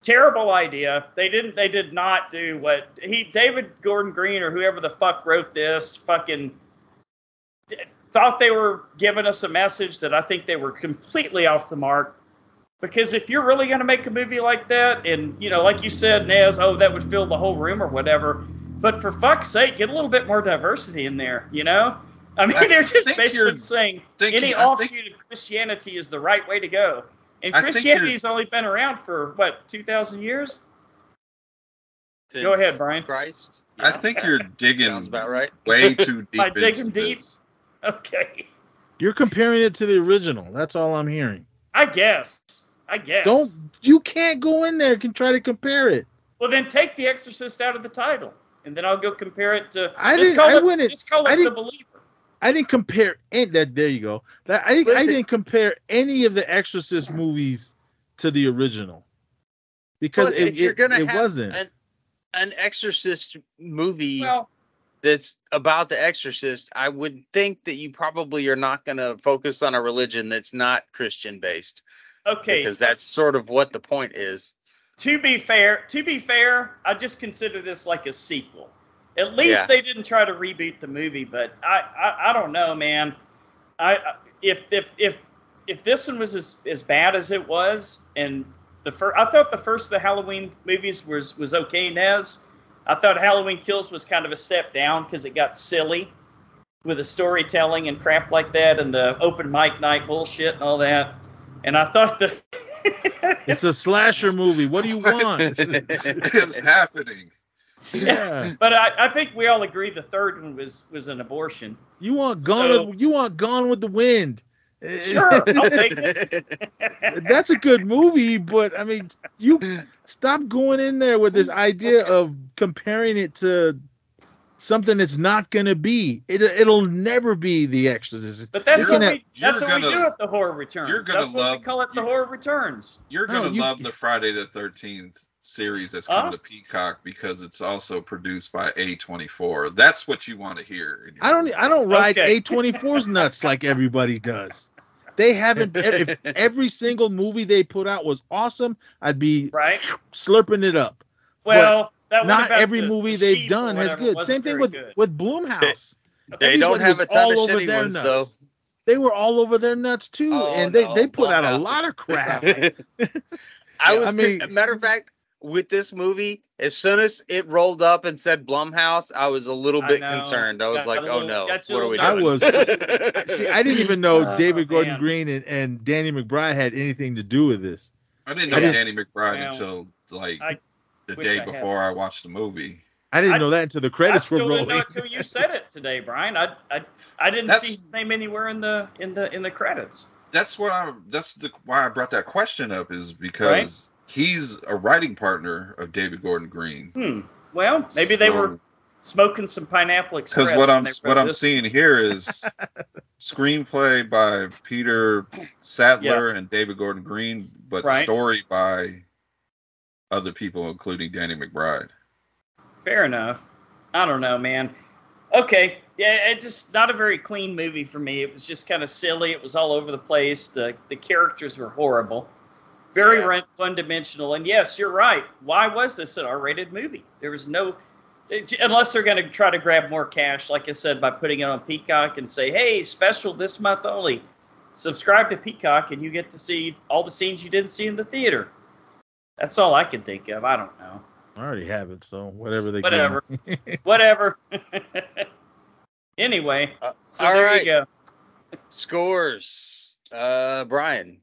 terrible idea. They didn't they did not do what he David Gordon Green or whoever the fuck wrote this fucking thought they were giving us a message that I think they were completely off the mark. Because if you're really going to make a movie like that, and you know, like you said, Nez, oh, that would fill the whole room or whatever. But for fuck's sake, get a little bit more diversity in there. You know, I mean, I <laughs> they're just basically saying thinking- any offshoot think- of Christianity is the right way to go. And Christianity's only been around for what, two thousand years? Go ahead, Brian. Christ. I think you're <laughs> digging Sounds about right. <laughs> way too deep. By digging into deep? this. Okay, You're comparing it to the original. That's all I'm hearing. I guess. I guess. Don't you can't go in there and try to compare it. Well, then take The Exorcist out of the title, and then I'll go compare it to. I just didn't- call I it, wouldn't- Just call it I The didn't- Believer. I didn't compare any, that. There you go. That I didn't. I didn't compare any of the Exorcist movies to the original because Plus, it, if you're it- gonna it have wasn't. an an Exorcist movie Well, that's about the Exorcist, I would think that you probably are not going to focus on a religion that's not Christian based okay. because that's sort of what the point is. To be fair, to be fair, I just consider this like a sequel. At least Yeah. they didn't try to reboot the movie, but I, I, I don't know, man. I I- if if if if this one was as, as bad as it was, and the first, I thought the first of the Halloween movies was was okay. Nez, I thought Halloween Kills was kind of a step down because it got silly with the storytelling and crap like that, and the open mic night bullshit and all that. And I thought the <laughs> It's a slasher movie. What do you want? <laughs> it's happening. yeah, <laughs> But I, I think we all agree the third one was was an abortion. you want gone. So- with, you want Gone with the Wind. Sure, I'll take it. That's a good movie, but I mean, you stop going in there with this idea of comparing it to something that's not gonna be. It it'll never be The Exorcist. But that's It's what gonna- we that's what gonna- do at the horror returns. you're gonna that's what we call it the you- horror returns. You're gonna you- love the Friday the Thirteenth series that's Huh? coming to Peacock because it's also produced by A24. That's what you want to hear. I don't. I don't ride Okay. A24's <laughs> nuts like everybody does. They haven't if <laughs> every single movie they put out was awesome, I'd be Right? slurping it up. Well, that Not every the- movie the they've done has good. Same thing with good. with Blumhouse. They don't have a ton all of over shitty their ones nuts. though. They were all over their nuts too, Oh, and they, no, they put out a lot of crap. <laughs> I was, I mean- con- matter of fact, with this movie, as soon as it rolled up and said Blumhouse, I was a little bit know. concerned. I was Got like, a oh no, got what are we doing? I was- <laughs> See, I didn't even know Oh, David Gordon man. Green and, and Danny McBride had anything to do with this. I didn't I know didn't- Danny McBride Well, until like I the wish day I had. before I watched the movie. I didn't I- know that until the I credits were still didn't know rolling. it till you said it today, Brian. I I, I didn't That's- see his name anywhere in the in the in the credits. That's what I. That's the why I brought that question up is because he's a writing partner of David Gordon Green. Hmm. Well, maybe they were smoking some pineapple express. because what I'm what I'm this. seeing here is <laughs> screenplay by Peter Sattler and David Gordon Green, but Right. story by other people, including Danny McBride. Fair enough. I don't know, man. Okay, yeah, it's just not a very clean movie for me. It was just kind of silly. It was all over the place. The the characters were horrible, very Yeah. one dimensional. And yes, you're right. Why was this an R-rated movie? There was no, unless they're going to try to grab more cash, like I said, by putting it on Peacock and say, hey, special this month only. Subscribe to Peacock and you get to see all the scenes you didn't see in the theater. That's all I can think of. I don't know. I already have it, so whatever they give Whatever. <laughs> Whatever. <laughs> anyway, Uh, so all there right. you go. Scores. Uh, Brian.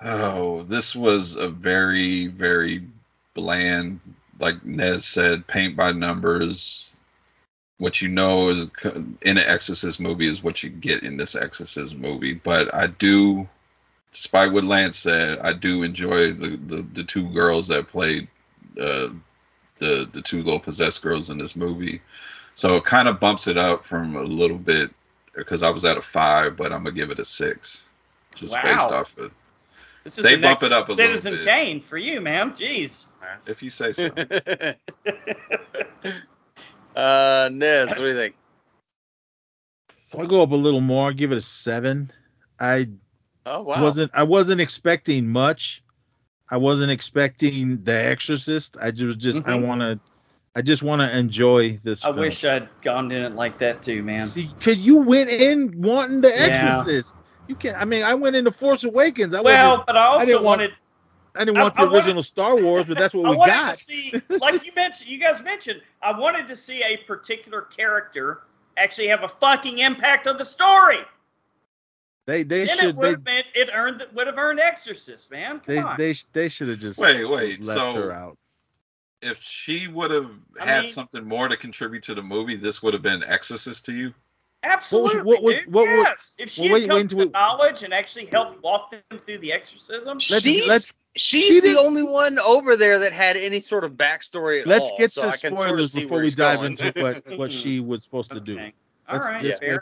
Oh, this was a very, very bland, like Nez said, paint by numbers. What you know is in an Exorcist movie is what you get in this Exorcist movie. But I do, despite what Lance said, I do enjoy the, the, the two girls that played uh, the the two little possessed girls in this movie. So it kind of bumps it up from a little bit because I was at a five, but I'm gonna give it a six, just Wow. based off of This is They the bump next it up a little Citizen bit. Kane for you, man. Jeez. If you say so. <laughs> uh, Nez, what do you think? So I go up a little more. Give it a seven. I Oh wow. wasn't. I wasn't expecting much. I wasn't expecting The Exorcist. I just just I Mhm. want to. I just want to enjoy this. I film. wish I'd gone in it like that too, man. See, cause you went in wanting The Yeah. Exorcist. You can't. I mean, I went into Force Awakens. I Well, but I also didn't want- wanted I didn't want I the wanted- original Star Wars, but that's what <laughs> I we wanted got. to see, like you mentioned, you guys mentioned, I wanted to see a particular character actually have a fucking impact on the story. They they then it should would they have been, it earned would have earned Exorcist, man. Come they on. they, they should have just Wait, wait, left so- her out. if she would have I had mean- something more to contribute to the movie, this would have been Exorcist to you. Absolutely, what would- dude. what would- yes. if she well, had come wait to until we- knowledge and actually helped walk them through the exorcism, Let's- she's let's- she's she the only one over there that had any sort of backstory at Let's all. get so to I can sort of spoilers before we dive going. into what what <laughs> she was supposed to do. Okay. All Let's, right, let's fair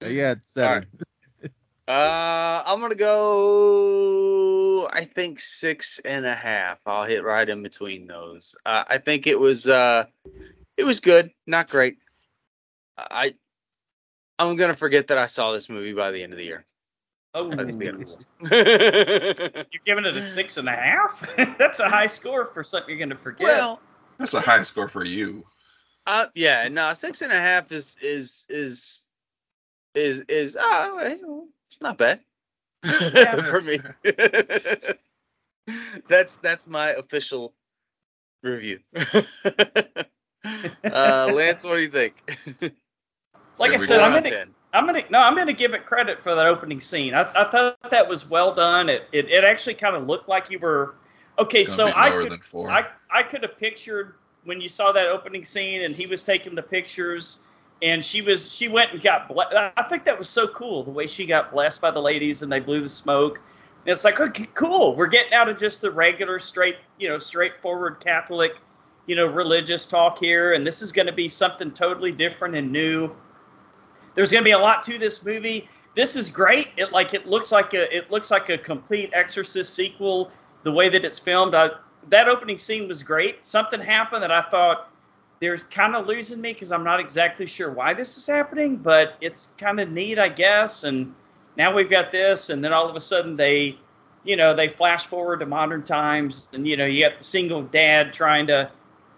yeah, it's seven. <laughs> Uh, I'm gonna go. I think six and a half. I'll hit right in between those. Uh, I think it was. Uh, it was good, not great. I. I'm gonna forget that I saw this movie by the end of the year. Oh, Let's be honest. you're giving it a six and a half? <laughs> That's a high score for something you're going to forget. well, That's a high score for you. uh, yeah, no, six and a half is is is is is uh, well, it's not bad Yeah. <laughs> for me. <laughs> that's that's my official review. <laughs> uh, Lance, what do you think? like I said. I'm gonna 10. I'm gonna no, I'm gonna give it credit for that opening scene. I, I thought that was well done. It it, it actually kind of looked like you were okay. So I could than. I I could have pictured when you saw that opening scene and he was taking the pictures and she was she went and got ble- I think that was so cool the way she got blessed by the ladies and they blew the smoke. And it's like okay, cool. We're getting out of just the regular straight you know straightforward Catholic you know religious talk here, and this is going to be something totally different and new. There's going to be a lot to this movie. This is great. It like it looks like a it looks like a complete Exorcist sequel. The way that it's filmed, I, that opening scene was great. Something happened that I thought they're kind of losing me because I'm not exactly sure why this is happening, but it's kind of neat, I guess. And now we've got this, and then all of a sudden they, you know, they flash forward to modern times, and you know, you got the single dad trying to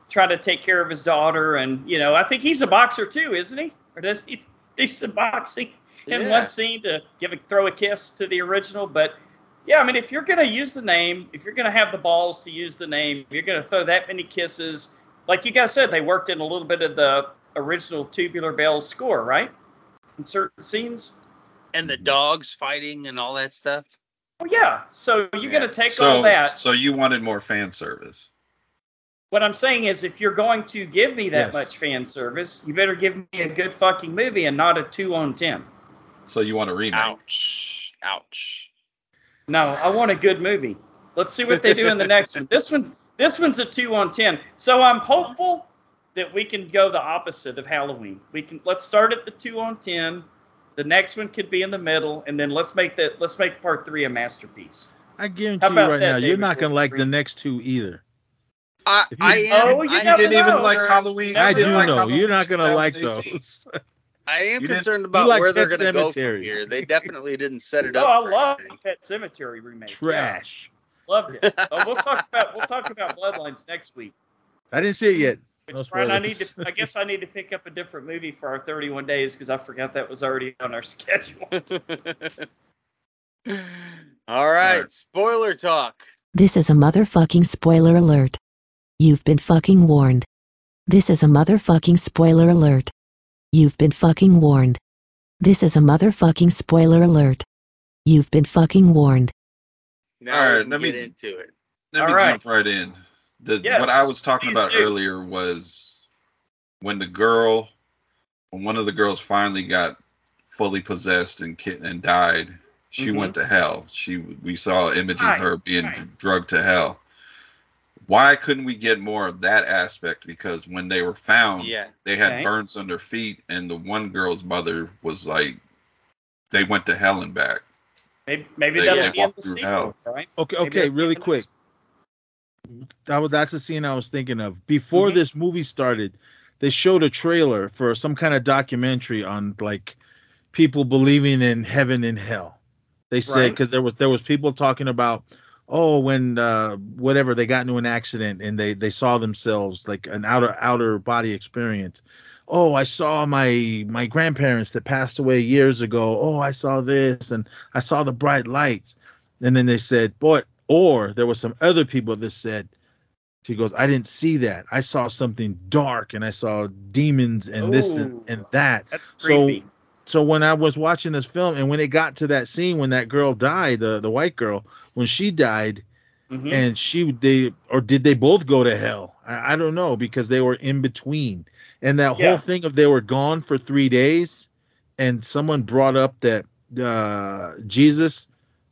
try to take care of his daughter, and you know, I think he's a boxer too, isn't he? Or does he <laughs> do some boxing in Yeah. one scene to give a throw a kiss to the original? But yeah, I mean, if you're gonna use the name, if you're gonna have the balls to use the name, you're gonna throw that many kisses. Like you guys said, they worked in a little bit of the original Tubular Bells score, right? In certain scenes. and the dogs fighting and all that stuff. Oh yeah. So you're Yeah. gonna take so, all that. so you wanted more fan service. What I'm saying is, if you're going to give me that Yes. much fan service, you better give me a good fucking movie and not a two on ten. So you want a remake. Ouch! Ouch! No, I want a good movie. Let's see what they do in the next one. This one, this one's a two on ten. So I'm hopeful that we can go the opposite of Halloween. We can let's start at the two on ten. The next one could be in the middle, and then let's make that let's make part three a masterpiece. I guarantee you right that, now, you're not gonna like the next two either. I, you- I am. Oh, you I never You am didn't even like Halloween. I You do like know Halloween you're not gonna like those. I am You concerned about like where they're going to go from Sematary. here. They definitely didn't set it up. Oh, up. I love anything. Pet Sematary remake. Trash. Yeah, loved it. Oh, we'll talk about we'll talk about Bloodlines next week. I didn't see it yet. No Which, Brian, I need to. I guess I need to pick up a different movie for our 31 days because I forgot that was already on our <laughs> schedule. <laughs> All right, spoiler talk. This is a motherfucking spoiler alert. You've been fucking warned. This is a motherfucking spoiler alert. You've been fucking warned. This is a motherfucking spoiler alert. You've been fucking warned. Now All right, let me- get into it. Let All me right. jump right in. The, Yes, what I was talking about do. earlier was when the girl, when one of the girls finally got fully possessed and and died, she Mhm. went to hell. She we saw images Right, of her being right. drugged to hell. Why couldn't we get more of that aspect? Because when they were found, Yeah. they had Okay. burns on their feet, and the one girl's mother was like, they went to hell and back. Maybe, maybe that'll get be in the through sequel, right? Okay, Maybe okay, that'll really quick. That was that's the scene I was thinking of. Before Mhm. this movie started, they showed a trailer for some kind of documentary on like people believing in heaven and hell. They said Right. because there was there was people talking about oh when uh whatever they got into an accident and they they saw themselves like an outer outer body experience. Oh, I saw my my grandparents that passed away years ago. Oh, I saw this and I saw the bright lights. And then they said, boy, or there was some other people that said, she goes, I didn't see that. I saw something dark and I saw demons and this and, and that. So-. So when I was watching this film and when it got to that scene when that girl died, the the white girl, when she died Mhm. and she they or did they both go to hell? I, I don't know because they were in between. And that Yeah. whole thing of they were gone for three days, and someone brought up that uh, Jesus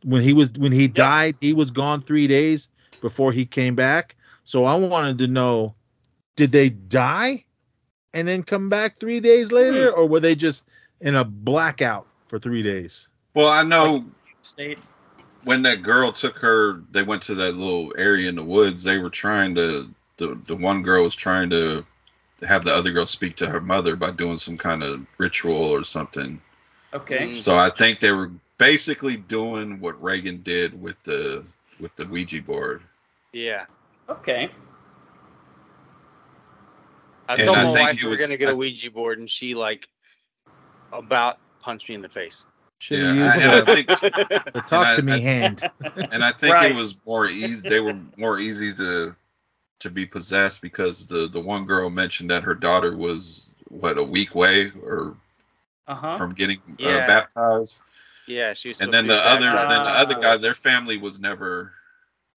when he was when he died, he was gone three days before he came back. So I wanted to know, did they die and then come back three days later, or were they just in a blackout for three days? Well, I know State. when that girl took her, they went to that little area in the woods. They were trying to. The the one girl was trying to have the other girl speak to her mother by doing some kind of ritual or something. Okay. Mm. So I think they were basically doing what Regan did with the with the Ouija board. Yeah. Okay. I And told I my think wife we were was- gonna get I- a Ouija board, and she like about punched me in the face. Should Yeah, have I- and I the, think the talk and to I- me hand. and I think Right. it was more easy. They were more easy to to be possessed because the the one girl mentioned that her daughter was what a week away or Uh huh. from getting Yeah. uh, baptized, Yeah, she and then the other baptized. then the other Ah. guy, their family was never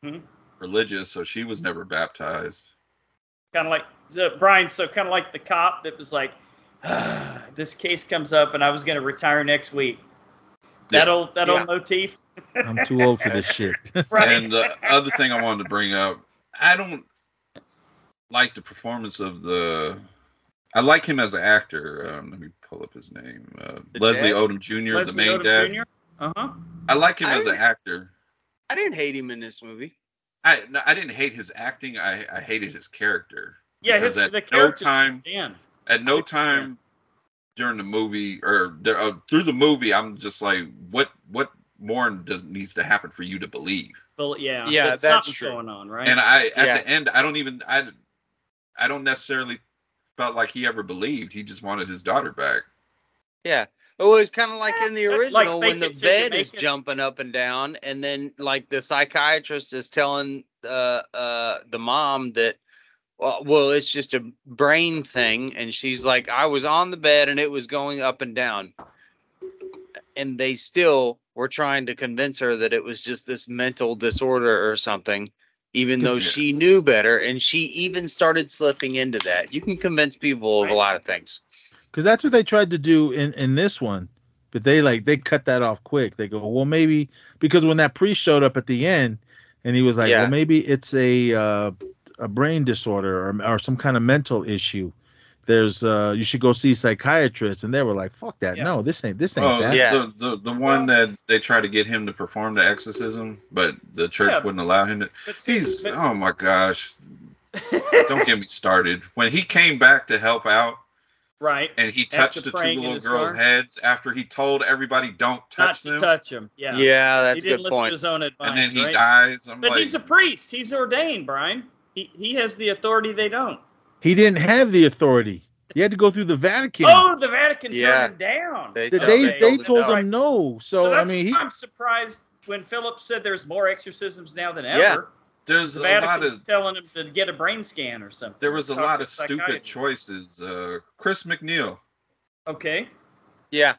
Mhm. religious, so she was never baptized. Kind of like so, Brian. So kind of like the cop that was like, <sighs> "This case comes up, and I was going to retire next week." That Yeah. old that Yeah. old motif. I'm too old for this <laughs> shit. Right. And the other thing I wanted to bring up, I don't like the performance of the. I like him as an actor. Um, let me pull up his name. Uh, Leslie dad? Odom Jr., the Leslie main Odom dad. Jr.? Uh-huh. I like him I as an actor. I didn't hate him in this movie. I no, I didn't hate his acting. I, I hated his character. Yeah, Because his at the no time Dan. at no Six time during the movie or there- uh, through the movie, I'm just like, what what more does needs to happen for you to believe? Well, yeah. Yeah, that that's true. going on, right? And I at Yeah. the end, I don't even I I don't necessarily felt like he ever believed. He just wanted his daughter back. Yeah. Well, it's kind of like in the original fake when the it till you bed is it. jumping up and down, and then like the psychiatrist is telling uh uh the mom that well, well it's just a brain thing, and she's like, I was on the bed and it was going up and down, and they still were trying to convince her that it was just this mental disorder or something. Even though she knew better, and she even started slipping into that. You can convince people of a lot of things. because that's what they tried to do in in this one but they like they cut that off quick they go well maybe because when that priest showed up at the end and he was like Yeah. well maybe it's a uh, a brain disorder or, or some kind of mental issue there's uh you should go see psychiatrists and they were like fuck that Yeah. no this ain't this ain't Oh, that Yeah. the, the the one that they tried to get him to perform the exorcism, but the church Yeah. wouldn't allow him to. But see, He's but- oh my gosh, don't get me started. When he came back to help out <laughs> right. and he After touched the two little girls' car? heads after he told everybody don't Not touch to them, touch him. Yeah. Yeah, that's he didn't good listen to his own advice. and then he right? dies. I'm But like, he's a priest. He's ordained, Brian. He he has the authority they don't. He didn't have the authority he had to go through the vatican Oh, the Vatican Yeah. turned him down. They they told- they, they they told him no. him no so, So i mean he I'm surprised when Philip said there's more exorcisms now than Yeah. ever. there's The a lot of telling him to get a brain scan or something. there was a lot of a stupid choices. Uh, Chris MacNeil. Okay. Yeah,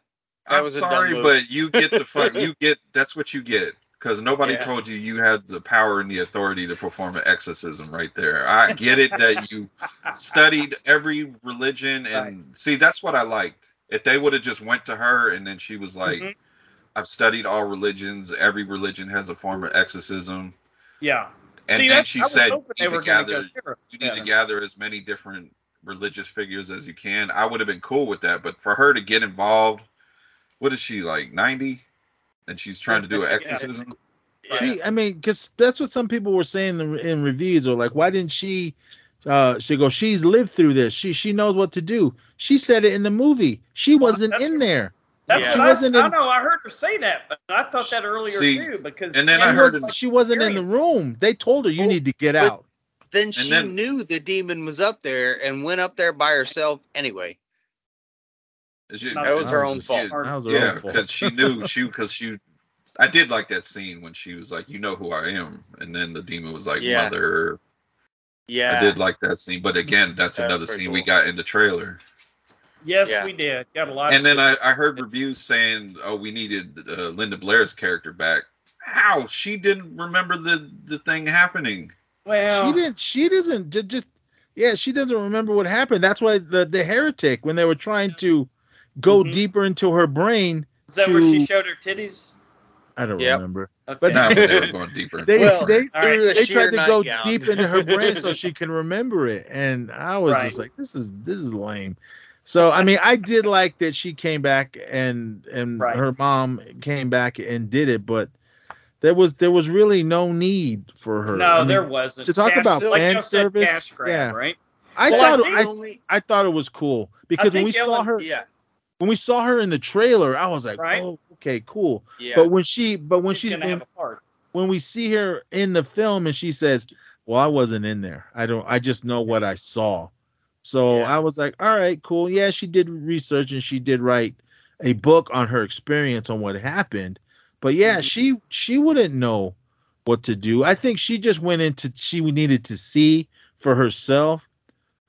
That I'm was a dumb sorry, but you get the fuck. <laughs> you get that's what you get because nobody Yeah. told you you had the power and the authority to perform an exorcism right there. I <laughs> get it that you studied every religion and see that's what I liked. If they would have just went to her and then she was like, Mhm. "I've studied all religions. Every religion has a form of exorcism. Yeah. And See, then she said, "You need to gather-. You need Yeah. to gather as many different religious figures as you can." I would have been cool with that, but for her to get involved, what is she like, ninety? And she's trying to do an <laughs> Yeah. exorcism. She, I mean, because that's what some people were saying in, in reviews, or like, why didn't she? Uh, she goes, she's lived through this. She she knows what to do. She said it in the movie. She wasn't that's in there. That's Yeah. what She I, wasn't I know. I heard her say that, but I thought that earlier See, too. Because and then I heard was was, she wasn't in the room. They told her you Oh, need to get out. Then she then- knew the demon was up there and went up there by herself anyway. Is she- That That was her own was- fault. That was her yeah, own fault. because she knew she because she. I did like that scene when she was like, "You know who I am," and then the demon was like, Yeah. "Mother." Yeah. I did like that scene, but again, that's That's another pretty scene we got in the trailer. yes, Yeah. we did. Got a lot. And of then I, I heard reviews saying, "Oh, we needed uh, Linda Blair's character back." How she didn't remember the the thing happening? well, she didn't. She doesn't. Just, just yeah, she doesn't remember what happened. That's why the the heretic when they were trying to go Mhm. deeper into her brain. Is that where she showed her titties? I don't Yep. remember. Okay. But- Not they were <laughs> going deeper. They Well, they All right. Through a they tried to go nightgown. deep into her brain so she <laughs> can remember it, and I was Right. just like, this is this is lame. So I mean, I did like that she came back and and Right. her mom came back and did it, but there was there was really no need for her. no, I mean, there wasn't. to talk Cash- about like fan service, cash grab, yeah. right? I Well, I thought think I, only I thought it was cool because when we think saw Ellen- her yeah. When we saw her in the trailer, I was like, Right. oh, okay, cool. Yeah. But when she but when She's she's when, have a part. when we see her in the film and she says, "Well, I wasn't in there. I don't. I just know what I saw." So Yeah. I was like, "All right, cool. Yeah, she did research and she did write a book on her experience on what happened. But yeah, Mhm. she she wouldn't know what to do. I think she just went into she needed to see for herself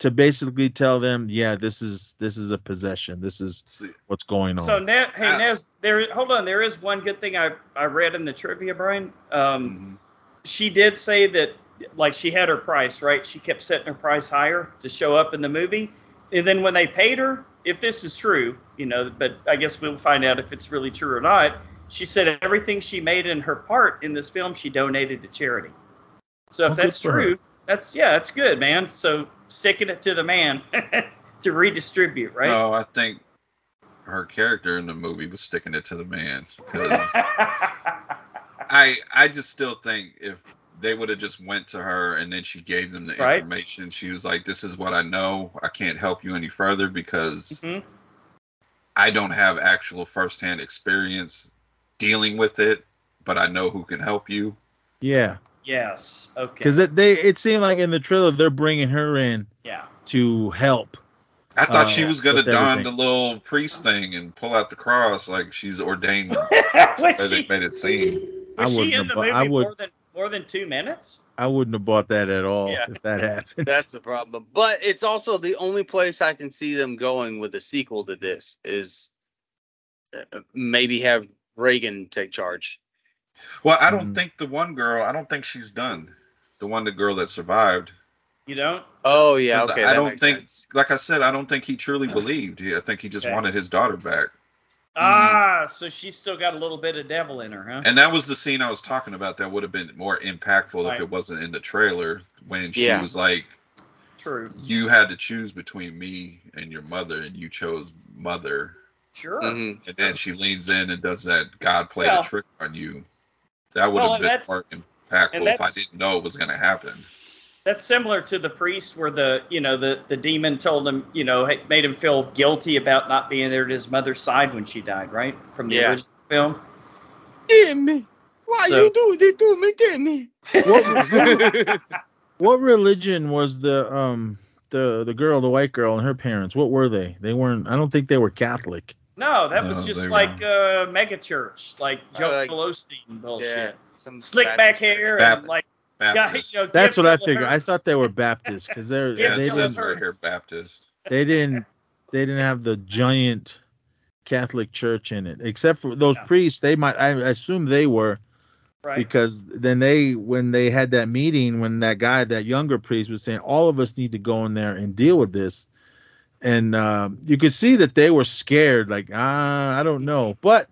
to basically tell them, yeah, this is this is a possession. This is what's going on. So Nez, hey Nez, there. Hold on. There is one good thing I I read in the trivia, Brian. Um, mhm. she did say that like she had her price right. She kept setting her price higher to show up in the movie, and then when they paid her, if this is true, you know, but I guess we'll find out if it's really true or not. She said everything she made in her part in this film, she donated to charity. So if Oh, that's for her. true, that's yeah, that's good, man. So sticking it to the man <laughs> to redistribute, right? No, I think her character in the movie was sticking it to the man. 'cause <laughs> I I just still think if they would have just went to her and then she gave them the Right. information, she was like, "This is what I know. I can't help you any further because Mhm. I don't have actual firsthand experience dealing with it, but I know who can help you." yeah, Yes. Okay. because they it seemed like in the trailer they're bringing her in yeah. to help. I thought Uh, she was gonna don everything. the little priest thing and pull out the cross like she's ordained. <laughs> as they she, made it <laughs> seem. I she wouldn't in have the bu- movie I would- more than more than two minutes? I wouldn't have bought that at all Yeah. if that happened. That's the problem. But it's also the only place I can see them going with a sequel to this is uh, maybe have Regan take charge. Well, I don't Mhm. think the one girl. I don't think she's done. The one, the girl that survived. You don't? Oh yeah. okay. I that don't think, sense. like I said, I don't think he truly believed. I think he just Okay. wanted his daughter back. Ah, so she's still got a little bit of devil in her, huh? And that was the scene I was talking about. That would have been more impactful Right. if it wasn't in the trailer when she Yeah. was like, True. "You had to choose between me and your mother, and you chose mother." Sure. Mhm. And then she leans in and does that God played Well- a trick on you. That would Well, have been that's- more impactful if I didn't know it was going to happen. That's similar to the priest where the you know the the demon told him you know hey- made him feel guilty about not being there at his mother's side when she died, right? From the Yeah. original film. Damn me. Why So- you do this to me? Damn me. What, <laughs> what religion was the um the the girl, the white girl, and her parents? What were they? They weren't. I don't think they were Catholic. No, that was just they like uh, mega church, like Joe like- Osteen bullshit. yeah. Some Slick Baptist back hair Bap- and like Baptist. <laughs> you know, That's what I till it figured. I thought they were Baptist because they're Yeah, <laughs> Yeah, they it till it says didn't right here hurts. Baptist. they didn't they didn't have the giant Catholic church in it, except for those Yeah. priests. They might. I assume they were right. because then they when they had that meeting when that guy that younger priest was saying all of us need to go in there and deal with this and uh, you could see that they were scared like ah i don't know but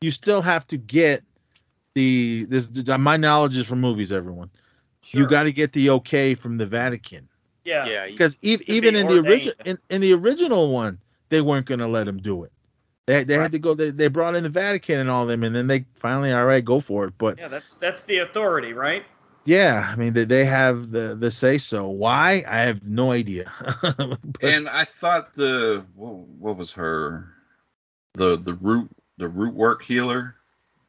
you still have to get the this my knowledge is from movies everyone you got to get the okay from the vatican yeah. Yeah. because e- be even in the original in, in the original one they weren't going to let him do it They they Right. had to go. They, they brought in the Vatican and all them, and then they finally all right go for it. But Yeah, that's that's the authority, right? Yeah, I mean they, they have the the say so. Why? I have no idea. <laughs> But- And I thought the what, what was her the the root the root work healer,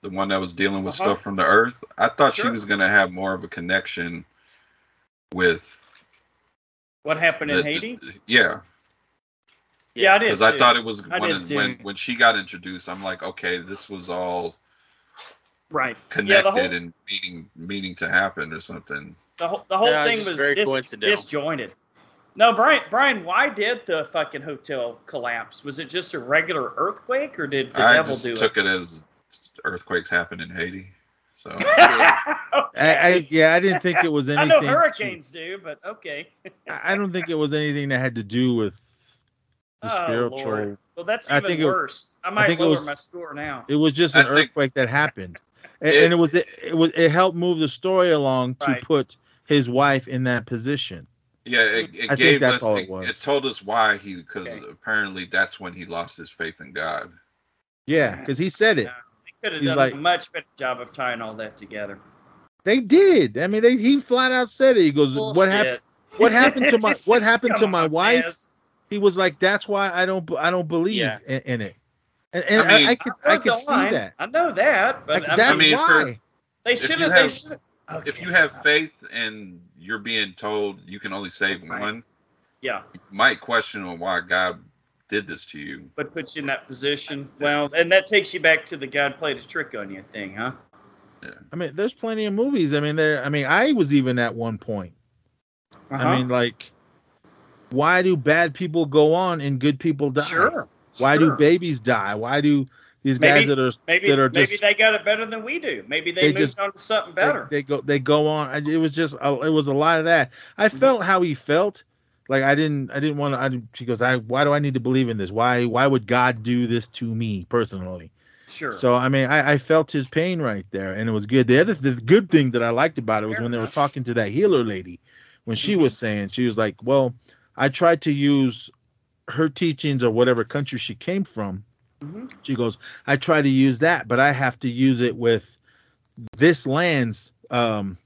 the one that was dealing with Uh-huh. stuff from the earth. I thought she was gonna have more of a connection with What happened the, in Haiti? the- yeah, yeah, I did. because I thought it was I when did when when she got introduced. I'm like, okay, this was all right. connected Yeah, whole and meaning meaning to happen or something. the whole, the whole Yeah, it's thing just was very dis- coincidental. disjointed. No, Brian, Brian, why did the fucking hotel collapse? Was it just a regular earthquake, or did the I devil just do took it as earthquakes happen in Haiti. So <laughs> it? I, I yeah, I didn't think it was <laughs> anything. I anything. know to- hurricanes do, but okay. I I don't think it was anything that had to do with the Oh, spiritual. Lord. Well, that's I even think it- worse. I might think it lower was- my score now. It was just an think- earthquake that happened, and, It- and it was it, it was it helped move the story along to Right. put his wife in that position. Yeah, it, it I think gave that's us. all It, it was. it told us why he, because Okay. apparently that's when he lost his faith in God. Yeah, because he said it. Yeah. They could have done like- a much better job of tying all that together. They did. I mean, they he flat out said it. He goes, "What happened? What happened to my What <laughs> happened to my on, wife?" Naz. He was like, "That's why I don't I don't believe Yeah. in, in it." And, and I I, mean- I could I I could see line. that. I know that, but Like, I that's mean, mean, for- why. they should you have. They have- should. If you have faith and you're being told you can only save Right. one, yeah, you might question on why God did this to you. but puts you in that position. Well, and that takes you back to the God played a trick on you thing, huh? Yeah. I mean, there's plenty of movies. I mean, there. I mean, I was even at one point. Uh-huh. I mean, like, why do bad people go on and good people die? sure. Why sure. do babies die? Why do these Maybe- guys that are Maybe that are maybe just they got it better than we do. Maybe they, they moved just- on to something better. they go they go on? It was just it was a lot of that. I Mm-hmm. felt how he felt. Like I didn't I didn't want to. I, she goes, I why do I need to believe in this? Why why would God do this to me personally? sure. So I mean, I, I felt his pain right there, and it was good. The other the good thing that I liked about it was Fair when they were talking to that healer lady, when she was saying she was like, "Well, I tried to use her teachings or whatever country she came from." Mhm. She goes, "I try to use that, but I have to use it with this land's um,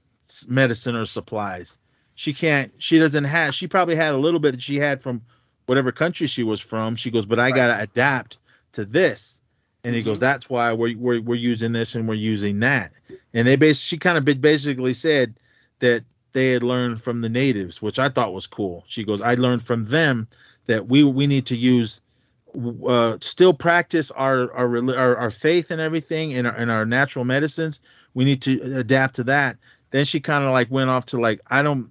medicine or supplies. She can't. She doesn't have. She probably had a little bit that she had from whatever country she was from. She goes, but I Right. gotta adapt to this." And he goes, "That's why we're, we're we're using this and we're using that." And they bas- she kind of basically said that they had learned from the natives, which I thought was cool. She goes, "I learned from them that we we need to use." Uh, still practice our our, our our faith and everything and our, and our natural medicines. We need to adapt to that. Then she kind of like went off to like I don't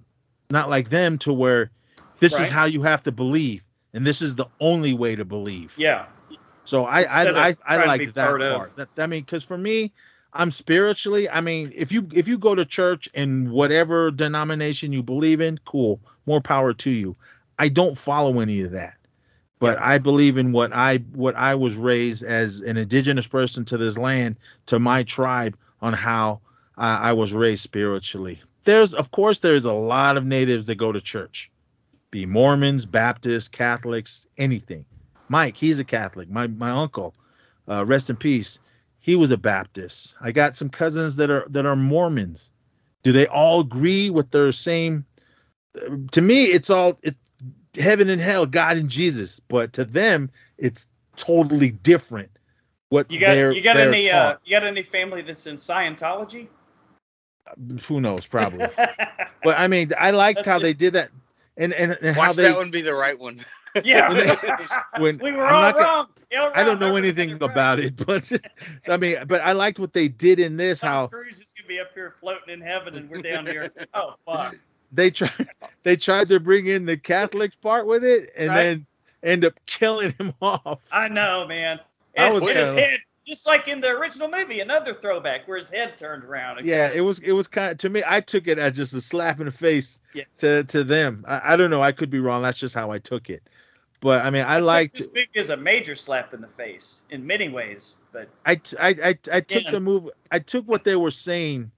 not like them to where this Right. is how you have to believe and this is the only way to believe. yeah. So I Instead I I, I trying to be liked that part part. That I mean, because for me, I'm spiritually. I mean, if you if you go to church in whatever denomination you believe in, cool, more power to you. I don't follow any of that, but I believe in what I what I was raised as an indigenous person to this land, to my tribe, on how I, I was raised spiritually. There's of course there's a lot of natives that go to church, be Mormons, Baptists, Catholics, anything. Mike, he's a Catholic. My my uncle, uh, rest in peace, he was a Baptist. I got some cousins that are that are Mormons. Do they all agree with their same? To me, it's all it's heaven and hell, God and Jesus. But to them, it's totally different. What You got you got any uh, you got any family that's in Scientology? Who knows? Probably. <laughs> but I mean, I liked That's how it. they did that, and and, and how Watch they that one be the right one. <laughs> yeah. when we were I'm all not gonna- wrong. I don't right. know anything about it, <laughs> but I mean, but I liked what they did in this. Tom How Cruise is gonna be up here floating in heaven, and we're down here. Oh fuck! They tried <laughs> they tried to bring in the Catholic part with it, and Right. then end up killing him <laughs> off. I know, man. I was his kinda- head, just like in the original movie, another throwback where his head turned around. Yeah, it was it was kind of to me. I took it as just a slap in the face Yeah. to to them. I, I don't know. I could be wrong. That's just how I took it. But I mean, I took liked. this movie is a major slap in the face in many ways, but I, t- I, I, I took Yeah. the move. I took what they were saying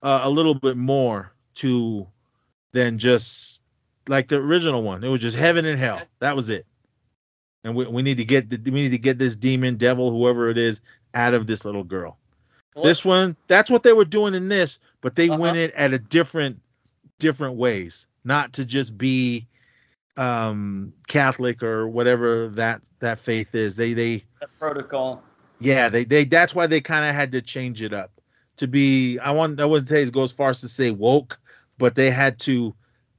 uh, a little bit more to than just like the original one. It was just heaven and hell. That was it. and we, we need to get the, we need to get this demon, devil, whoever it is, out of this little girl. Well, this one, that's what they were doing in this, but they Uh-huh. went it at a different different ways, not to just be um Catholic or whatever that that faith is. They they that protocol. yeah, they they that's why they kind of had to change it up to be I want I wouldn't say it goes far as to say woke, but they had to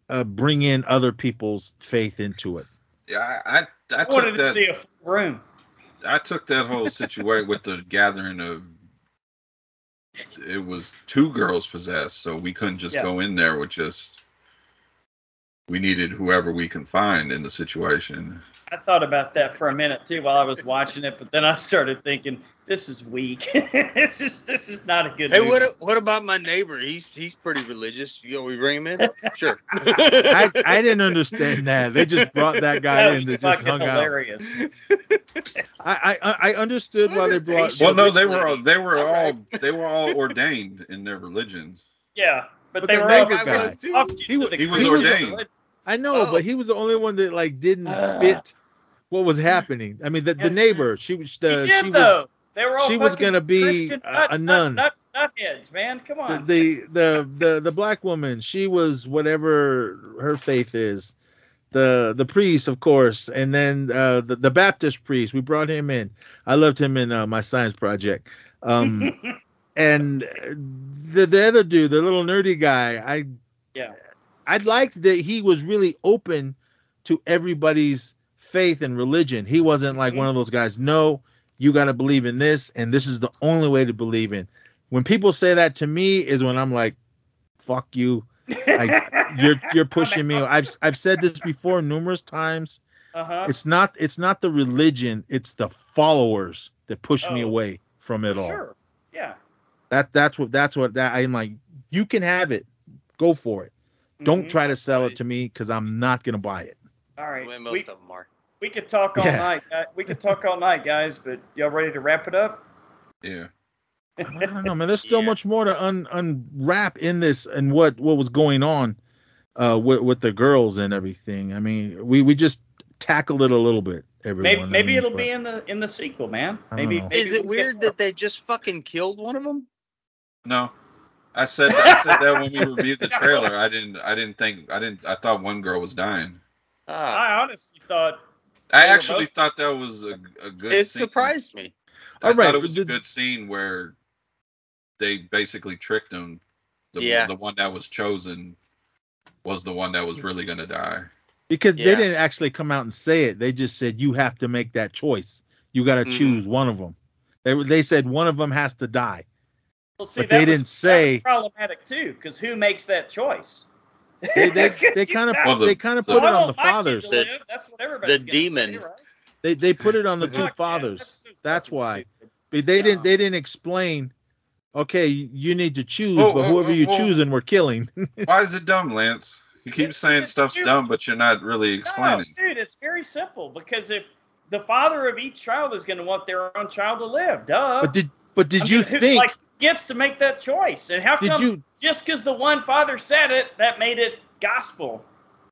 uh, bring in other people's faith into it. Yeah, I I, I I wanted took to see a full room. I took that whole situation with the gathering of. It was two girls possessed, so we couldn't just Yeah. go in there with just. We needed whoever we can find in the situation. I thought about that for a minute too while I was watching it, but then I started thinking, this is weak. <laughs> this is this is not a good. Hey, movie. what what about my neighbor? He's he's pretty religious. You know, we bring him in. Sure. <laughs> I, I didn't understand that. They just brought that guy that in was that just fucking hung out. hilarious. I, I I understood why they brought. Well, no, they were all, they were all Alright. they were all ordained in their religions. Yeah, but, But they the were all neighbor guy. offshoots He was- of the he was ordained. I know, Oh. but he was the only one that like didn't Uh. fit what was happening. I mean, the, the neighbor, she was He the did she though. was they were all she was gonna be nut, a nun. Nut, nut, heads, man. Come the, on. the the the the black woman. She was whatever her faith is. The the priest, of course, and then uh, the the Baptist priest. We brought him in. I loved him in uh, my science project. Um, <laughs> and the the other dude, the little nerdy guy, I Yeah. I liked that he was really open to everybody's faith and religion. He wasn't like one of those guys. No, you got to believe in this, and this is the only way to believe in. When people say that to me, is when I'm like, "Fuck you." I, <laughs> you're you're pushing me. I've <laughs> I've said this before numerous times. uh-huh. It's not it's not the religion, it's the followers that push me Oh. away from it all. Sure. Yeah. That that's what that's what that I'm like. You can have it, go for it. Don't Mhm. try to sell it to me because I'm not gonna buy it. All right. Well, most we, of them are. we could talk all Yeah. night. Uh, we could talk all night, guys. But y'all ready to wrap it up? Yeah. I don't know, man. There's still Yeah. much more to un unwrap in this and what what was going on uh with with the girls and everything. I mean, we we just tackled it a little bit. Everyone. maybe I maybe mean, it'll but- be in the in the sequel, man. Maybe, maybe Is it we'll weird that they just fucking killed one of them? No. I said I said that when we <laughs> reviewed the trailer. I didn't I didn't think I didn't I thought one girl was dying. Ah, I honestly thought I actually both- thought that was a, a good. it scene. surprised me. I All right, thought it was the- a good scene where they basically tricked him. The, Yeah. the one that was chosen was the one that was really gonna die. because they didn't actually come out and say it. They just said you have to make that choice. You got to Mhm. choose one of them. They they said one of them has to die. Well, see, But they was- didn't that was say- problematic too, because who makes that choice? They they, <laughs> they kind of Well, the- they kind of put I it on the fathers. The- That's what everybody's the gonna say, demon. right? They they put it on the <laughs> two Fuck, man, fathers. that's so That's why. stupid. But they didn't they didn't explain. Okay, you need to choose, Whoa, but whoa, whoever whoa, you whoa. choosing, we're killing. <laughs> Why is it dumb, Lance? You keep saying It's stuff's stupid. dumb, but you're not really No, explaining. dude, it's very simple because if the father of each child is going to want their own child to live, duh. but did but did I you mean, think? like gets to make that choice? And how did come you just because the one father said it, that made it gospel?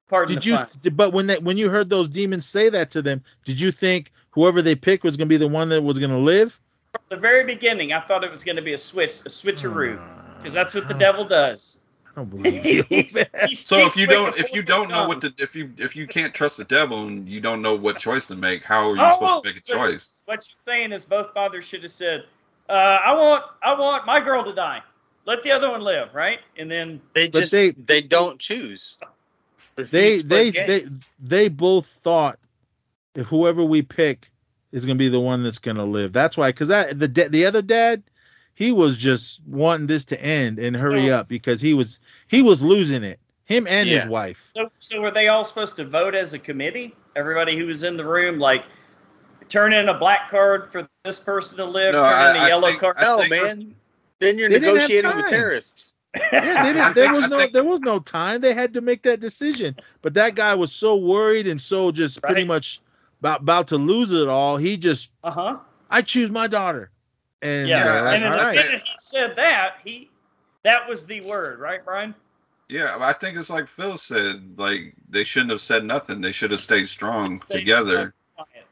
Pardon did the you? pun. But when that when you heard those demons say that to them, did you think whoever they picked was gonna be the one that was gonna live? From the very beginning, I thought it was going to be a switch, a switcheroo, Uh, because that's what the devil does. I don't <laughs> believe you. He's- man. he So if you don't if you don't know what the if you if you can't trust the devil and you don't know what choice to make, how are you Oh, supposed to make a so choice? What you're saying is both fathers should have said, uh, "I want, I want my girl to die. Let the other one live, right?" And then They just they- they, don't choose. they Refuse they they they both thought if whoever we pick is gonna be the one that's gonna live. That's why, because that the da- the other dad, he was just wanting this to end and hurry So- up because he was he was losing it. Him and Yeah. his wife. So, so were they all supposed to vote as a committee? Everybody who was in the room, like, turn in a black card for this person to live, No, turn in I- a I yellow think- card. I No, man. Then you're They negotiating with terrorists. Yeah, they <laughs> didn't, there was no there was no time. They had to make that decision. But that guy was so worried and so just pretty much about about to lose it all. He just Uh huh. I choose my daughter. And Yeah. they're like, and in all the right. minute he said that, he that was the word, right, Brian? Yeah, I think it's like Phil said. Like they shouldn't have said nothing. They should have stayed strong Stayed together. quiet.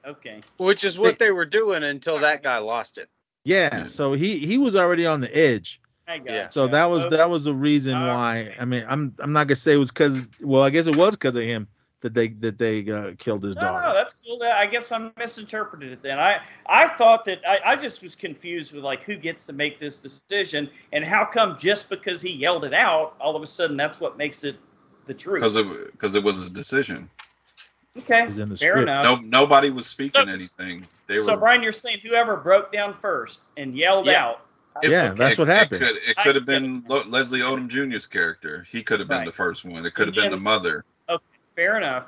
Okay. Which is what they were doing until that guy lost it. Yeah, so he he was already on the edge. I Yeah. So that was Okay. that was the reason All why. right. I mean, I'm I'm not gonna say it was because. Well, I guess it was because of him that they that they uh, killed his No, daughter. no, that's cool. I guess I misinterpreted it then. I I thought that I, I just was confused with like who gets to make this decision and how come just because he yelled it out, all of a sudden that's what makes it the truth. because it because it was a decision. Okay, It was in the fair script. enough. No, nobody was speaking So- anything. They so were. Brian, you're saying whoever broke down first and yelled Yeah. out. it- Yeah, that's it- what happened. It could, it could have been Lo- Leslie Odom Jr.'s character. He could have been Right. the first one. It could have been the mother. Okay, fair enough.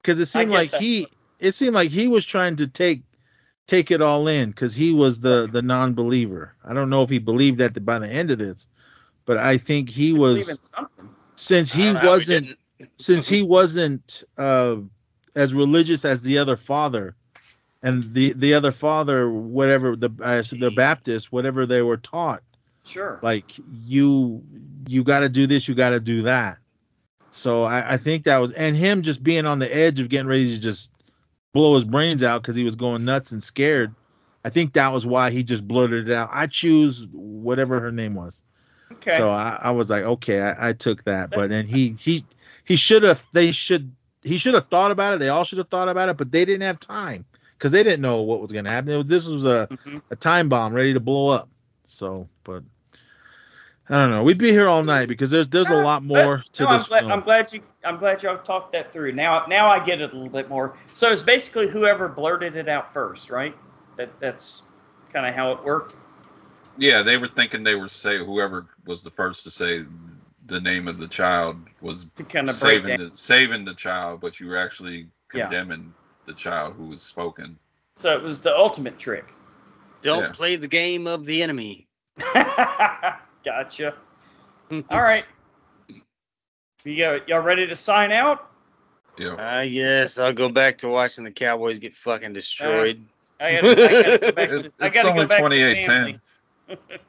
because it seemed like that. he it seemed like he was trying to take take it all in because he was the the non-believer i don't know if he believed that by the end of this but i think he was in something. since he don't know how we wasn't didn't. Since he wasn't uh as religious as the other father and the the other father whatever the uh, the baptist whatever they were taught Sure. like you you got to do this you got to do that so I, I think that was and him just being on the edge of getting ready to just blow his brains out because he was going nuts and scared i think that was why he just blurted it out i choose whatever her name was Okay. so I, I was like okay I, I took that but then he he he should have they should he should have thought about it they all should have thought about it but they didn't have time because they didn't know what was going to happen It was- this was a Mhm. a time bomb ready to blow up. So, but I don't know. We'd be here all night because there's there's a lot more but- to no, this I'm glad, film. I'm glad you I'm glad y'all talked that through. Now now I get it a little bit more. So it's basically whoever blurted it out first, right? That that's kind of how it worked. Yeah, they were thinking they were say whoever was the first to say the name of the child was To kind of saving the saving the child, but you were actually Yeah. condemning the child who was spoken. So it was the ultimate trick. Don't Yeah. play the game of the enemy. <laughs> gotcha. <laughs> All right. You go, y'all ready to sign out? You uh, know, I guess I'll go back to watching the Cowboys get fucking destroyed. I gotta, I gotta go back. <laughs> To, It- I gotta only go back to 28-10. family.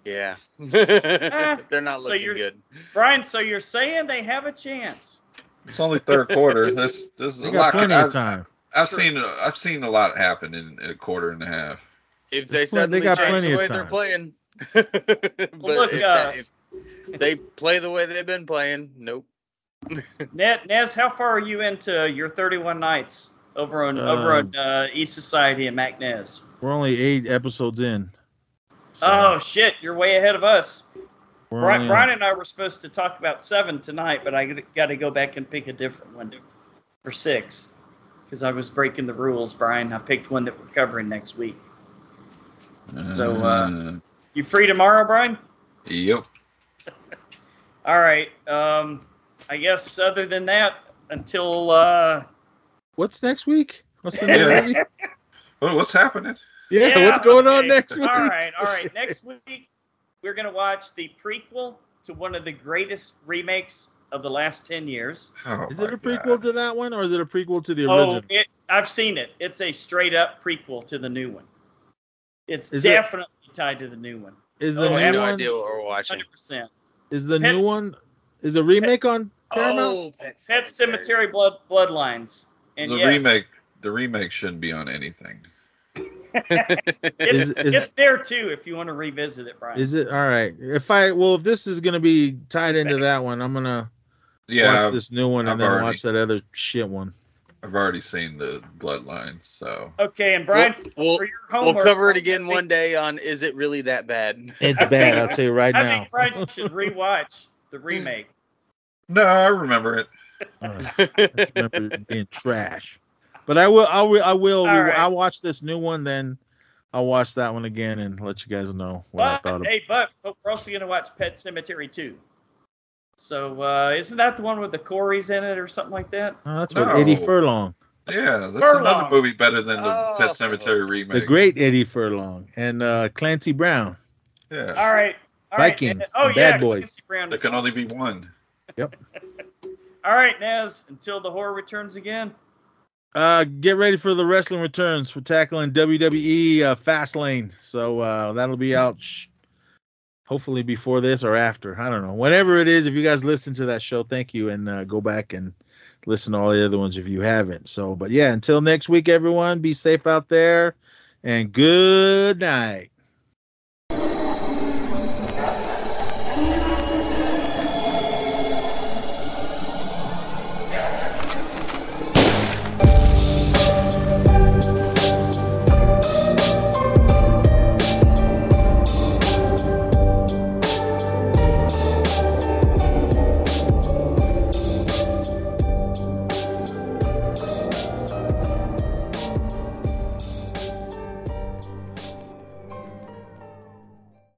Yeah. <laughs> Ah, They're not so looking you're- good. Brian, so you're saying they have a chance? it's only third quarter. This this is we a got lot. plenty of I've, time. I've seen I've seen a lot happen in a quarter and a half. If Well, they they suddenly got change plenty the of way they're playing. <laughs> but look, if, uh, if they play the way they've been playing, nope. <laughs> Ned, Nez, how far are you into your 31 nights over on over Um, on uh, East Society and MacNez? We're only eight episodes in. So Oh shit, you're way ahead of us. Brian, Brian and I were supposed to talk about seven tonight, but I got to go back and pick a different one for six because I was breaking the rules. Brian, I picked one that we're covering next week. So, uh, You free tomorrow, Brian? yep. <laughs> All right. Um, I guess other than that, until uh, What's next week? What's the next <laughs> week? What, what's happening? Yeah, Yeah, what's going on next week? All right, all right. Next week, we're going to watch the prequel to one of the greatest remakes of the last 10 years. Oh Is it a prequel God. to that one or is it a prequel to the Oh, original? it, I've seen it. It's a straight up prequel to the new one. It's Is it- definitely tied to the new one. Is the Oh, I have new no one? idea what we're watching. 100%. Is the new one? Is a remake on oh, Paramount? Oh, Pet Pet Sematary Blood Bloodlines. And the yes, remake the remake shouldn't be on anything. <laughs> It's, Is- is- it's there too if you want to revisit it, Brian. Is it all right? If I well, if this is gonna be tied into that one, I'm gonna Yeah, watch this new one and I've then already- watch that other shit one. I've already seen the Bloodlines, so okay, and Brian, We'll, for your we'll cover it again think- one day on Is It Really That Bad? It's bad. I'll tell you right I now. think Brian should rewatch the remake. <laughs> no, I remember it. Uh, I remember it being trash. But I will. I will. I will. All right. I'll watch this new one, then I'll watch that one again and let you guys know what I thought of. It. Hey, but we're also going to watch Pet Sematary 2. So, uh, isn't that the one with the Corys in it or something like that? Oh, that's what No. Eddie Furlong, Yeah, that's Furlong. another movie better than the Oh, Pet Sematary remake. the great Eddie Furlong, and uh, Clancy Brown. Yeah, All right. All right. Viking and- oh, and yeah. Bad Boys. Clancy Brown there is can only be one. Yep. <laughs> All right, Nez, until the horror returns again. Uh, get ready for the wrestling returns. We're tackling WWE uh, Fastlane, so uh, that'll be out. Sh- hopefully before this or after. I don't know. Whenever it is, if you guys listen to that show, thank you, and uh, go back and listen to all the other ones if you haven't. So, but yeah, until next week, everyone, be safe out there and good night.